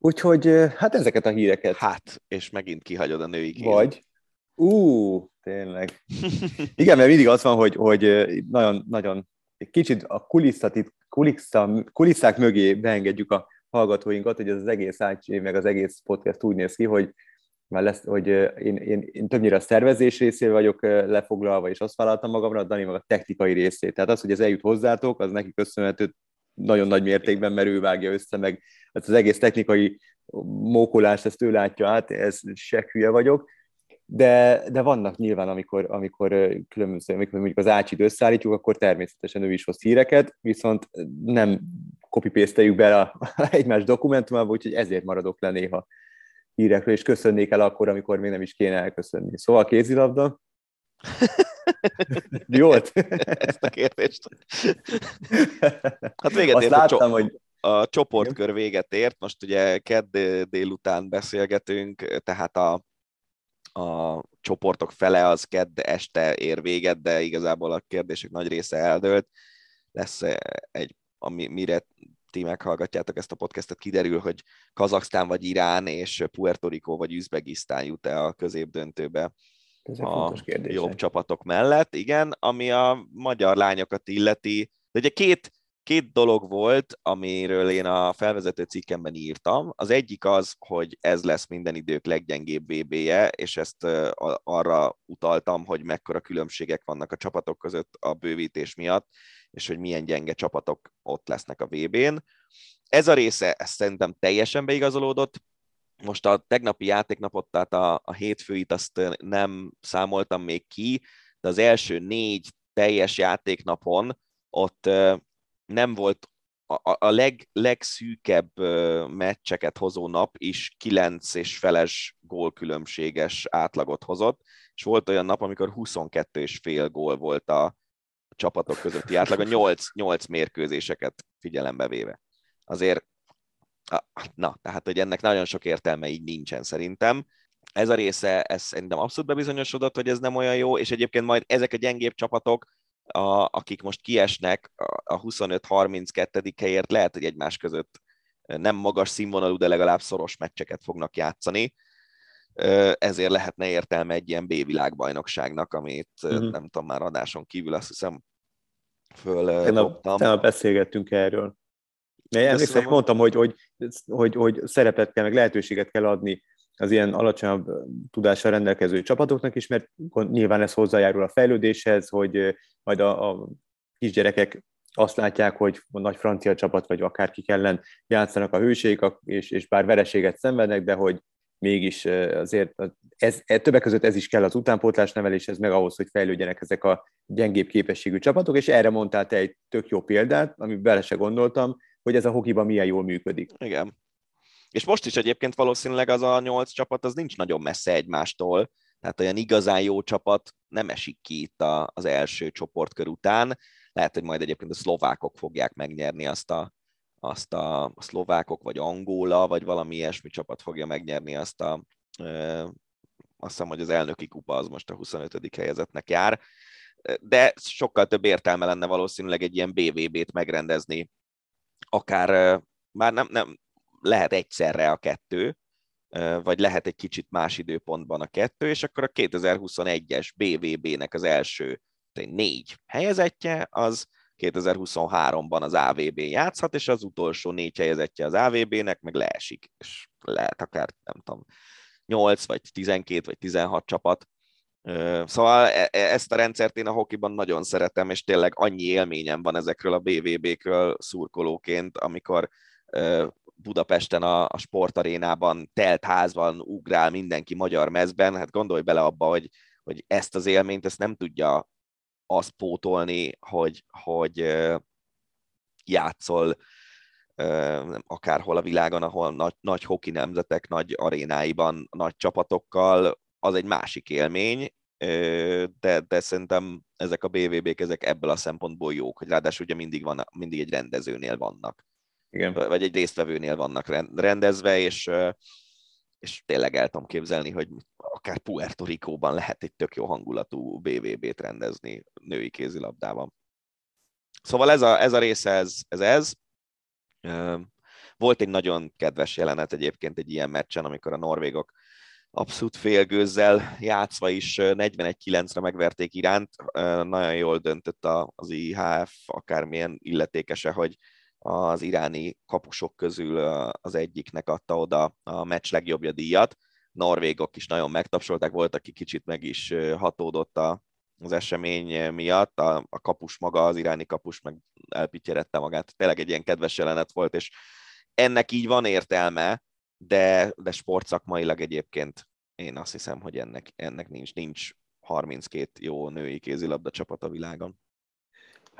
Speaker 5: Úgyhogy hát ezeket a híreket.
Speaker 2: Hát, és megint kihagyod a női
Speaker 5: kéz. Vagy. Ú, tényleg. Igen, mert mindig az van, hogy, hogy nagyon, nagyon kicsit a kulisszatit, kulissza, kulisszák mögé beengedjük a hallgatóinkat, hogy ez az egész ácsé, meg az egész podcast úgy néz ki, hogy már lesz, hogy én, én, én többnyire a szervezés részével vagyok lefoglalva, és azt vállaltam magamra, Dani meg a technikai részét. Tehát az, hogy ez eljut hozzátok, az neki köszönhető nagyon nagy mértékben, mert ő vágja össze, meg hát az egész technikai mókolást, ezt ő látja át, ez se hülye vagyok, de, de vannak nyilván, amikor, amikor különböző, amikor mondjuk az ácsit összeállítjuk, akkor természetesen ő is hoz híreket, viszont nem copy bele a, egymás dokumentumába, úgyhogy ezért maradok le néha hírekről, és köszönnék el akkor, amikor még nem is kéne elköszönni. Szóval kézilabda. *laughs* Volt?
Speaker 2: Ezt a kérdést. *laughs* Hát véget
Speaker 5: Azt láttam, a, hogy...
Speaker 2: a csoportkör véget ért, most ugye kedd délután beszélgetünk, tehát a, a csoportok fele az kedd este ér véget, de igazából a kérdések nagy része eldőlt. Lesz egy, ami, mire ti meghallgatjátok ezt a podcastet, kiderül, hogy Kazaksztán vagy Irán és Puerto Rico vagy Üzbegisztán jut-e a középdöntőbe
Speaker 5: Ezek
Speaker 2: a jobb csapatok mellett. Igen, ami a magyar lányokat illeti, de ugye két, két dolog volt, amiről én a felvezető cikkemben írtam. Az egyik az, hogy ez lesz minden idők leggyengébb VB-je, és ezt arra utaltam, hogy mekkora különbségek vannak a csapatok között a bővítés miatt, és hogy milyen gyenge csapatok ott lesznek a VB-n. Ez a része, ez szerintem teljesen beigazolódott. Most a tegnapi játéknapot, tehát a, a hétfőit azt nem számoltam még ki, de az első négy teljes játéknapon ott nem volt a, a leg, legszűkebb meccseket hozó nap is 9 és feles gólkülönbséges átlagot hozott, és volt olyan nap, amikor 22 és fél gól volt a, csapatok közötti átlag, a 8, 8 mérkőzéseket figyelembe véve. Azért, na, tehát, hogy ennek nagyon sok értelme így nincsen szerintem. Ez a része, ez szerintem abszolút bebizonyosodott, hogy ez nem olyan jó, és egyébként majd ezek a gyengébb csapatok, a, akik most kiesnek a 25-32. helyért, lehet, hogy egymás között nem magas színvonalú, de legalább szoros meccseket fognak játszani ezért lehetne értelme egy ilyen B-világbajnokságnak, amit uh-huh. nem tudom, már adáson kívül azt hiszem föl
Speaker 5: Tegnap beszélgettünk erről. De emlékszem, mondtam, hogy, hogy, hogy, hogy szerepet kell, meg lehetőséget kell adni az ilyen alacsonyabb tudással rendelkező csapatoknak is, mert nyilván ez hozzájárul a fejlődéshez, hogy majd a, a kisgyerekek azt látják, hogy a nagy francia csapat, vagy akárki ellen játszanak a hőségek, és, és bár vereséget szenvednek, de hogy mégis azért ez, ez, többek között ez is kell az utánpótlás neveléshez, meg ahhoz, hogy fejlődjenek ezek a gyengébb képességű csapatok, és erre mondtál te egy tök jó példát, amit bele se gondoltam, hogy ez a hokiban milyen jól működik.
Speaker 2: Igen. És most is egyébként valószínűleg az a nyolc csapat az nincs nagyon messze egymástól, tehát olyan igazán jó csapat nem esik ki itt az első csoportkör után. Lehet, hogy majd egyébként a szlovákok fogják megnyerni azt a azt a, a szlovákok, vagy Angola, vagy valami ilyesmi csapat fogja megnyerni azt a, e, azt hiszem, hogy az elnöki kupa az most a 25. helyezetnek jár, de sokkal több értelme lenne valószínűleg egy ilyen BVB-t megrendezni, akár már nem, nem lehet egyszerre a kettő, vagy lehet egy kicsit más időpontban a kettő, és akkor a 2021-es BVB-nek az első négy helyezettje, az 2023-ban az AVB játszhat, és az utolsó négy helyezettje az AVB-nek meg leesik, és lehet akár, nem tudom, 8 vagy 12 vagy 16 csapat. Szóval e, e, ezt a rendszert én a hokiban nagyon szeretem, és tényleg annyi élményem van ezekről a BVB-kről szurkolóként, amikor Budapesten a, a sportarénában telt házban ugrál mindenki magyar mezben, hát gondolj bele abba, hogy, hogy ezt az élményt, ezt nem tudja azt pótolni, hogy, hogy játszol akárhol a világon, ahol nagy, nagy hoki nemzetek, nagy arénáiban, nagy csapatokkal, az egy másik élmény, de, de szerintem ezek a BVB-k ezek ebből a szempontból jók, hogy ráadásul ugye mindig, van, mindig egy rendezőnél vannak. Igen. Vagy egy résztvevőnél vannak rendezve, és, és tényleg el tudom képzelni, hogy akár Puerto Rico-ban lehet egy tök jó hangulatú BVB-t rendezni női kézilabdában. Szóval ez a, ez a része, ez, ez ez. Volt egy nagyon kedves jelenet egyébként egy ilyen meccsen, amikor a norvégok abszolút félgőzzel játszva is 41-9-re megverték iránt. Nagyon jól döntött az IHF, akármilyen illetékese, hogy az iráni kapusok közül az egyiknek adta oda a meccs legjobbja díjat norvégok is nagyon megtapsolták, volt, aki kicsit meg is hatódott a, az esemény miatt, a, a kapus maga, az iráni kapus meg elpityerette magát. Tényleg egy ilyen kedves jelenet volt, és ennek így van értelme, de, de sportszakmailag egyébként én azt hiszem, hogy ennek, ennek nincs, nincs 32 jó női kézilabda csapat a világon.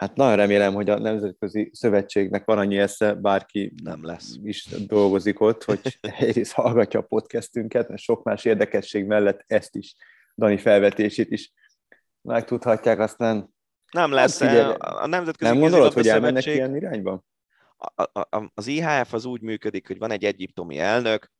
Speaker 5: Hát nagyon remélem, hogy a Nemzetközi Szövetségnek van annyi esze, bárki
Speaker 2: nem lesz.
Speaker 5: is dolgozik ott, hogy *laughs* egyrészt hallgatja a podcastünket, mert sok más érdekesség mellett ezt is, Dani felvetését is megtudhatják, aztán
Speaker 2: nem lesz. Hát,
Speaker 5: figyelj, a Nemzetközi Nem gondolod, hogy elmennek ilyen irányba?
Speaker 2: A, a, a, az IHF az úgy működik, hogy van egy egyiptomi elnök,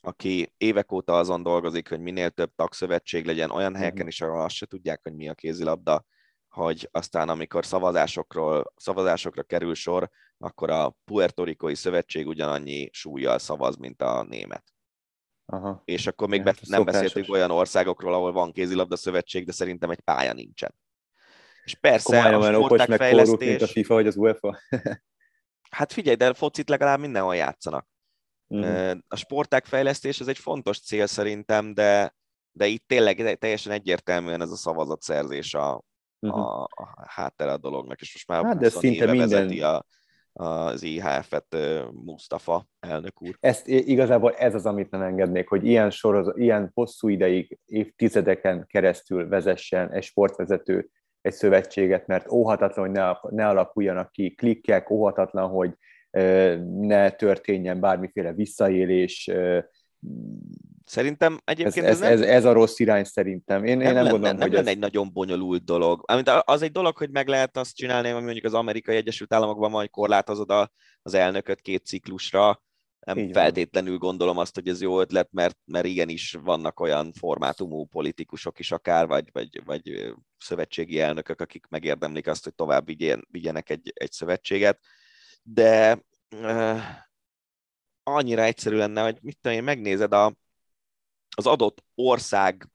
Speaker 2: aki évek óta azon dolgozik, hogy minél több tagszövetség legyen olyan helyeken is, ahol azt se tudják, hogy mi a kézilabda, hogy aztán amikor szavazásokról, szavazásokra kerül sor, akkor a puertorikoi szövetség ugyanannyi súlyjal szavaz, mint a német. Aha. És akkor még be, nem beszéltünk olyan országokról, ahol van kézilabda szövetség, de szerintem egy pálya nincsen. És persze
Speaker 5: Komolyan a sporták fejlesztés... mint a FIFA vagy az UEFA. *laughs*
Speaker 2: hát figyelj, de focit legalább mindenhol játszanak. Uh-huh. A sporták fejlesztés ez egy fontos cél szerintem, de, de itt tényleg teljesen egyértelműen ez a szavazatszerzés a, uh-huh. a, a háttere a dolognak, és most már
Speaker 5: hát, de szinte minden... vezeti
Speaker 2: a, az IHF-et Mustafa elnök úr.
Speaker 5: Ezt igazából ez az, amit nem engednék, hogy ilyen, soroz, ilyen hosszú ideig, évtizedeken keresztül vezessen egy sportvezető egy szövetséget, mert óhatatlan, hogy ne, ne alakuljanak ki klikkek, óhatatlan, hogy ne történjen bármiféle visszaélés,
Speaker 2: Szerintem egyébként
Speaker 5: ez, ez, ez, nem... ez, a rossz irány szerintem. Én,
Speaker 2: nem,
Speaker 5: én nem,
Speaker 2: nem
Speaker 5: gondolom,
Speaker 2: nem, hogy nem ez... egy nagyon bonyolult dolog. Az egy dolog, hogy meg lehet azt csinálni, ami mondjuk az amerikai Egyesült Államokban majd korlátozod a, az elnököt két ciklusra. Nem Így feltétlenül van. gondolom azt, hogy ez jó ötlet, mert, mert igenis vannak olyan formátumú politikusok is akár, vagy, vagy, vagy szövetségi elnökök, akik megérdemlik azt, hogy tovább vigyen, vigyenek egy, egy szövetséget. De uh, annyira egyszerű lenne, hogy mit tudom én, megnézed a, az adott ország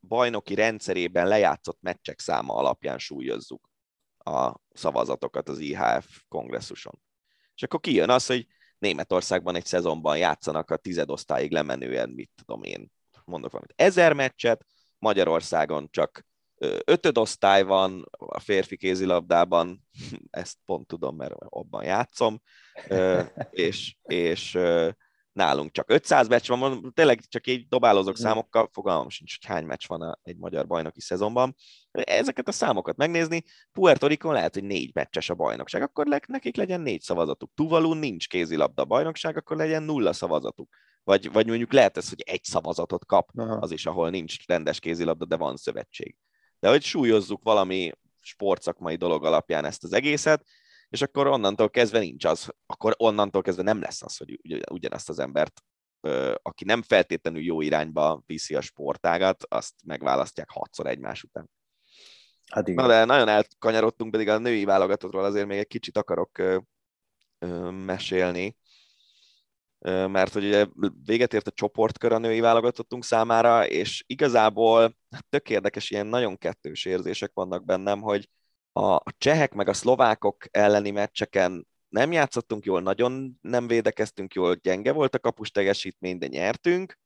Speaker 2: bajnoki rendszerében lejátszott meccsek száma alapján súlyozzuk a szavazatokat az IHF kongresszuson. És akkor kijön az, hogy Németországban egy szezonban játszanak a tizedosztályig lemenően, mit tudom én, mondok valamit, ezer meccset, Magyarországon csak ötödosztály van a férfi kézilabdában, *laughs* ezt pont tudom, mert abban játszom, *laughs* és, és nálunk csak 500 meccs van, tényleg csak így dobálozok számokkal, fogalmam sincs, hogy hány meccs van egy magyar bajnoki szezonban. Ezeket a számokat megnézni, Puerto Rico lehet, hogy négy meccses a bajnokság, akkor nekik legyen négy szavazatuk. Tuvalu nincs kézilabda bajnokság, akkor legyen nulla szavazatuk. Vagy, vagy mondjuk lehet ez, hogy egy szavazatot kap, Aha. az is, ahol nincs rendes kézilabda, de van szövetség. De hogy súlyozzuk valami sportszakmai dolog alapján ezt az egészet, és akkor onnantól kezdve nincs az, akkor onnantól kezdve nem lesz az, hogy ugyanezt az embert, aki nem feltétlenül jó irányba viszi a sportágat, azt megválasztják hatszor egymás után. Hát igen. Na de nagyon elkanyarodtunk, pedig a női válogatottról azért még egy kicsit akarok mesélni, mert hogy ugye véget ért a csoportkör a női válogatottunk számára, és igazából hát tök érdekes, ilyen nagyon kettős érzések vannak bennem, hogy a csehek meg a szlovákok elleni meccseken nem játszottunk jól, nagyon nem védekeztünk jól, gyenge volt a kapus teljesítmény, de nyertünk.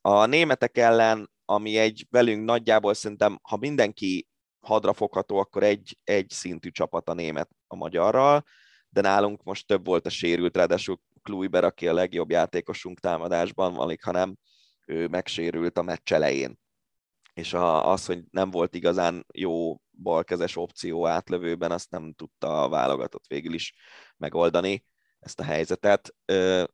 Speaker 2: A németek ellen, ami egy velünk nagyjából szerintem, ha mindenki hadra fogható, akkor egy, egy szintű csapat a német a magyarral, de nálunk most több volt a sérült, ráadásul Kluiber, aki a legjobb játékosunk támadásban, alig hanem ő megsérült a meccs elején és a, az, hogy nem volt igazán jó balkezes opció átlövőben, azt nem tudta a válogatott végül is megoldani ezt a helyzetet.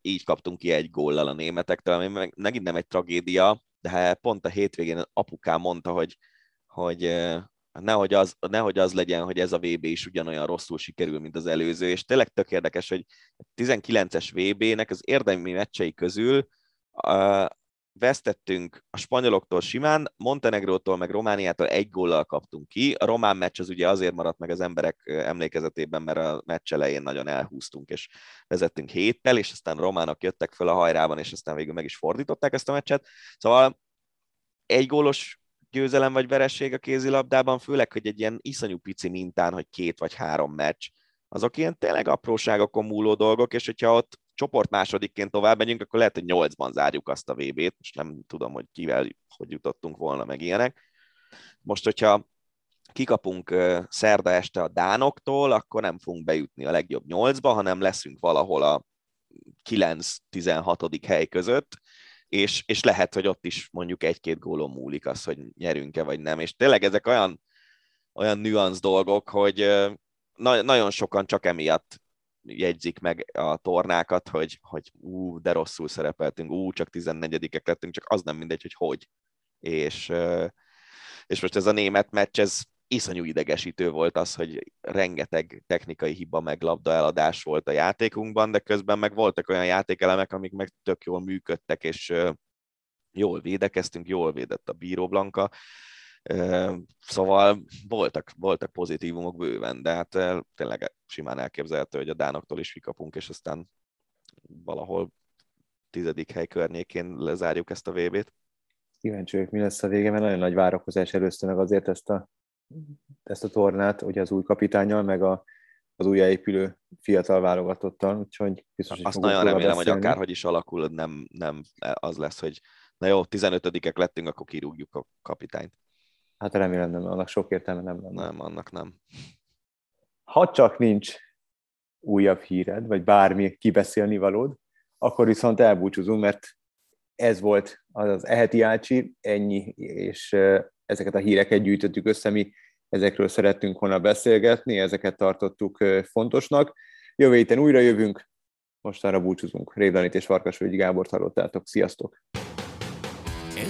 Speaker 2: Így kaptunk ki egy góllal a németektől, ami megint nem egy tragédia, de hát pont a hétvégén apukám mondta, hogy, hogy nehogy az, nehogy az legyen, hogy ez a VB is ugyanolyan rosszul sikerül, mint az előző, és tényleg tök érdekes, hogy 19-es VB-nek az érdemi meccsei közül vesztettünk a spanyoloktól simán, Montenegrótól meg Romániától egy góllal kaptunk ki. A román meccs az ugye azért maradt meg az emberek emlékezetében, mert a meccs elején nagyon elhúztunk, és vezettünk héttel, és aztán románok jöttek föl a hajrában, és aztán végül meg is fordították ezt a meccset. Szóval egy gólos győzelem vagy vereség a kézilabdában, főleg, hogy egy ilyen iszonyú pici mintán, hogy két vagy három meccs, azok ilyen tényleg apróságokon múló dolgok, és hogyha ott csoport másodikként tovább megyünk, akkor lehet, hogy nyolcban zárjuk azt a VB-t, most nem tudom, hogy kivel, hogy jutottunk volna meg ilyenek. Most, hogyha kikapunk szerda este a Dánoktól, akkor nem fogunk bejutni a legjobb nyolcba, hanem leszünk valahol a 9-16. hely között, és, és lehet, hogy ott is mondjuk egy-két gólon múlik az, hogy nyerünk-e vagy nem. És tényleg ezek olyan, olyan nüansz dolgok, hogy na- nagyon sokan csak emiatt jegyzik meg a tornákat, hogy, hogy ú, de rosszul szerepeltünk, ú, csak 14-ek lettünk, csak az nem mindegy, hogy hogy. És, és most ez a német meccs, ez iszonyú idegesítő volt az, hogy rengeteg technikai hiba meg labda eladás volt a játékunkban, de közben meg voltak olyan játékelemek, amik meg tök jól működtek, és jól védekeztünk, jól védett a bíró Blanka. Szóval voltak, voltak pozitívumok bőven, de hát tényleg simán elképzelhető, hogy a Dánoktól is kikapunk, és aztán valahol tizedik hely környékén lezárjuk ezt a VB-t.
Speaker 5: Kíváncsi vagyok, mi lesz a vége, mert nagyon nagy várakozás előzte meg azért ezt a, ezt a tornát, ugye az új kapitányal, meg a, az újjáépülő fiatal válogatottal, úgyhogy
Speaker 2: biztos, hogy Azt nagyon remélem, beszélni. hogy akárhogy is alakul, nem, nem az lesz, hogy na jó, 15-ek lettünk, akkor kirúgjuk a kapitányt.
Speaker 5: Hát remélem nem, annak sok értelme nem lenne.
Speaker 2: Nem, annak nem.
Speaker 5: Ha csak nincs újabb híred, vagy bármi kibeszélni valód, akkor viszont elbúcsúzunk, mert ez volt az, az eheti ácsi, ennyi, és ezeket a híreket gyűjtöttük össze, mi ezekről szerettünk volna beszélgetni, ezeket tartottuk fontosnak. Jövő héten újra jövünk, mostanra búcsúzunk. Révdanit és Farkasvölgyi Gábort hallottátok. Sziasztok!